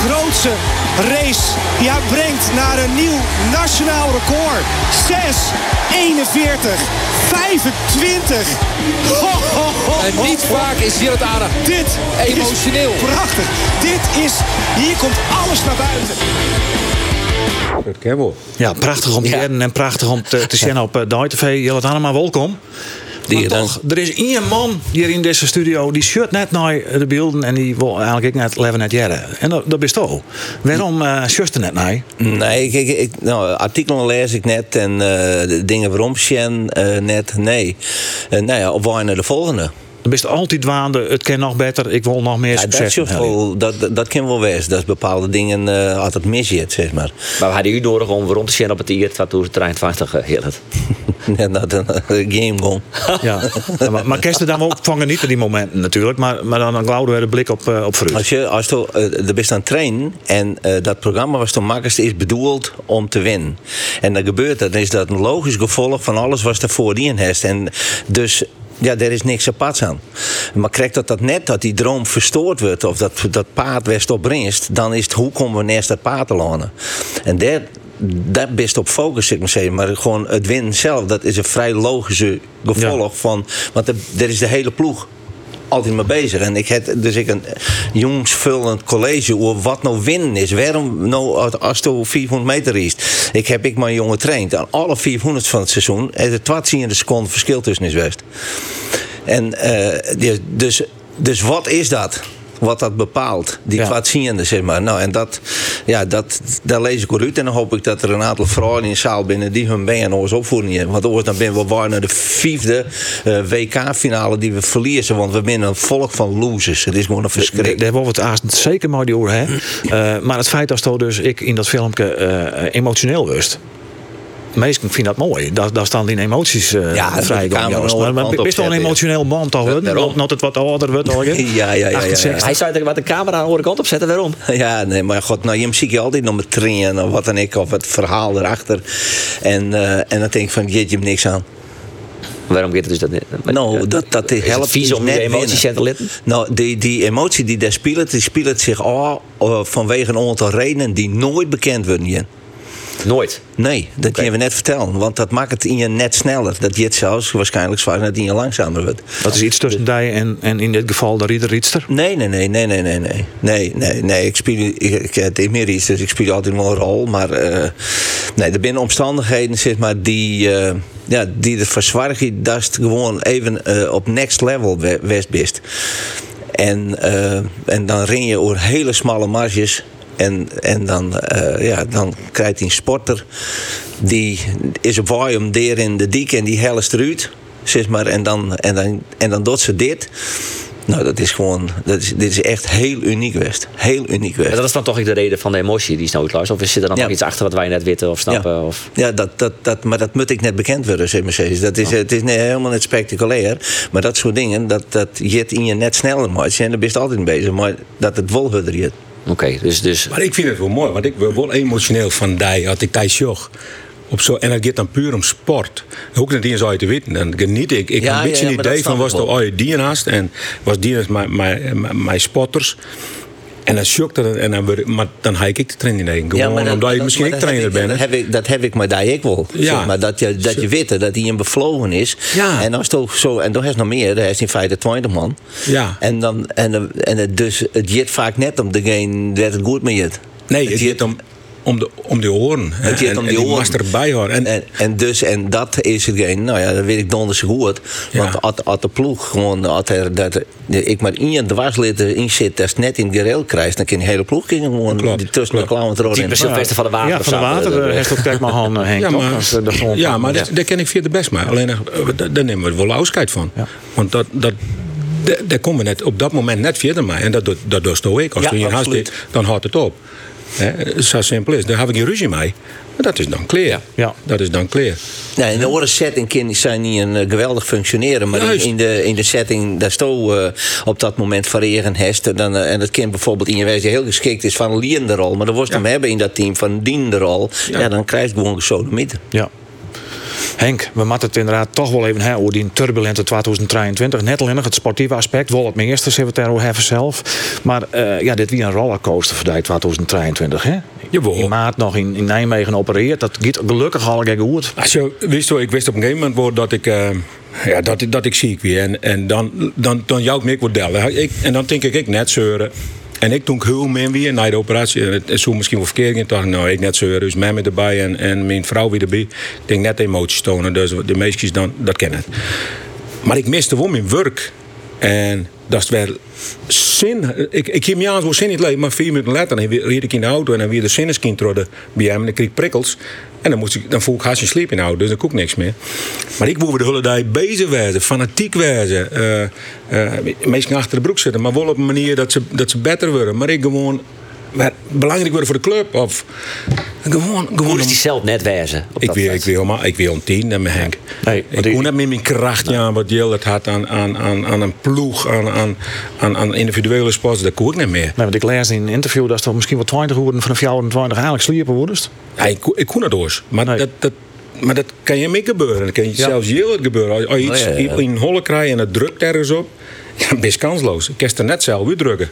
grootse race. Die haar brengt naar een nieuw nationaal record. 6, 41, 25. Ho, ho, ho, En niet vaak is hier het aardig. Dit Emotioneel. is prachtig. Dit is, hier komt alles naar buiten. Dat ken wel. Ja, prachtig om te kennen en prachtig om te, te zien op uh, de TV. Jelle allemaal welkom. Die Maar toch, er is één man hier in deze studio die shirt net naar de beelden en die wil eigenlijk ik net leven net jaren. En dat, dat best ook. Waarom uh, shirt er net naar? Nee, kijk, ik, nou, artikelen lees ik net en eh, de dingen waarom Sjen eh, net. Nee. En nou ja, op naar de volgende. Dan best altijd waande, het kan nog beter, ik wil nog meer Ja, dat, succes. is wel, dat, dat, dat kan wel wezen. Dat is bepaalde dingen eh altijd misjet, zeg maar. Maar we hadden u nodig om rond te zien op het van 2023 heel het. Net naar de game gewoon. Ja, Ja, maar, maar kerst dan ook van genieten die momenten natuurlijk. Maar, maar dan, dan houden we de blik op, uh, op fruit. Als je, als je uh, er bent aan het trainen en uh, dat programma was toen makkelijkste is bedoeld om te winnen. En dan gebeurt dat, dan is dat een logisch gevolg van alles wat er voordien heeft. En dus ja, er is niks apart aan. Maar krijgt dat dat net dat die droom verstoord wordt of dat, dat paard west opbrengt, dan is het hoe komen we naast dat paard te landen. En daar, daar best op focus, ik maar zeggen. Maar gewoon het winnen zelf, dat is een vrij logische gevolg ja. van. Want er, er is de hele ploeg altijd mee bezig. En ik heb dus ik een jongensvullend college over wat nou winnen is. Waarom nou als het 400 meter is. Ik heb ik mijn jongen getraind. Aan alle 400 van het seizoen. Is 12 seconden verschil tussen is geweest. En uh, dus, dus wat is dat? Wat dat bepaalt, die ja. kwaadziende, zeg maar. Nou, en dat, ja, dat, daar lees ik uit. En dan hoop ik dat er een aantal vrouwen in de zaal binnen die hun benen ons opvoeden hebben. Want ooit dan ben we waar naar de vijfde uh, WK-finale die we verliezen. Want we zijn een volk van losers. Het is gewoon een verschrik. Daar wordt het aast zeker mooi die oor, hè? uh, (clears throat) maar het feit dat dus ik in dat filmpje uh, emotioneel wist meesten vinden dat mooi. Daar, daar staan die emoties uh, ja, vrij Maar, maar best wel een emotioneel band toch? Dat het wat ouder wordt al. ja, ja, ja, ja, ja. Hij zou er wat de camera aan de andere kant op zetten. Waarom? (laughs) Ja, nee, maar god, nou, je zie je altijd nog met trainen of wat dan ik, of het verhaal erachter. En, uh, en dan denk ik van, je hebt niks aan. Waarom gaat het dus dat niet? Nou, dat, dat is helpt vies om net de emoties te letten? Nou, die, die emotie die daar speelt, die speelt zich al uh, vanwege een aantal redenen die nooit bekend worden. Hier. Nooit? Nee, dat okay. kun je net vertellen. Want dat maakt het in je net sneller. Dat je het zelfs waarschijnlijk zwaar dat in je langzamer wordt. Dat is iets tussen die en, en in dit geval de Rieder Rietster? Nee, nee, nee, nee, nee, nee, nee. Nee, nee, nee. Ik speel, ik, ik, het is meer iets, dus ik speel altijd wel een rol. Maar uh, nee, er zijn omstandigheden, zeg maar, die... Uh, ja, die de verzwargen, dat is gewoon even uh, op next level west best. En, en dan ren je over hele smalle marges. En, en dan, uh, ja, dan krijgt hij een sporter. Die is op volume daar in de dik en die helst eruit. Zeg maar, en, dan, en, dan, en dan doet ze dit. Nou, dat is gewoon, dat is, dit is echt heel uniek geweest. Heel uniek geweest. Ja, dat is dan toch de reden van de emotie die is nou Of zit er dan ja. nog iets achter wat wij net weten of snappen? Ja, of? ja dat, dat, dat, maar dat moet ik net bekend worden, zeg maar. Dat is, oh. Het is nee, helemaal niet spectaculair. Maar dat soort dingen, dat, dat je het in je net sneller maakt. En daar ben je altijd bezig. Maar dat het wel hudder je. Oké, okay, dus, dus... Maar ik vind het wel mooi, want ik word wel emotioneel van die, had ik die. Op zo, en dat gaat dan puur om sport. Ook niet eens uit te weten. Dan geniet ik. Ik ja, heb een beetje ja, een idee van was er ooit die naast en was die mijn, mijn, mijn spotters. En dan shock dat en dan, maar dan haak ik de training in. Gewoon ja, maar dat, omdat je misschien ik trainer ben. Dat heb ik, dat heb ik maar daar ik wel. Ja. Zeg maar dat je, dat je weet dat hij een bevlogen is. Ja. En als toch zo, en dan is nog meer, daar is in feite 20 man. Ja. En dan, en, en het dus, het jit vaak net om degene dat het goed met je. Nee, het gaat om, om, de, om de oren. hè. Het gaat En- om en die die oren. moest erbij horen. En, En, en, dus, en dat is hetgeen, nou ja, dat weet ik donders goed. Want als, als de ploeg gewoon, als er, dat, ik maar één dwarslid in zit, dat is net in het gereel krijgt, dan kan die hele ploeg gewoon die tussen de klauwen erin. Type Sylvester van de Water Ja, van de water Eh, eh, heeft ook kijk maar Han Henk, ja, toch? maar, Als, eh, de grond- ja, maar dat- daar ken ik via de best maar. Alleen, daar, nemen we wel afscheid van. Want dat, dat, daar- komen we net op dat moment net verder mee. En dat, doet- dat doe ook. Als Ja, je een haast absoluut. dit, dan houdt het op. Hè, Zo simpel is. Daar heb ik geen ruzie mee. Maar dat is dan clear. Ja. Dat is dan clear. Nee, in de andere setting kan zijn niet een eh, geweldig functioneren. Maar in, de, in de setting daar sto eh, op dat moment variëren hest. Dan, eh, en dat kind bijvoorbeeld in je wijze heel geschikt is van een liende rol. Maar dan worst hem hebben in dat team van een diende rol. Ja. dan krijg je gewoon zo de midden. Ja. Henk, we moeten het inderdaad toch wel even hebben over die turbulente 2023. Net alleen nog het sportieve aspect, wel het meeste, zullen we het hebben zelf. Maar eh, ja, dit weer een rollercoaster voor die 2023, hè? In maart nog in, in Nijmegen opereerd. Dat gaat gelukkig al goed. Als je wist, ik wist op een gegeven moment dat ik, eh, ja, dat, ik- dat ik ziek weer. En, en dan, dan, dan jou ik me wat. Ik, en dan denk ik, ik net zeuren. En ik toen heel min weer na de operatie. En het is zo misschien wel verkeerd. Ik dacht, nou, ik net zeuren. Dus mij erbij en, en mijn vrouw weer erbij. Ik denk net emoties tonen. Dus de meisjes dan, dat kennen. Maar ik miste wel mijn werk. En dat weer zin. Ik, ik heb wel zin in het leven, maar vier minuten later dan reed ik in de auto en dan weer de zinneskind bij hem en dan kreeg ik prikkels. En dan, moest ik, dan voel ik in de auto, dus dan koek ik niks meer. Maar ik wilde de hele dag bezig wezen, fanatiek wezen. eh eh meestal achter de broek zitten, maar wel op een manier dat ze, dat ze beter worden. Maar ik gewoon belangrijk worden voor de club. Of gewoon, gewoon Hoe is die zelf net wezen? op ik dat wil, ik wil maar, ik wil een tien en mijn Henk. Nee, ik kon net met mijn kracht ja, wat Jil het had aan, aan, aan, aan een ploeg, aan, aan, aan, aan individuele sports, dat kon ik niet meer. Nee, want ik lees in een interview dat ze toch misschien wel 20 worden van de 24 eigenlijk sliepen worden. Ja, ik, kon- ik kon het door. Maar, dat, dat, maar dat kan je mee gebeuren. Dat kan je Ja. zelfs heel wat gebeuren. Als, je iets Oh, ja, ja. in een holle krijgt en het drukt ergens op, (laughs) ja, best kansloos. Ik kan er net zelf weer drukken.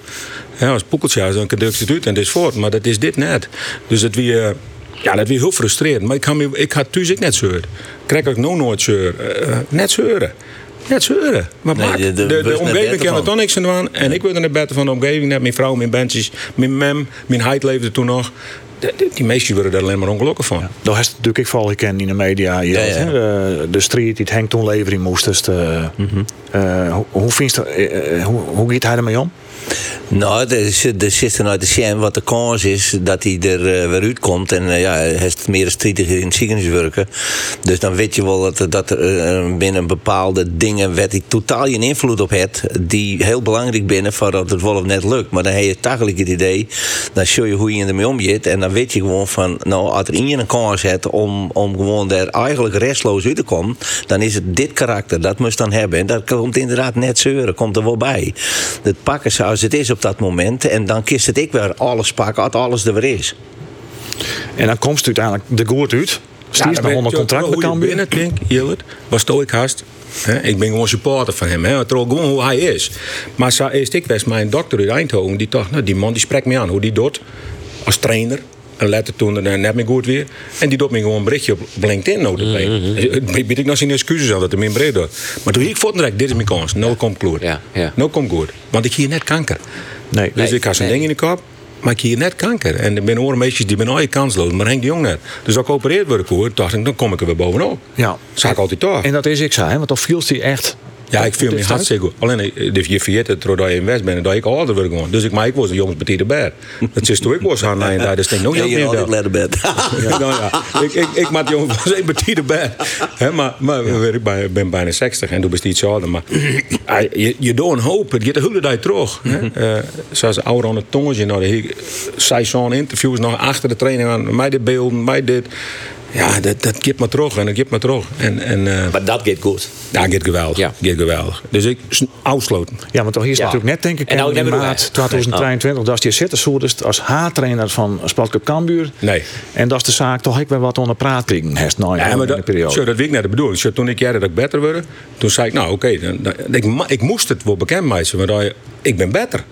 Ja, als poekeltje, dan drukt het uit en het is voort. Maar dat is dit net. Dus het weer, ja, dat weer heel frustrerend. Maar ik, had ik had thuis ik net zeuren. Krijg ik nou nooit zeuren. Eh, net zeuren. Net zeuren. Maar Nee, de- de, omgeving kan er toch niks aan doen. En ik wil er net beter van de omgeving. Net mijn vrouw, mijn bandjes, mijn mem, mijn heid leefde toen nog. Die meisjes worden daar alleen maar ongelukkig van. Dat is natuurlijk ik vooral gekend in de media. Je Ja, ja. De, de street die het Henk toen leveren moest. Dus de, eh, hoe, hoe, vind je, eh, eh, hoe, hoe gaat hij ermee om? Nou, er is- er er uit de wat de kans is dat hij er eh, weer uitkomt. En eh, ja, hij heeft meer stridiger in het ziekenhuis werken. Dus dan weet je wel dat, dat er eh, binnen bepaalde dingen waar hij totaal geen invloed op heeft. Die heel belangrijk binnen voordat het wel of net lukt. Maar dan heb je eigenlijk het idee, dan show je hoe je ermee omgaat. En dan weet je gewoon van, nou, als er iemand een kans heeft om, om gewoon daar eigenlijk restloos uit te komen. Dan is het dit karakter, dat moest dan hebben. En dat komt inderdaad net zeuren, komt er wel bij. Het pakken zoals het is op dat moment. En dan kist het ik weer alles pakken als alles er weer is. En dan komt het uiteindelijk de goert uit. Stiert nog onder contract met Cambuur. binnen denk, Jillert, was toch ik haast. Hè, ik ben gewoon supporter van hem. Hè. Het gewoon hoe hij is. Maar zo is ik was mijn dokter uit Eindhoven. Die dacht, nou, die man die spreekt me aan. Hoe die doet. Als trainer. En later toen uh, net meer goed weer. En die doet me gewoon een berichtje op LinkedIn. notabene. Mm Bied ik nog zijn excuses aan dat hij me een bericht doet. Maar toen ik direct, dit is mijn kans. Nou komt goed. Ja, ja. Nou komt goed. Want ik hier net kanker. Nee. Dus Nee, ik had zo'n nee. ding in de kop. Maar ik hier net kanker. En er zijn orenmeisjes die ben al kansloos. Maar Henk de Jong net. Dus als ik geopereerd word, hoor, dacht ik, dan kom ik er weer bovenop. Ja. Zag ik altijd toch. En dat is ik zo, hè? want dan viel hij echt. Ja, ik viel me hartstikke goed. Alleen, eh, dus je vergeet het, doordat je in West bent, dat ik ouder word gewoon. Dus ik, maar ik was een jongens betierde bed. Dat is toen ik was aan en daar, dus denk ik, hebt altijd meer bed. nou ik, ik, ik maak jongens was een betierde bed. Hè, maar maar ik ben, ben bijna 60 en toen je iets ouder. Maar ah, je, je doet een hoop, het gaat de hele dag terug. Hè. Eh, zoals ouder aan het tongetje, nou, de- zij zo'n interviews nog achter de training aan, mij dit beelden, mij dit. Ja, dat, dat geeft me terug en dat geeft me terug. En, en, eh, Maar dat gaat goed. ja, gaat geweldig. Ja. Gaat geweldig. Dus ik afsloten. Ja, want toch hier is Ja. natuurlijk net denk ik En nou in we maart weg. 2023 dat is die zitten soort als H-trainer van Sportclub Cambuur. Nee. En dat is de zaak toch ik weer wat onder praat kriegen heeft nou Ja, in maar de periode. zo, dat weet ik net de bedoeling. Zo, toen ik jaren dat ik beter werd, toen zei ik, nou oké, ik, moest het wel bekend maken, want dan- ik ben beter.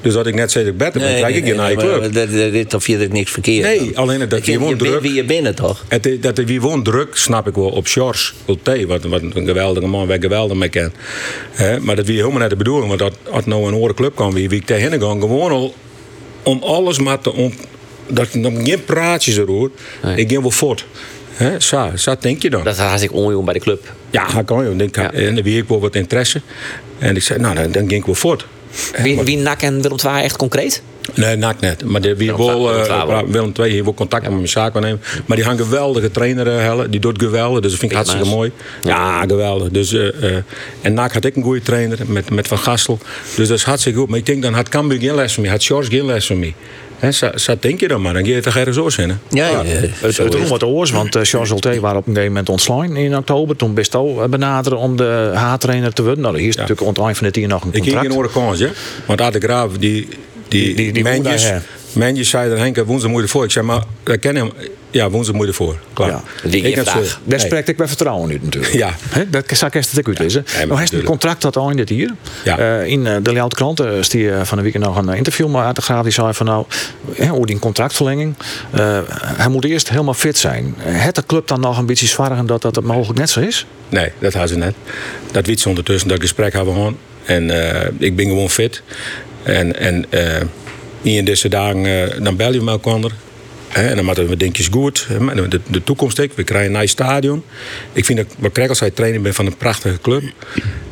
Dus dat ik net zei dat ik beter ben, krijg ik je naar je club. dat- Of je er niks verkeerd Nee, alleen dat Je bent druk. wie je binnen toch? Het, dat wie woont druk, snap ik wel, op Sjors. Wat, wat een geweldige man, waar ik geweldig mee ken. Hè, maar dat wie helemaal net de bedoeling. Want dat, als nou een andere club kan, wie, wie ik tegen ga, gewoon al om alles maar te on- dat nog geen praatjes erover. Ik ging wel voort. Hè, zo, zo denk je dan. Dat is hartstikke onjong bij de club. Ja, dat kan En dan wie ik wel wat interesse. En ik zei, nou, dan, dan ging ik wel voort. Wie, wie NAC en Willem II echt concreet? Nee, nak net. Maar de, wie Willem wil, II, eh, Willem II heeft wel contact met mijn zaak nemen. Maar die gaan een geweldige trainer eh, hellen. Die doet geweldig. Dus dat vind ik hartstikke mooi. Ja, geweldig. Dus, eh, eh, en NAC had ik een goede trainer met, met Van Gastel. Dus dat is hartstikke goed. Maar ik denk dan had Cambuur geen les van mij. Had George geen les van mij. Hè, zo, zo denk je dan maar. Dan ga je toch ergens zo in. hè? Ja, Het, het is wat oors, want eh, Charles Olté waren op een gegeven moment ontslaan in oktober. Toen best al benaderen om de H-trainer te worden. Nou, hier is natuurlijk eind van jaar nog een Ik ging contract. geen oren kans, hè? Want Ade Graaf, die, die, die- die Menjes zei dat Henk woensdag moet je ervoor. Ik zei, maar dat ken hem. Ja, woensdag moet je ervoor. Klaar. Ik heb zo- Daar spreekt ik bij vertrouwen uit natuurlijk. Ja. Hè, dat zou ik eerst het ook uitlezen. maar nou, heeft een contract tot eind dit hier. Ja. Eh, in eh, de Leeuwarden Krant uh, die van de week nog een interview met de Graaf. Die zei van nou, hè, over die contractverlenging. eh, hij moet eerst helemaal fit zijn. Het de club dan nog een beetje zwaar dat dat het mogelijk net zo is? Nee, dat hadden ze net. Dat weet ze ondertussen, dat gesprek hebben we gewoon. En eh, ik ben gewoon fit. En, en eh, hier in deze dagen, eh, dan bel je met elkaar. En dan maken we dingetjes goed. De, de toekomst ook. We krijgen een nice stadion. Ik vind dat, wat Krekels zei, trainer ben van een prachtige club.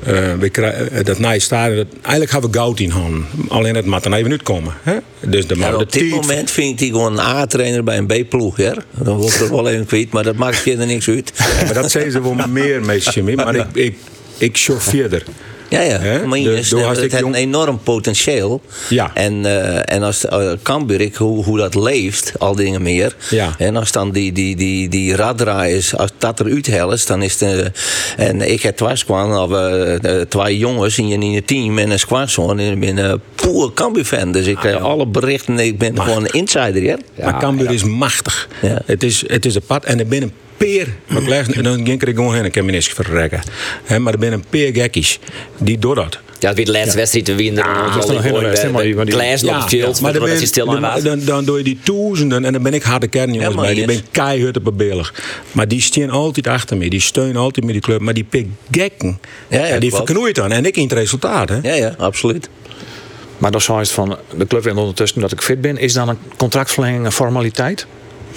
Eh, we krijgen, eh, dat nice stadion, dat, eigenlijk hebben we goud in handen. Alleen het moet dan even uitkomen. Hè? Dus de, Ja, op dit moment vind ik gewoon een A-trainer bij een B-ploeg. Dan wordt er wel even kwijt, maar dat maakt verder niks uit. maar dat zeggen ze wel (laughs) meer, meisje. Maar ik, ik, ik chauffeer er. Ja, ja. Hè? Maar je, het heeft jong- een enorm potentieel. Ja. En, eh, en als uh, Cambuur, ik, hoe, hoe dat leeft, al dingen meer. Ja. En als dan die, die, die, die raddraaiers, als dat eruit helpt, dan is het... en ik heb twee squan, of eh, twee jongens in je, team en een squadson. En ik ben een poer Cambuur-fan. Dus ik krijg alle berichten. Ik ben gewoon een insider, ja. maar Cambuur is machtig. Het, is, het is een pad en er binnen peer. Maar ik luister- en dan ging ik gewoon heen. Ik kan me niks verrekken. Hè, maar er binnen een peer gekkies. Die door dat. Ja, het weer de laatste wedstrijd te winnen. Ja, dat is nog een hele wedstrijd, maar op het veld, dat stil aan dan, dan, dan doe je die duizenden en dan ben ik harde kern jongens maar bij. Die ben keihard op beelig. Maar die staan altijd achter me. Die steunen altijd met die club. Maar die pik gekken. Ja, ja, die verknoeit dan. En ik in het resultaat. Hè? Ja, ja, absoluut. Maar dan zei het van de club wil ondertussen dat ik fit ben. Is dan een contractverlenging een formaliteit?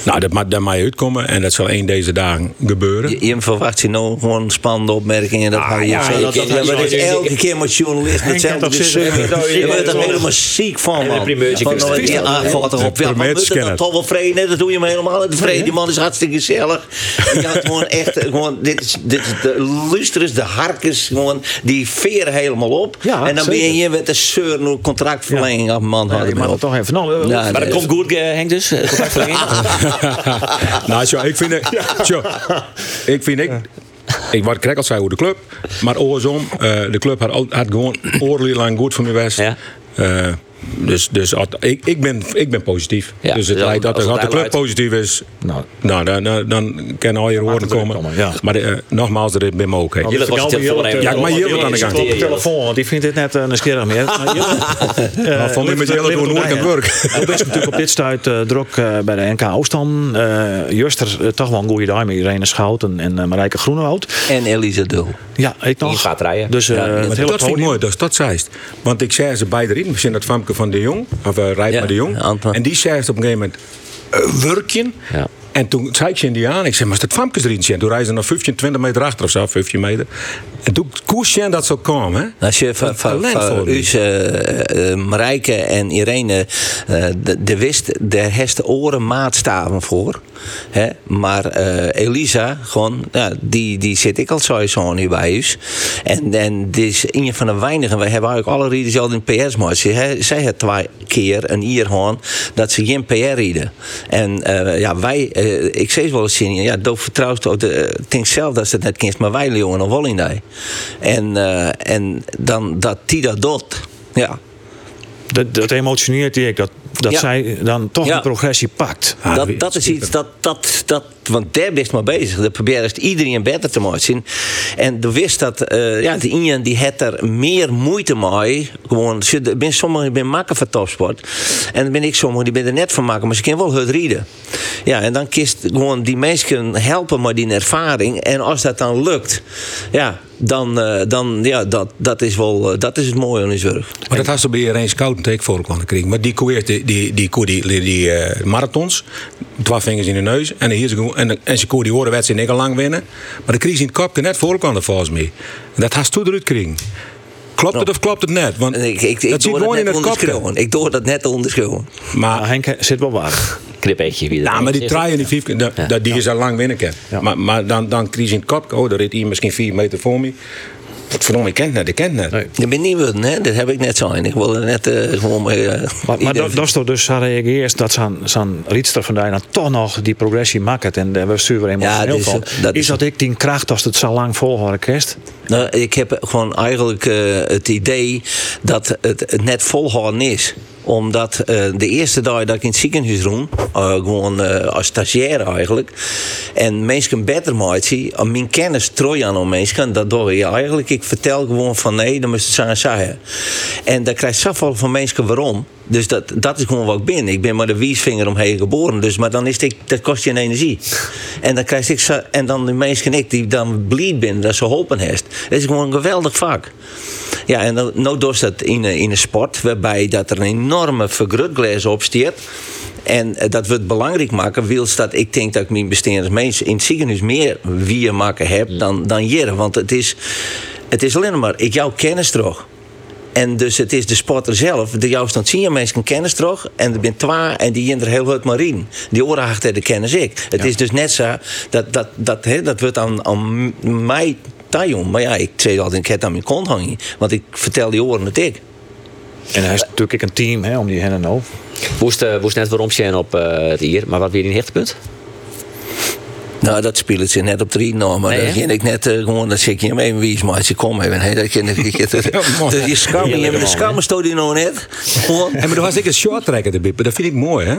Nou, dat mag, dat mag je uitkomen. En dat zal één deze dagen gebeuren. Je, je verwacht je nou gewoon spannende opmerkingen. Dat ga je ja, dat- dat- ja, maar dat is dat- elke keer met journalisten hetzelfde. zitten- Je wordt er Ja, helemaal ziek van, En een man. primeurtje Van, kussen. ja, ah, erop. Ja, maar moet primeurtje het dan toch wel vrede? Dat doe je me helemaal niet vrede. Die man is hartstikke gezellig. Je had gewoon echt, gewoon, dit is, dit is de luisterers, de harkers, gewoon, die veren helemaal op. Ja, en dan ben je met de zeur, een contractverlenging af, man. Ja, maar toch even. Nou, eh, Ja, Maar dat komt goed, eh, Henk dus. eh, (laughs) contractverlenging. Nou, zo, ik vind het. Zo, ik vind ik. Ik word krekkel zei hoe de club. Maar oorsom, eh, de club had, al- had gewoon oorlijk lang goed voor me best. Ja. Eh, dus dus ik, ik, ben, ik ben positief. Ja, dus het lijkt dat, als de- het als de club positief is, Nou, nou, dan, dan, dan kunnen al je woorden het komen. komen, ja. Maar eh, nogmaals, dat ben me ook. hè. Jullie was even. Ja, maar Jelle aan de gang. op de telefoon, want die vindt dit net een nieuwsgierig meer. Maar Jelle, (laughs) eh, Nou, van met nooit aan werk. Hij is natuurlijk op dit stuit eh, druk eh, bij de NK Oostan. Eh Juster, eh, toch wel een goede dag met Irene Schouten en eh, Marijke Groenewoud. En Elisa Dul. Ja, ik nog. Die gaat rijden. Dus eh, het dat vind ik mooi, dat is dat zeist. Want ik zei ze beide erin. We zien dat Van de Jong, of uh, Rijp Ja, de Jong. Anton. En die ze op een gegeven moment, uh. Ja. En toen zei ik ze in die aan, ik zei, maar is dat Famkes erin zijn? Toen rijden ze nog 15, 20 meter achter of zo, 15 meter. En toen koers je dat zo kwam, hè? Als je van, van, van us, eh, eh, Marijke en Irene eh, de, de wist, daar heeft de oren maatstaven voor. Hè? Maar Elisa, gewoon, ja, die, die zit ik al sowieso nu bij us. En, en dit is een van de weinigen. Wij hebben eigenlijk alle rieders al in PS maar Zij had twee keer een jaar gewoon dat ze geen PR rieden. En ja, wij, eh, ik zei wel eens zien, ja, dat vertrouwt ook. de- Ik denk zelf dat ze het net kent, maar wij jongen nog wel in die. En, eh, en dan dat die dat doet, ja. Dat, dat emotioneert ik, dat, dat Ja. zij dan toch Ja. die progressie pakt. dat, dat is iets dat, dat, dat want daar best maar bezig. Daar probeer je iedereen beter te maken. En je wist dat, eh, ja, de ene die had er meer moeite mee. Gewoon, ben sommigen die maken van topsport. En dan ben ik sommigen die ben er net van maken, maar ze kunnen wel het rieden. Ja, en dan kist gewoon die mensen helpen met die ervaring. En als dat dan lukt, ja, dan, uh, dan ja, dat, dat is wel uh, dat is het mooie aan die zorg. Maar dat had ze bij een scout een take voor kunnen krijgen. Maar die koeert die, die, die, die, die, die uh, marathons, twee vingers in de neus. En, hier ze, en, en ze koer die horen wedstrijd niet al lang winnen. Maar de crisis in het kop net voor kan volgens mij. En dat had ze toen eruit krijgen. Klopt het of klopt het net? Want ik, ik, ik dat zit gewoon in het kop. Ik doe dat net onderschouwen. Maar nou, Henk zit wel waar. Knipeetje weer. Nou, maar die traaien die vijf, dat, ja. die is al lang winnen kan. Ja. Maar, maar dan, dan crisis in het kop. Oh, daar reed hij misschien vier meter voor me. Wat verdomme, ik ken het, ik ken het. Nee. Ik ben niet hè? dat heb ik net zo. Ik wilde net uh, gewoon mee. Uh, maar maar dat, dat is toch dus reageert dat zo'n zo'n Rietster van Duinen toch nog die progressie maakt en uh, we sturen helemaal ja, heel van. Dat is, is dat ik die kracht als het zo lang volhouden kerst? Nou, ik heb gewoon eigenlijk het idee dat het, net volhouden is omdat uh, de eerste dag dat ik in het ziekenhuis roem, uh, gewoon als stagiair eigenlijk, en mensen beter maken, mijn kennis trooi aan mensen, dat doe je eigenlijk. Ik vertel gewoon van nee, dan moet je het zeggen. En dan krijg je zoveel van mensen waarom. Dus dat, dat is gewoon wat ik ben. Ik ben maar de wiesvinger omheen geboren. Dus, maar dan is het, dat kost je een energie. En dan krijg ik en dan de mensen ik die dan bleed ben, dat ze hopen heeft. Dat is gewoon een geweldig vak. Ja, en dan nou doet dat in, in een sport waarbij dat er een enorme vergrootglas op staat. En dat we het belangrijk maken, wils dat ik denk dat ik mijn besteeders mensen in het ziekenhuis meer wie maken heb dan, dan jaren. Want het is, het is alleen maar, ik jouw kennis terug. En dus het is de sporter zelf, de juist dan zie je mensen kennis terug. En er zijn twee en die in er heel goed marien. Die oren de kennis ik. Het is dus net zo dat, dat, dat, he, dat wordt aan, aan mij tajon. Maar ja, ik zei altijd, ik heb aan mijn kont hangen. Want ik vertel die oren het ik. En hij is natuurlijk een team hè, om die hen en over. Woest, uh, woest net waarom zijn op uh, het hier, maar wat weer een hechtepunt? Nou, dat speelt ze net op drie nou, maar nee, dan ging ik net uh, gewoon, dat zeg je hem even wie maar je kom even. Hey, dat je dus je skam, je de skammen stond die nog net. Gewoon. En maar dan was ik een short tracker de bippen, dat vind ik mooi hè.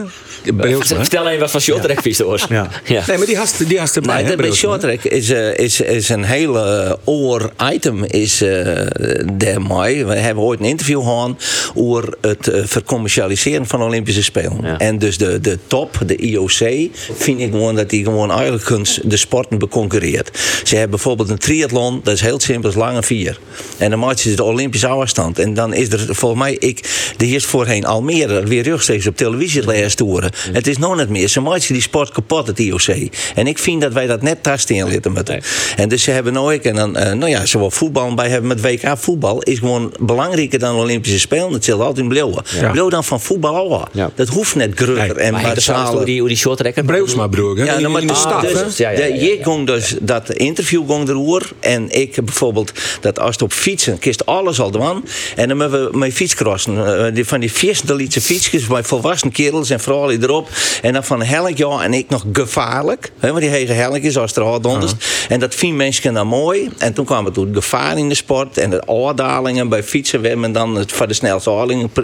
Vertel even wat van short track vies hoor. Ja. ja. Nee, maar die hast, die hast erbij. Nou, bij short track is, uh, is, is een hele oor item is uh, daar mooi. We hebben ooit een interview gehad over het uh, vercommercialiseren van Olympische Spelen. Ja. En dus de, de top, de IOC, vind ik gewoon dat die gewoon eigenlijk de sporten beconcurreert. Ze hebben bijvoorbeeld een triathlon, dat is heel simpel, is lange vier. En dan maak je de Olympische afstand. En dan is er volgens mij, ik, de eerst voorheen Almere, weer rechtstreeks op televisie les toeren. Mm. Het is nog niet meer. Ze maken die sport kapot, het IOC. En ik vind dat wij dat net tasten in litten met nee. En dus ze hebben nooit, en dan, uh, nou ja, zowel voetbal bij hebben met WK voetbal, is gewoon belangrijker dan Olympische Spelen. Het zit altijd in Blauwe. Ja. Blauw dan van voetbal al. Ja. Dat hoeft net groter en maar basaler. Die, die short trekker. Breusma broer. Ja, in, maar in de stad. Dus, ja, ja, ja, je ging dus dat interview ging erover. En ik bijvoorbeeld, dat als je op fietsen, kist alles al doen. En dan hebben we met fietscrossen. Uh, die, van die fietsdelietse fietsjes bij volwassen kerels en vrouwen erop. En dan van helk, ja, en ik nog gevaarlijk. Hè, want die hege helk is als er hard donders. En dat vinden mensen dan mooi. En toen kwam het toen gevaar in de sport. En de oordalingen bij fietsen. We hebben dan het voor de snelste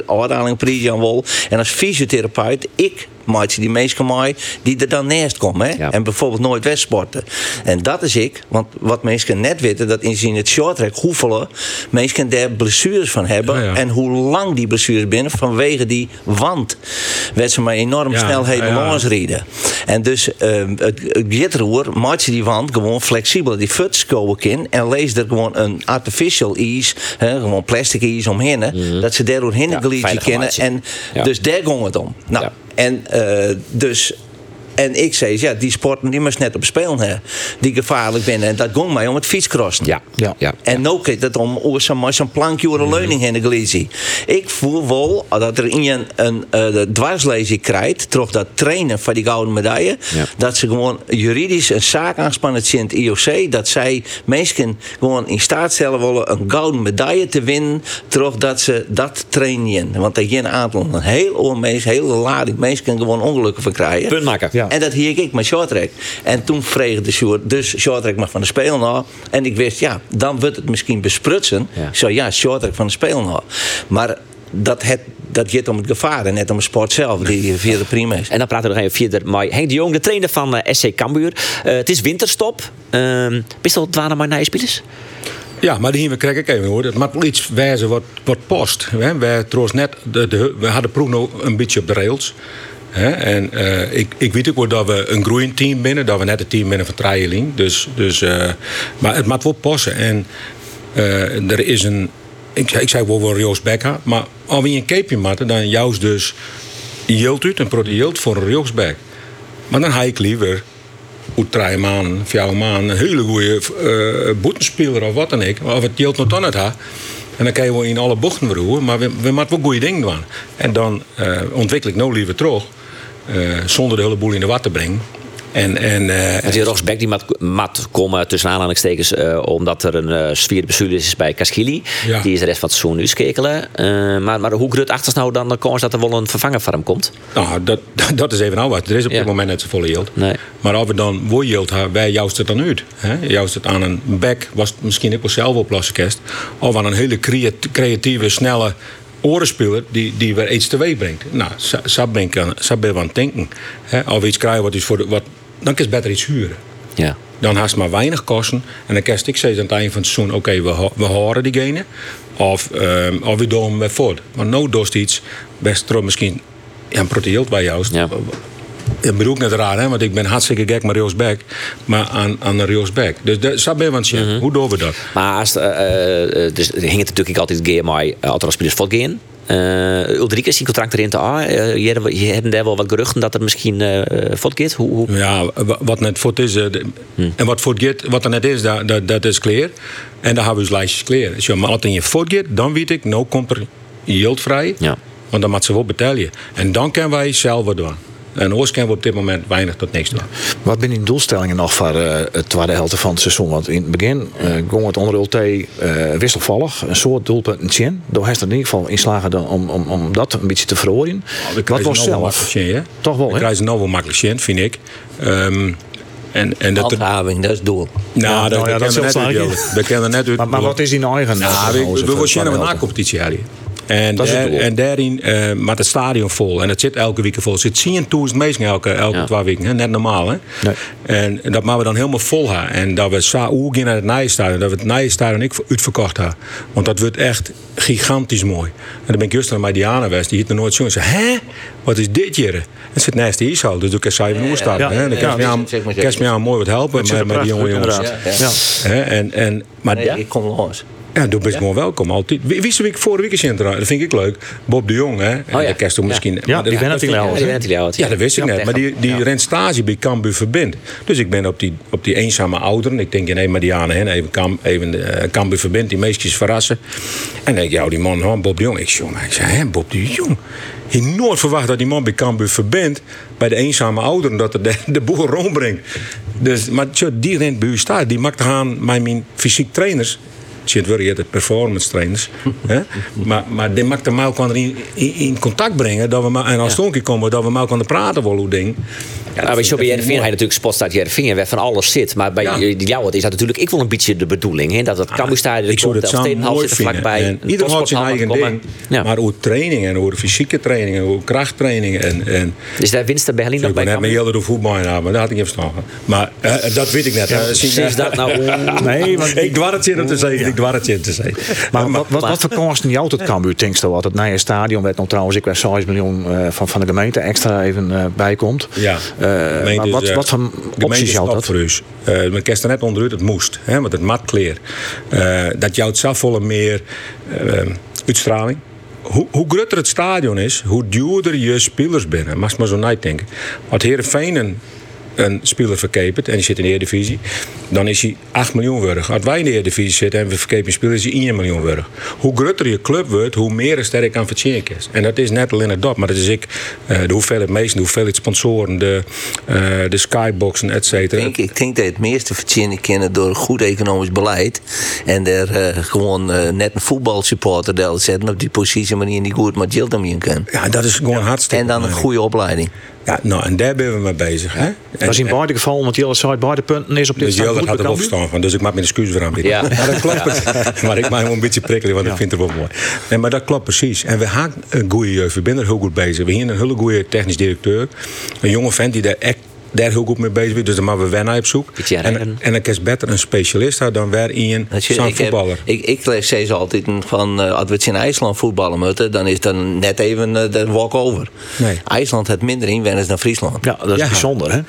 oordaling aan wol. En als fysiotherapeut, ik maakt die mensen mooi die er dan naast komen. Hè? En bijvoorbeeld nooit wegsporten. En dat is ik, want wat mensen net weten, dat in het short track hoeveel mensen daar blessures van hebben. Ja, ja. En hoe lang die blessures binnen vanwege die wand. Werd ze maar enorm snelheden langs rijden. En dus uh, het gitroer maakt je die wand gewoon flexibel. Die futs komen in en lees er gewoon een artificial ijs, hè, gewoon plastic ijs omheen. Mm. Dat ze daardoor heen ja, kennen. En dus daar ging het om. Nou, en uh, dus en ik zei, ja, die sporten die moest net op spelen hè, die gevaarlijk binnen. En dat ging mij om het fietscrossen. Ja, ja, ja. En nu gaat het om zo'n zo plankje of een leuning in de glisie. Ik voel wel dat er in een, een uh, dwarslezing krijgt, terug dat trainen van die gouden medaille, ja. dat ze gewoon juridisch een zaak aanspannen in het IOC, dat zij mensen gewoon in staat stellen willen een gouden medaille te winnen, terug dat ze dat trainen. Want er is een aantal, een heel oor mensen, hele lading mensen gewoon ongelukken van krijgen. Punt maken. Ja. En dat hier ik met shorttrack. En toen vreeg de short, dus shorttrack mag van de speel nou. En ik wist, ja, dan wordt het misschien besprutsen. Ja. Zo ja, shorttrack van de speel nou. Maar dat, het, dat gaat om het gevaar en net om de sport zelf, die (laughs) via de prima is. En dan praten we nog even verder met Henk de Jong, de trainer van eh, SC Cambuur. Eh, het is winterstop. Uh, Bist je al dwanen maar naar je spelers? Ja, maar die we krijg ik even hoor. Het moet wel iets wijzen wat, wat post. Hè. Wij, trouwens net, de, de, we hadden proef nog een beetje op de rails. En uh, ik, ik weet ook wel dat we een groeiend team binnen, dat we net een team binnen van Trialing. Dus, dus, uh, maar het moet wel passen. En uh, er is een, ik, ik zei wel wel Joost Becker, maar als we een capeje maken, dan juist dus yield uit en proteïeld voor een Joost. Maar dan ga ik liever hoe drie maanden, vier maanden, een hele goede boetenspeler of wat dan ook. Of het yield nog dan het ha. En dan kan je wel in alle bochten verroeren, maar we, we moeten wel goede dingen doen. En dan ontwikkel ik nou liever terug, zonder de hele boel in de wat te brengen. En, en, uh, die Rosbeck die mat, mat komen tussen aanhalingstekens uh, omdat er een uh, sfeerbestuurder is bij Kaskili. Ja. Die is de rest van het seizoen nu skekelen. maar, maar hoe groot achter nou dan de kans dat er wel een vervanger voor hem komt? Nou, dat, (laughs) dat is even nou wat. Er is op ja. dit moment net zo volle yield. Nee. Maar als we dan voor yield hebben, wij juist het dan uit. Hè? Juist het aan een back, was het misschien ook wel zelf op kerst. Of aan een hele creatieve, snelle orenspeler die, die weer iets teweeg brengt. Nou, zo ben ik aan, aan het denken. Hè? Of iets krijgen wat is voor de, wat dan kun je beter iets huren. Ja. Dan haast maar weinig kosten. En dan kerst ik steeds aan het eind van het seizoen: oké, okay, we, we horen diegene. Of, um, of we doen hem weer voort. Maar nou doet iets best misschien ja, een bij jou. Ja. Dat bedoel ik net raar, hè? want ik ben hartstikke gek met Rios Beck. Maar aan, aan Rios Beck. Dus dat zou ben want mm -hmm. hoe doen we dat? Maar als, uh, uh, dus hing het natuurlijk altijd maar altijd als spelers gaan. Uh, Ulrike is zijn contract erin te ah, uh, je, hebt daar wel wat geruchten dat er misschien uh, voort gaat. Hoe, hoe... Ja, wat net voort is. De, hmm. En wat voort gaat, wat er net is, dat, dat, dat is clear. En dan hebben we dus lijstjes clear. Als je maar altijd in je voort gaat, dan weet ik, nou komt er yield vrij. Ja. Want dan moet ze wel betalen. En dan kunnen wij zelf wat doen. En oors kunnen we op dit moment weinig tot niks doen. Wat zijn die doelstellingen nog voor uh, het tweede helft van het seizoen? Want in het begin uh, ging het onder LT uh, wisselvallig. Een soort doelpunten zien. Door heeft er in ieder geval inslagen om, om, om dat een beetje te verhoren. Oh, Wat was zelf? Zien, Toch wel, hè? We krijgen nou wel makkelijk zien, vind ik. Um, en, en dat Handhaving, dat is het doel. Nou, ja, dat, nou ja, dat, dat, net uit, dat kennen net uit. Maar, maar wat is die nou eigen? Nou, we, we een na-competitie en, daar, en daarin uh, maakt het stadion vol. En het zit elke week vol. Er zit 10.000 mensen elke, elke ja. twee weken. Hè? Net normaal. Hè? Nee. En, en dat maken we dan helemaal vol hebben. En dat we zo gaan naar het Nijenstadion. Dat we het Nijenstadion ik uitverkocht hebben. Want dat wordt echt gigantisch mooi. En dan ben ik juist naar Mediana West. Die hield er nooit zo. En zei, hè? Wat is dit hier? Het zit naast de ishal. Dus ik kan 7 uur staan. Ja, ja, dan kan je me aan mooi wat helpen met, met die jonge jongens. Ja. Ja. En, en, maar nee, ik kom los. Ja, doe best ja. gewoon welkom. Altijd. Wie, wie week vorige week in Dat vind ik leuk. Bob de Jong, hè. Oh, ja. kerst toen misschien. Ja, die ben natuurlijk Ja, dat wist ik net. Maar die, die rent stage bij Cambuur Verbind. Dus ik ben op die, op die eenzame ouderen. Ik denk, nee, maar die aan hen. Even, Cam, even uh, Cambuur Verbind. Die meestjes verrassen. En dan denk ik, ja, die man, hoor, Bob de Jong. Ik, jongen, ik zei, hè, Bob de Jong. Je nooit verwacht dat die man bij Cambuur verbindt bij de eenzame ouderen dat het de, (laughs) de boel rondbrengt. Dus, maar die rent bij u staat, die maakt aan mijn fysiek trainers het wil je de performance trainers. (laughs) hè? Maar, maar die maakt de ook in, in, in, contact brengen. Dat we maar, en als ja. het komen, dat we maar kunnen praten wel hoe ding. Ja, nou, bij Jervin heb je natuurlijk spotstad Jervin waar van alles zit. Maar bij ja. jou is dat natuurlijk ik wel een beetje de bedoeling. Hè? Dat het ik zou het zo mooi vlakbij. Ieder had zijn eigen ding. Ja. Maar hoe trainingen, hoe fysieke trainingen, hoe krachttrainingen. En, en is daar winst bij Berlin nog bij? Ik heb heel door voetbal maar dat had ik even verstandig. Maar uh, dat weet ik net. Ja, is dat nou? (laughs) nee, maar (laughs) ik dwar het je te zeggen. Ik dwar het je te zeggen. Maar wat, wat, wat voor kosten jou het Cambuur denkst wat het nieuwe stadion werd nog trouwens ik werd 6 miljoen uh, van, van de gemeente extra even uh, bij komt. Ja. Uh, maar wat, wat voor opties jou dat? voor men kerst er net onderuit, het moest. Hè, want het mat kleer. Uh, dat jouw volle meer uitstraling. Hoe, hoe groter het stadion is, hoe duurder je spelers binnen. Mag maar zo denken. Wat Heerenveen een speler verkepert en die zit in de Eredivisie, dan is hij 8 miljoen waard. Als wij in de Eredivisie zitten en we verkepen een speler, is hij 1 miljoen waard. Hoe groter je club wordt, hoe meer een sterk aan verdienen is. En dat is net alleen het dat, maar dat is ik uh, de hoeveelheid meesten, de hoeveelheid sponsoren, de, uh, de skyboxen, et cetera. Ik denk, ik denk dat het meeste verdienen kennen door goed economisch beleid en er uh, gewoon net een voetbalsupporter te zetten op die positie manier die goed met je kan. Ja, dat is gewoon hartstikke En dan een goede opleiding. Ja, nou, en daar zijn we mee bezig. Hè? dat is in beide gevallen, want die site beide punten is op dit dus goed had er verstand van, dus ik maak mijn excuus weer aanbieden. Ja. (laughs) Maar dat klopt. (laughs) maar ik maak hem een beetje prikkelen, want ik vind het wel mooi. Nee, maar dat klopt precies. En we hebben een goede jeugd. We zijn er heel goed bezig. We hebben een hele goede technisch directeur. Een jonge vent die daar echt daar heel goed mee bezig is. Dus dan maken we wennen op zoek. En, en dan is beter een specialist dan weer in zo'n ik, heb- voetballer. ik, ik lees steeds altijd van eh, als we het in IJsland voetballen moeten, dan is dan net even eh, de walk-over. Nee. IJsland heeft minder inwoners dan Friesland. Ja, dat is Ja. bijzonder, hè?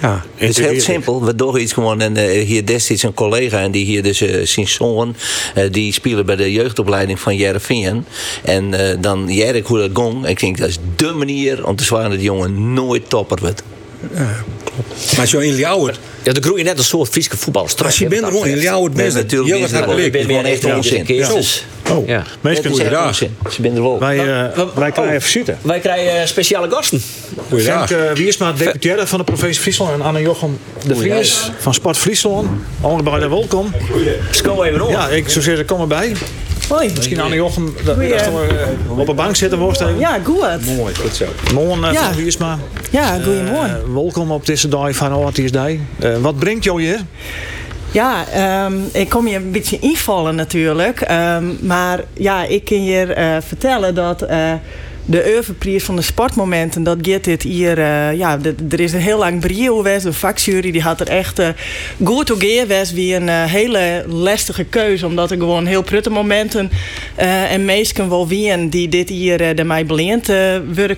Ja. Het is heel simpel. We doen iets gewoon. En eh, hier destijds een collega en die hier dus uh, zijn zoon, eh, die spelen bij de jeugdopleiding van Jereveen. En eh, dan Jerk hoe dat gong. Ik denk dat is dé manier om te zwaren dat die jongen nooit topper wordt. Maar zo in Ljouwert, Ja, er groeien net een soort Friese voetballers terug. als je bent gewoon in. Ljouwert, bent natuurlijk heel is erg. Ik ben weer echt onzin. Ja. Oh, Ja. echt Goeiedag. onzin. Ze zijn er wel. Wij, eh, wij krijgen even zitten. Wij krijgen eh, speciale gasten. Goeiedag. Frank uh, Wiersma, deputaire van de provincie Friesland. En Anne Jochem de Vries van Sport Friesland. Allebei welkom. Sko even om. Ja, ik zou zeggen, kom erbij. Hoi. Misschien Anne Jochem eh, op een bank zitten even. Ja, goed. Mooi, goed zo. Morgen uh, Ja. van Wiersma. Ja, goedemorgen. Eh, welkom op deze dag van Oortiesdij. Uh, wat brengt jou hier? Ja, ehm, ik kom je een beetje invallen natuurlijk. Ehm, maar ja, ik kan je eh, vertellen dat eh, de Euvenprijs van de sportmomenten, dat gaat dit hier... eh, ja, de- er is een heel lang brio geweest. De vakjury die had er echt eh, goed op geweest. Wie een eh, hele lastige keuze. Omdat er gewoon heel prutte momenten en meesten wel wien die dit hier uh, mij beleend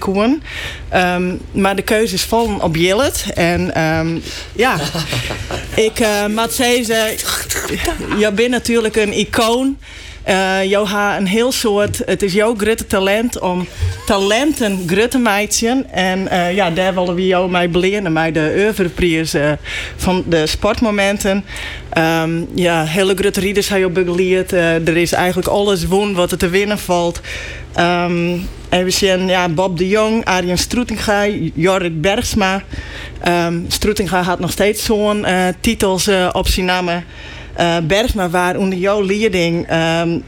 worden. Ehm, maar de keuzes vallen op Jillet. En ehm, ja, (laughs) ik uh, moet zeggen, je bent natuurlijk een icoon. Uh, een heel soort, het is jouw grote talent om talenten groot te maken. En uh, ja, daar willen we jou mee beleren, mij de Euverprijs uh, van de sportmomenten. Um, ja, hele grote rieders heb je ook begeleerd. er is eigenlijk alles won wat er te winnen valt. Um, en we zien ja, Bob de Jong, Arjen Stroetinga, Jorrit Bergsma. Um, Stroetinga had nog steeds zo'n titels op zijn namen. Uh, Bergsma waar onder jouw leiding um,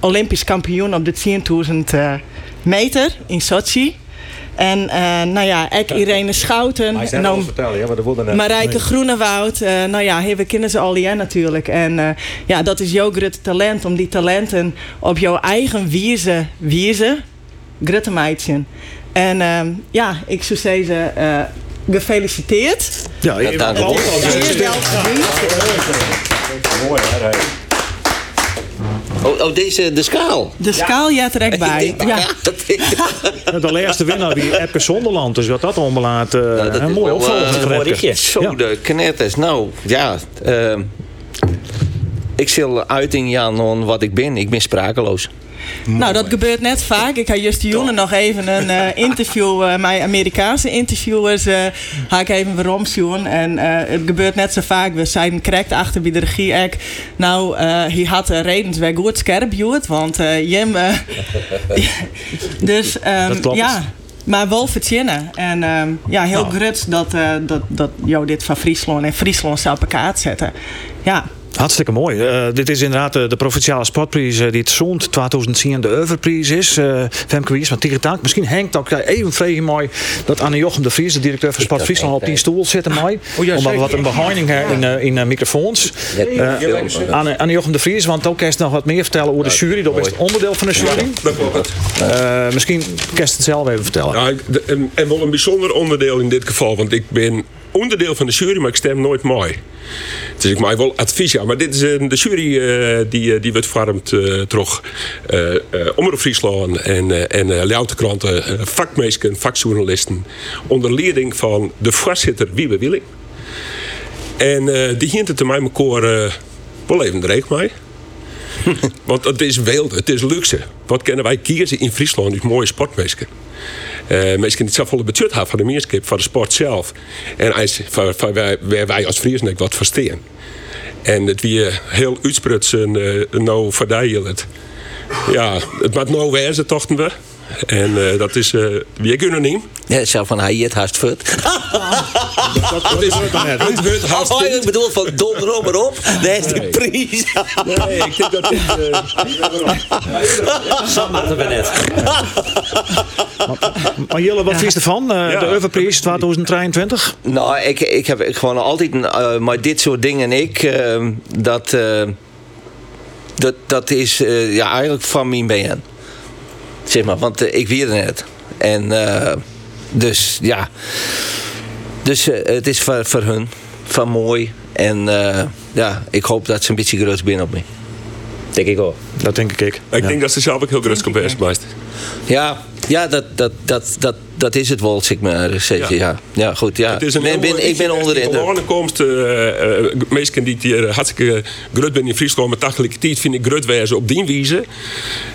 Olympisch kampioen op de 10.000 uh, meter in Sochi. En uh, nou ja, ik Irene Schouten. Nou, vertellen, ja, maar dat wilde net. Marijke nee. Groenewoud. Uh, nou ja, we kennen ze al jaren natuurlijk. En uh, ja, dat is jouw grote talent. Om die talenten op jouw eigen wijze, wijze grote meidje. En um, ja, ik zou zeggen, gefeliciteerd. Ja, ja dank je. Mooi, hè? Oh, oh, deze, de schaal. De schaal, ja, trek (laughs) bij. (laughs) Ja. de laatste winnaar wie Epke Zonderland. Dus wat dat onbelaat. Uh, nou, een mooi opvolger. Uh, Zo, ja. de knetters. Nou, ja. Uh, ik zal uiting Jan wat ik ben. Ik ben sprakeloos. Nou, dat gebeurt net vaak. Ik had juist Joene nog even een uh, (laughs) interview, uh, mijn Amerikaanse interviewers, uh, ga ik even weer. En het gebeurt net zo vaak. We zijn correct achter bij de regie. Ik, nou, hij had uh, redens wel goed scherp want Jim. (laughs) dus um, ja. Maar wel verzinnen. En um, ja, heel nou. gruts dat, dat, dat jou dit van Friesland en Friesland zou op elkaar zetten. Ja. Hartstikke mooi. Uh, dit is inderdaad de, de provinciale sportprijs uh, die het zond 2010 de Euverprijs is. Uh, Femke Wies van Tigetank. Misschien hangt ook even vregen mooi dat Anne Jochem de Vries, de directeur van Sport Friesland, op die stoel zit mooi. (laughs) Oh, ja, Omdat we wat een behinding hebben in, in microfoons. Anne, Anne Jochem de Vries, want ook kerst nog wat meer vertellen over de jury. Dat is onderdeel van de jury. Ja, misschien kerst het zelf even vertellen. Ja, en, en wel een bijzonder onderdeel in dit geval, want ik ben onderdeel van de jury, maar ik stem nooit mooi. Dus ik maak wel advies aan. Maar dit is uh, de jury uh, die, die wordt vormd uh, door Omroep Friesland en, en uh, Ljouwtekranten, vakmeesken, vakjournalisten. Onder leiding van de voorzitter Wiebe Willing. En die hint het mij elkaar wel even dreig mee. (laughs) Want het is wild, het is luxe. Wat kunnen wij kiezen in Friesland? Die mooie sportmeesken. Uh, mensen die zelf wel hebben van de meerskip, van de sport zelf. En als, van, wij, wij als Friesen wat verstaan. En het weer heel uitsprutsen, uh, nou verdijden het. Ja, het maakt nou wezen, tochten we. En uh, dat is uh, wie kunnen niet. Ja, zo van hij het haast fut. dat, is het wordt haast. Oh, ik bedoel van donder maar op. Dat is de prijs. nee, ik denk dat dit. Uh... (laughs) Sam maakten we net. maar, Maar Jelle, wat vies ervan? Uh, De Overprijs 2023? Nou, ik, ik heb gewoon altijd uh, maar dit soort dingen. Ik, uh, dat, dat, dat is ja, eigenlijk van mijn BN. Zeg maar, want ik weer net. En dus ja. Dus het is voor, voor hun van mooi. En ja, ik hoop dat ze een beetje gerust binnen op me. Denk ik ook. Dat denk ik. Ik ja. denk dat ze zelf ook heel gerust komt bij Ja, ja dat, dat, dat, dat, dat is het wel, zeg maar. Zeg, ja. ja. Ja. goed. Ja. Het is een ik ben, ik ben onderin. De aankomst, uh, uh, mensen die hier hartstikke grut ben in Friesland met tijd vind ik grut wijzen op die wijze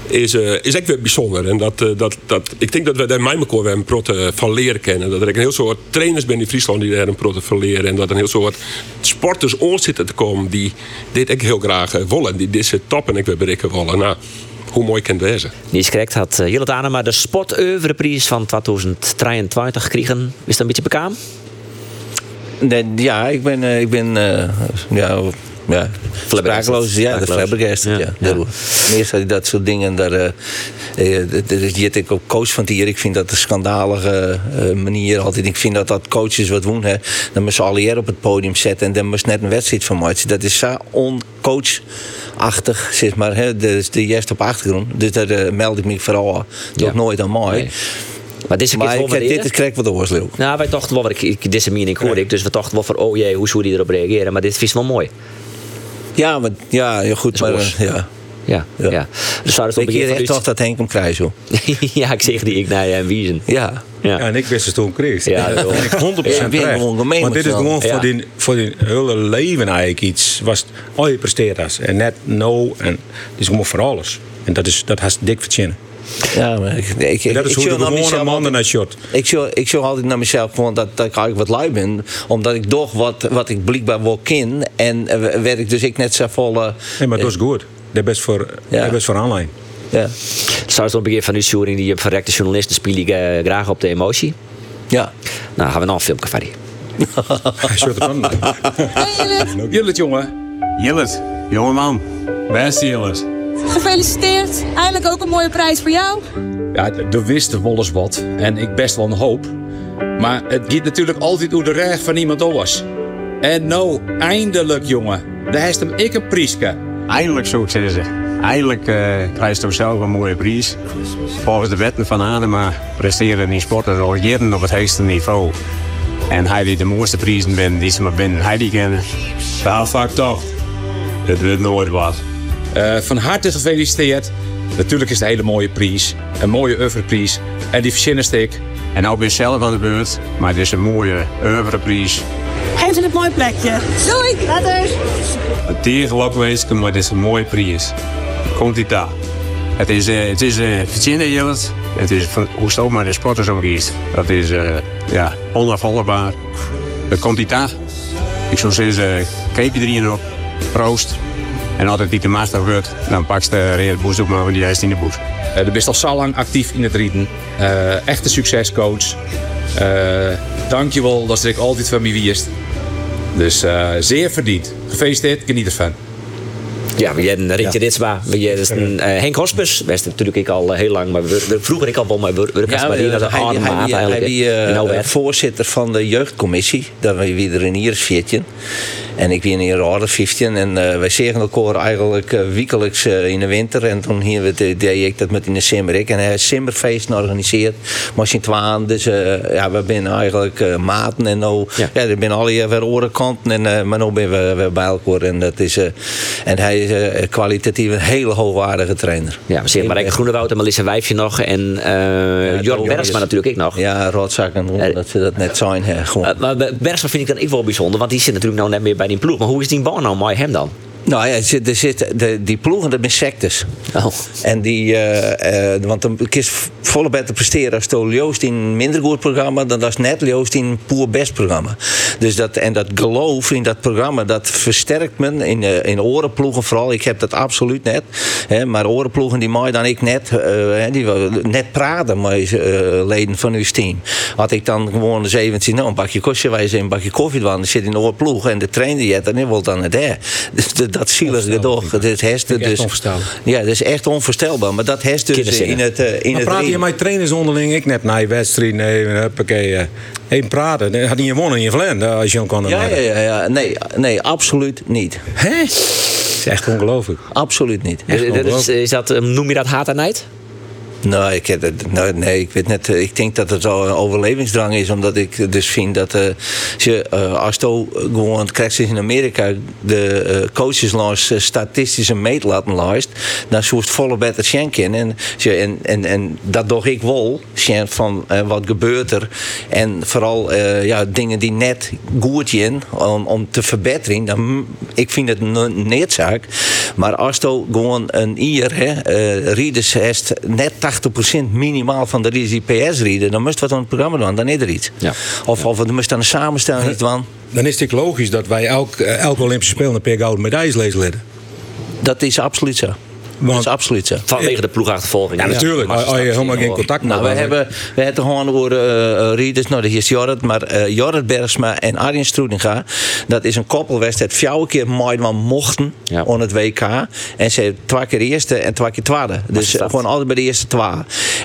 is, uh, is echt weer bijzonder. En dat, dat, dat, ik denk dat we daar mij elkaar weer een protte van leren kennen. Dat er een heel soort trainers ben in Friesland die daar een protte van leren. En dat er een heel soort sporters ons zitten te komen die dit ik heel graag willen. Die deze toppen ik weer bereiken willen. Nou, hoe mooi kan het wezen. Niet correct had uh, Jillet maar de Sporteuvreprijs van 2023 gekregen. Is dat een beetje bekend? Nee, ja, ik ben, uh, ik ben uh, ja, ja, sprakeloos. Ja, de flabbergasted. Ja, ja. ja. Meestal dat soort dingen. Daar, uh, uh, ik ook coach van hier. Ik vind dat een schandalige uh, manier altijd. Ik vind dat dat coaches wat doen. Hè, dan moeten ze alle op het podium zetten. En dan moet net een wedstrijd van maken. Dat is zo oncoach achtig, zeg maar. Hè, dus de juist op achtergrond. Dus daar uh, meld ik me vooral toch nooit aan mooi. Maar deze keer maar ik, dit krijg ik wel de Nou, wij dachten wel, ik, ik, deze mening hoorde ik, dus we dachten wel van, oh jee, hoe zou die erop reageren? Maar dit is wel mooi. Ja, maar, ja, ja goed, maar uh, ja. Ja, ja. ja. Dus zou het op een echt toch dat Henk hem krijgt, joh. ja, ik zeg die ik naar en Wiezen. Ja. Ja. ja, en ik wist het toen kreeg. Ja, (laughs) dat ik 100% terecht. Maar dit is gewoon voor, die, voor die hele leven eigenlijk iets. Was al je presteert En net no. En het is gewoon voor alles. En dat, is, dat has dik verzinnen. Ja, maar ik, ik, dat is hoe de gewone mannen naar shot. Ik zou, ik altijd naar mezelf gewoon dat, dat ik eigenlijk wat lui ben. Omdat ik toch wat, wat ik blijkbaar wel ken. En uh, werk dus ik net zo vol... Uh, nee, maar dat is goed. Dat is best voor, ja. best voor online. Ja. Zou het begin van die jury die verrekte journalisten speel ik uh, graag op de emotie? Ja. Nou, gaan we nog een filmpje van (laughs) (laughs) Jillet, jongen. Jillet, jongeman. Beste Jillet. Gefeliciteerd. Eindelijk ook een mooie prijs voor jou. Ja, er wist Wolles wat. En ik best wel een hoop. Maar het gaat natuurlijk altijd hoe de recht van iemand was. En nou, eindelijk jongen. Daar heeft hem ik een prijsje. Eindelijk zo zeggen ze. Eindelijk uh, krijgt hij zelf een mooie prijs. Volgens de wetten van Adema presteren in sporten al jaren op het hoogste niveau. En hij die de mooiste prijzen bent die ze maar binnen hij die kennen. Wel vaak toch. Het wordt nooit wat. Uh, van harte gefeliciteerd. Natuurlijk is het een hele mooie prijs. Een mooie oeuvreprijs. En die verzinnen ik. En nou ben je zelf aan de beurt. Maar het is een mooie oeuvreprijs. Geef ze een mooi plekje. Doei, later. Het tegenlok wezen, maar het is een mooie prijs. Komt die daar. Het is, uh, het is uh, verzinnen. Het is van, hoe stoot maar de sporters omgeest. Dat is uh, ja, onafvolgbaar. Dat komt die daar. Ik zou zeggen, keep je erin op. Proost. En altijd die de master wordt, dan pak je de reële boes op maar die is in de boes. Uh, de bent al zo lang actief in het rieten. Uh, echte succescoach. Uh, dankjewel dat ik altijd van mij wist. Dus zeer verdiend. Gefeliciteerd, geniet ervan. Ja, we hebben Rietje ja. Ritsma, we hebben uh, Henk Hospes, was natuurlijk ik al heel lang, maar we, vroeger ik al wel, maar we, we ja, maar naar de hij, hij, hij, hij, uh, nou, voorzitter van de jeugdcommissie, dat we weer in hier 14. En ik ben in Rode 15 en uh, wij zeggen elkaar eigenlijk uh, wekelijks uh, in de winter. En toen hier we deed ik dat met in de Simmer. En hij heeft Simmerfeest georganiseerd. Machine twaan. Dus ja, we zijn eigenlijk maten. En nou, ja. ja, er zijn alle weer orenkanten. En, maar nu zijn we, we bij elkaar. En, dat is, en hij is kwalitatief een hele hoogwaardige trainer. Ja, we zien Marijke Groenewoud en Melissa Wijfje nog. En uh, Jörg Bergsma natuurlijk ik nog. Ja, Rotzakken, dat ze dat net zijn. Hè, gewoon. maar Bergsma vind ik dan ik wel bijzonder. Want die zit natuurlijk nou net meer bij die ploeg. Maar hoe is die baan nou mooi hem dan? Nou ja, er zit, de, die ploegen, dat zijn sectes. Oh. En die, uh, uh, want dan kies volle beter presteren als Joost in een minder goed programma dan als net Joost in een poer best programma. Dus dat, en dat geloof in dat programma, dat versterkt men in, uh, in orenploegen vooral. Ik heb dat absoluut net. Hè, maar orenploegen die mij dan ik net, die net praten met leden van uw team. Had ik dan gewoon de 17, nou een bakje kostje wijzen, een bakje koffie dan zit in de oorploeg en de trainer je en die wil dan het Dus dat zielige gedoog. Dat is Vind ik echt dus, onvoorstelbaar. ja, dat is echt onvoorstelbaar. Maar dat heeft dus in het, eh, in maar het praat je met trainers onderling? Ik net na je wedstrijd, nee, huppakee. eh, Even praten. Dan had hij gewonnen in je verleden, eh, als je hem kon Ja, ja, ja, ja. Nee, nee, absoluut niet. Hè? Is echt ongelooflijk. Absoluut niet. Is, is, is dat, eh, noem je dat haat en nijd? Nou, ik, heb het- nou, nee, ik weet net. eh, Ik denk dat het al een overlevingsdrang is, omdat ik dus vind dat eh, als je je gewoon krijgt in Amerika de eh, coaches langs statistische meetlaten lijst, dan zoest volle beter schenken en, en, en, en dat doch ik wel van eh, wat gebeurt er en vooral ja, dingen die net goed zijn om, om te verbeteren. Dan, ik vind het een neerzaak, maar je gewoon een ier hè, rieders heeft net 80% minimaal van de rieders die PS rieden, dan moest wat aan het programma doen, dan is er iets. Of, of er moest dan een samenstelling iets van. Dan is het logisch dat wij elk, eh, elke Olympische Spelen een per gouden medailles lezen. Dat is absoluut zo. Dat is absoluut zo. Vanwege de ploegachtervolging. Ja, natuurlijk. Als als je helemaal geen contact Nou, we hebt. hebben, we hebben gewoon over eh eh, rieders, nou dat is Jorrit, maar eh Jorrit Bergsma en Arjen Stroedinga, dat is een koppelwedstrijd. Vier keer mooi van mochten aan het WK. En ze hebben twee keer eerste en twee keer tweede. Dus gewoon altijd bij de eerste twee.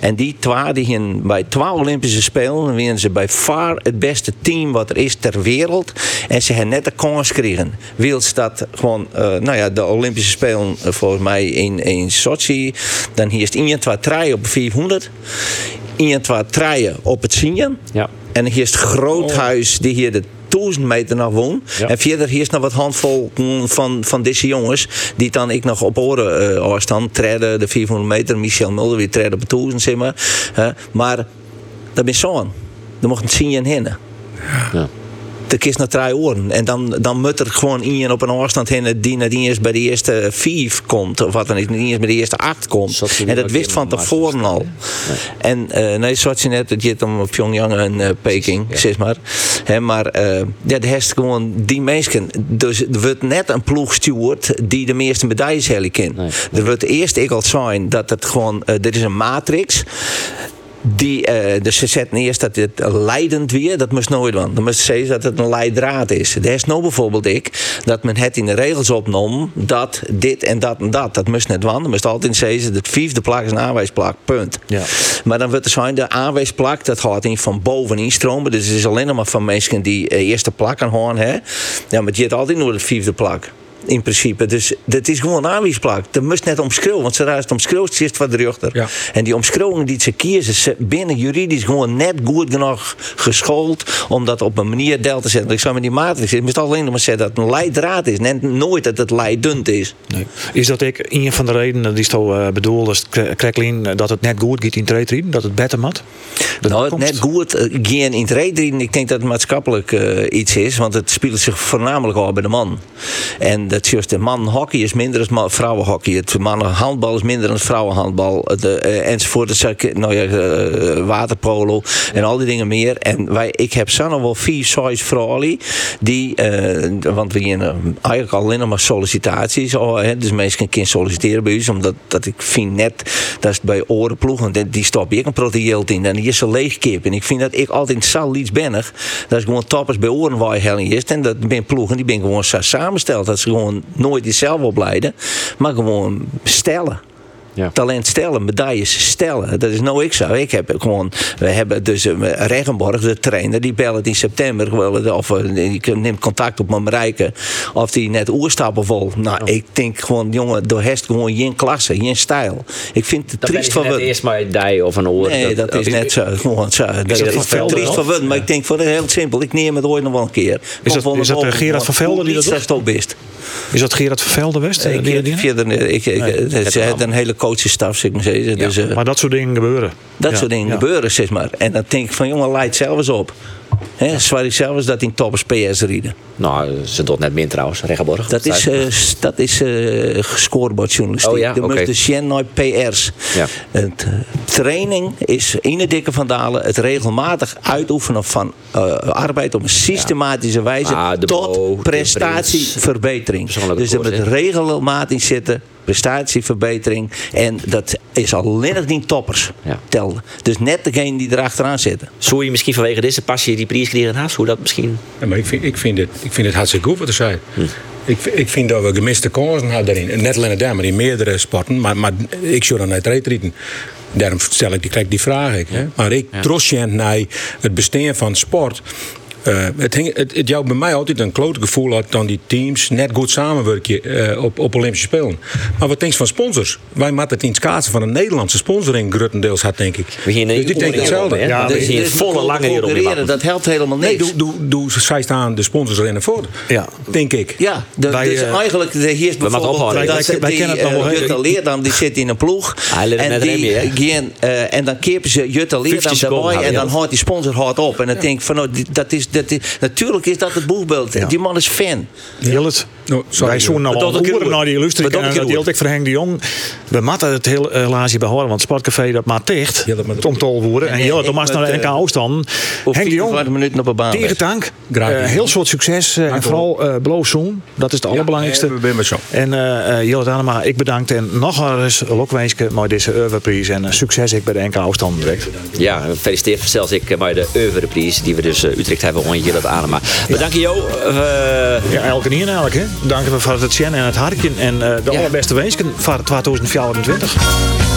En die twee, die gingen bij twee Olympische Spelen, winnen ze bij far het beste team wat er is ter wereld. En ze hebben net de kans gekregen. Wils dat gewoon, eh, nou ja, de Olympische Spelen volgens mij in, in Sochi. Dan hier is het 1, 2, 3 op 400. 1, 2, 3 op het Sinjan. Ja. En hier is het groothuis die hier de 1000 meter nog woont. En verder hier is nog wat handvol van, van deze jongens. Die dan ik nog op oren uh, afstand treden. De 400 meter. Michel Mulder die treden op de 1000 zeg maar. Hè. maar dat is zo'n. Dan mocht het Sinjan heen. Ja. De kist naar drie oren. En dan, dan moet er gewoon iemand op een afstand heen die niet eens bij de eerste vijf komt. Of wat dan niet, eens bij de eerste acht komt. En dat wist van tevoren al. En uh, nee, zoals je net, het gaat om Pyongyang en uh, Peking, zeg maar. He, maar uh, ja, de heeft gewoon die mensen. Dus er wordt net een ploeg stuurt die de meeste medailles hebben kent. Nee. Er wordt eerst ik al zijn dat het gewoon, uh, dit is een matrix die, uh, dus ze zetten eerst dat het leidend weer, dat moest nooit van. Dan moest ze zeggen dat het een leidraad is. Er is nou bijvoorbeeld ik, dat men het in de regels opnam, dat dit en dat en dat. Dat moest net van. Dan moest altijd zeggen, het vijfde plak is een aanwijsplak, punt. Ja. Maar dan wordt er zijn, de aanwijsplak, dat gaat in van boven instromen. Dus het is alleen maar van mensen die uh, eerste plak aan horen, hè. Ja, maar je hebt altijd nooit het vijfde plak in principe. Dus dat is gewoon een aanwijsplak. Dat moest net omschreeuwen, want zodra het omschreeuwt, zit wat erachter. Ja. En die omschreeuwing die ze kiezen, ze binnen juridisch gewoon net goed genoeg geschoold om dat op een manier deel te zetten. Ik zou met die matrix, ik moest alleen nog maar zeggen dat het een leidraad is, net nooit dat het leidend is. Nee. Is dat ik een van de redenen die zo uh, bedoeld is, Kreklin, dat het net goed gaat in trade dat het beter mat? Nou, het net goed uh, gaan in trade ik denk dat het maatschappelijk uh, iets is, want het speelt zich voornamelijk al bij de man. En dat juist de man hockey is minder dan vrouwenhockey. Het mannen handbal is minder dan vrouwenhandbal. De, uh, enzovoort. Het nou ja, uh, waterpolo en al die dingen meer. En wij, ik heb zo nog wel vier size vrouwen die, uh, want we hier eigenlijk alleen maar sollicitaties. Oh, hè, dus mensen kunnen solliciteren bij ons, omdat dat ik vind net dat is bij orenploegen, die, die stop ik een proteïeld in en hier is een leegkip. En ik vind dat ik altijd zal iets ben. Dat is gewoon toppers bij oren waar je is. En dat ben ploegen die ben gewoon samengesteld. Dat ze gewoon nooit jezelf opleiden, maar gewoon stellen. Ja. Talent stellen, medailles stellen. Dat is nou ik zo. Ik heb gewoon, we hebben dus uh, Regenborg, de trainer, die belt in september. Of uh, ik neem contact op met Marijke. Of die net oerstappen vol. Nou, ja. ik denk gewoon, jongen, door heeft gewoon geen klasse, geen stijl. Ik vind het dat triest van wat. eerst maar die of een oor. Nee, dat, dat is net zo. Gewoon zo. Dat is, is dat triest van wat. Maar ik denk voor heel simpel. Ik neem het ooit nog wel een keer. Is dat, is dat Gerard van Velden die dat doet? best. Is dat Gerard van Velden West? Ik, ik, ik, ik, nee, het is een hele coachstaf, zeg maar dus, uh, maar dat soort dingen gebeuren. Dat ja, soort dingen ja. gebeuren, zeg maar. En dan denk ik van, jongen, leid zelf eens op. He, zwaar ik zelf eens dat in toppers PS rieden. Nou, ze doet net min trouwens, Regenborg. Dat is, uh, dat is uh, scorebordjournalistiek. Oh, ja? De okay. nooit PR's. Ja. Het, training is in de dikke van Dalen het regelmatig uitoefenen van arbeid op een systematische wijze ah, tot prestatieverbetering. Dus er moet regelmatig zitten prestatieverbetering. En dat is alleen nog niet toppers. Ja. Telde. Dus net degene die erachteraan zitten. Zou je misschien vanwege deze passie die prijs kregen naast? Hoe dat misschien... Ja, maar ik vind, ik, vind het, ik vind het hartstikke goed wat er zei. Hm. Ik, ik vind dat we gemiste kansen hebben daarin. Net alleen daar, maar in meerdere sporten. Maar, maar ik zou dan reetrieten. Daarom stel ik die, krijg die vraag. Ik, hè. Maar ik Ja. trots je naar het bestaan van sport. Eh, het, hing, het, het jou bij mij altijd een klote gevoel had dan die teams net goed samenwerken eh, op, op Olympische Spelen. Maar wat denk je van sponsors? Wij moeten het in het kaatsen van een Nederlandse sponsoring grotendeels had, denk ik. We gingen dus ik denk hetzelfde. Ja, we zien volle lange hier op die wapen. Dat helpt helemaal niks. Nee, doe, doe, doe, zij staan de sponsors erin voor. Ja. Denk ik. Ja, de, Wij, dus eh, eigenlijk de, hier is we moeten bijvoorbeeld ophouden. dat Wij- wij die, kennen het nog wel? Jutta Leerdam die zit in een ploeg Hij leert en net die eh, en dan kepen ze Jutta Leerdam 50 seconden erbij en dan houdt die sponsor hard op en dan denk ik van nou, die- dat is, dat is natuurlijk is dat het boegbeeld. Die man is fan. Jillet, wij zoeken nou Dat al horen naar die illustre Dat en ik voor Henk de Jong. We matten het heel uh, laatje behouden, want het sportcafé dat maakt dicht. Om tol worden. En dan was naar de eh, NK Henk de Jong, 24 minuten op een baan. tegen. Graag Eh, heel soort succes uh, en vooral uh, beloof zoen. Dat is het allerbelangrijkste. we zijn zo. En uh, Jillet Anema, ik bedankt. En nog eens lokweesje met deze Eureprijs. En uh, succes ik bij de NK afstand direct. Ja, gefeliciteerd zelfs ik bij de Euverprijs die we dus uh, Utrecht hebben onder Jillet Anema. Bedankt Jo. Uh, ja, elke niet eigenlijk. Hè. Dank we voor het Chen en het hartje. En uh, de allerbeste wensen voor 2024.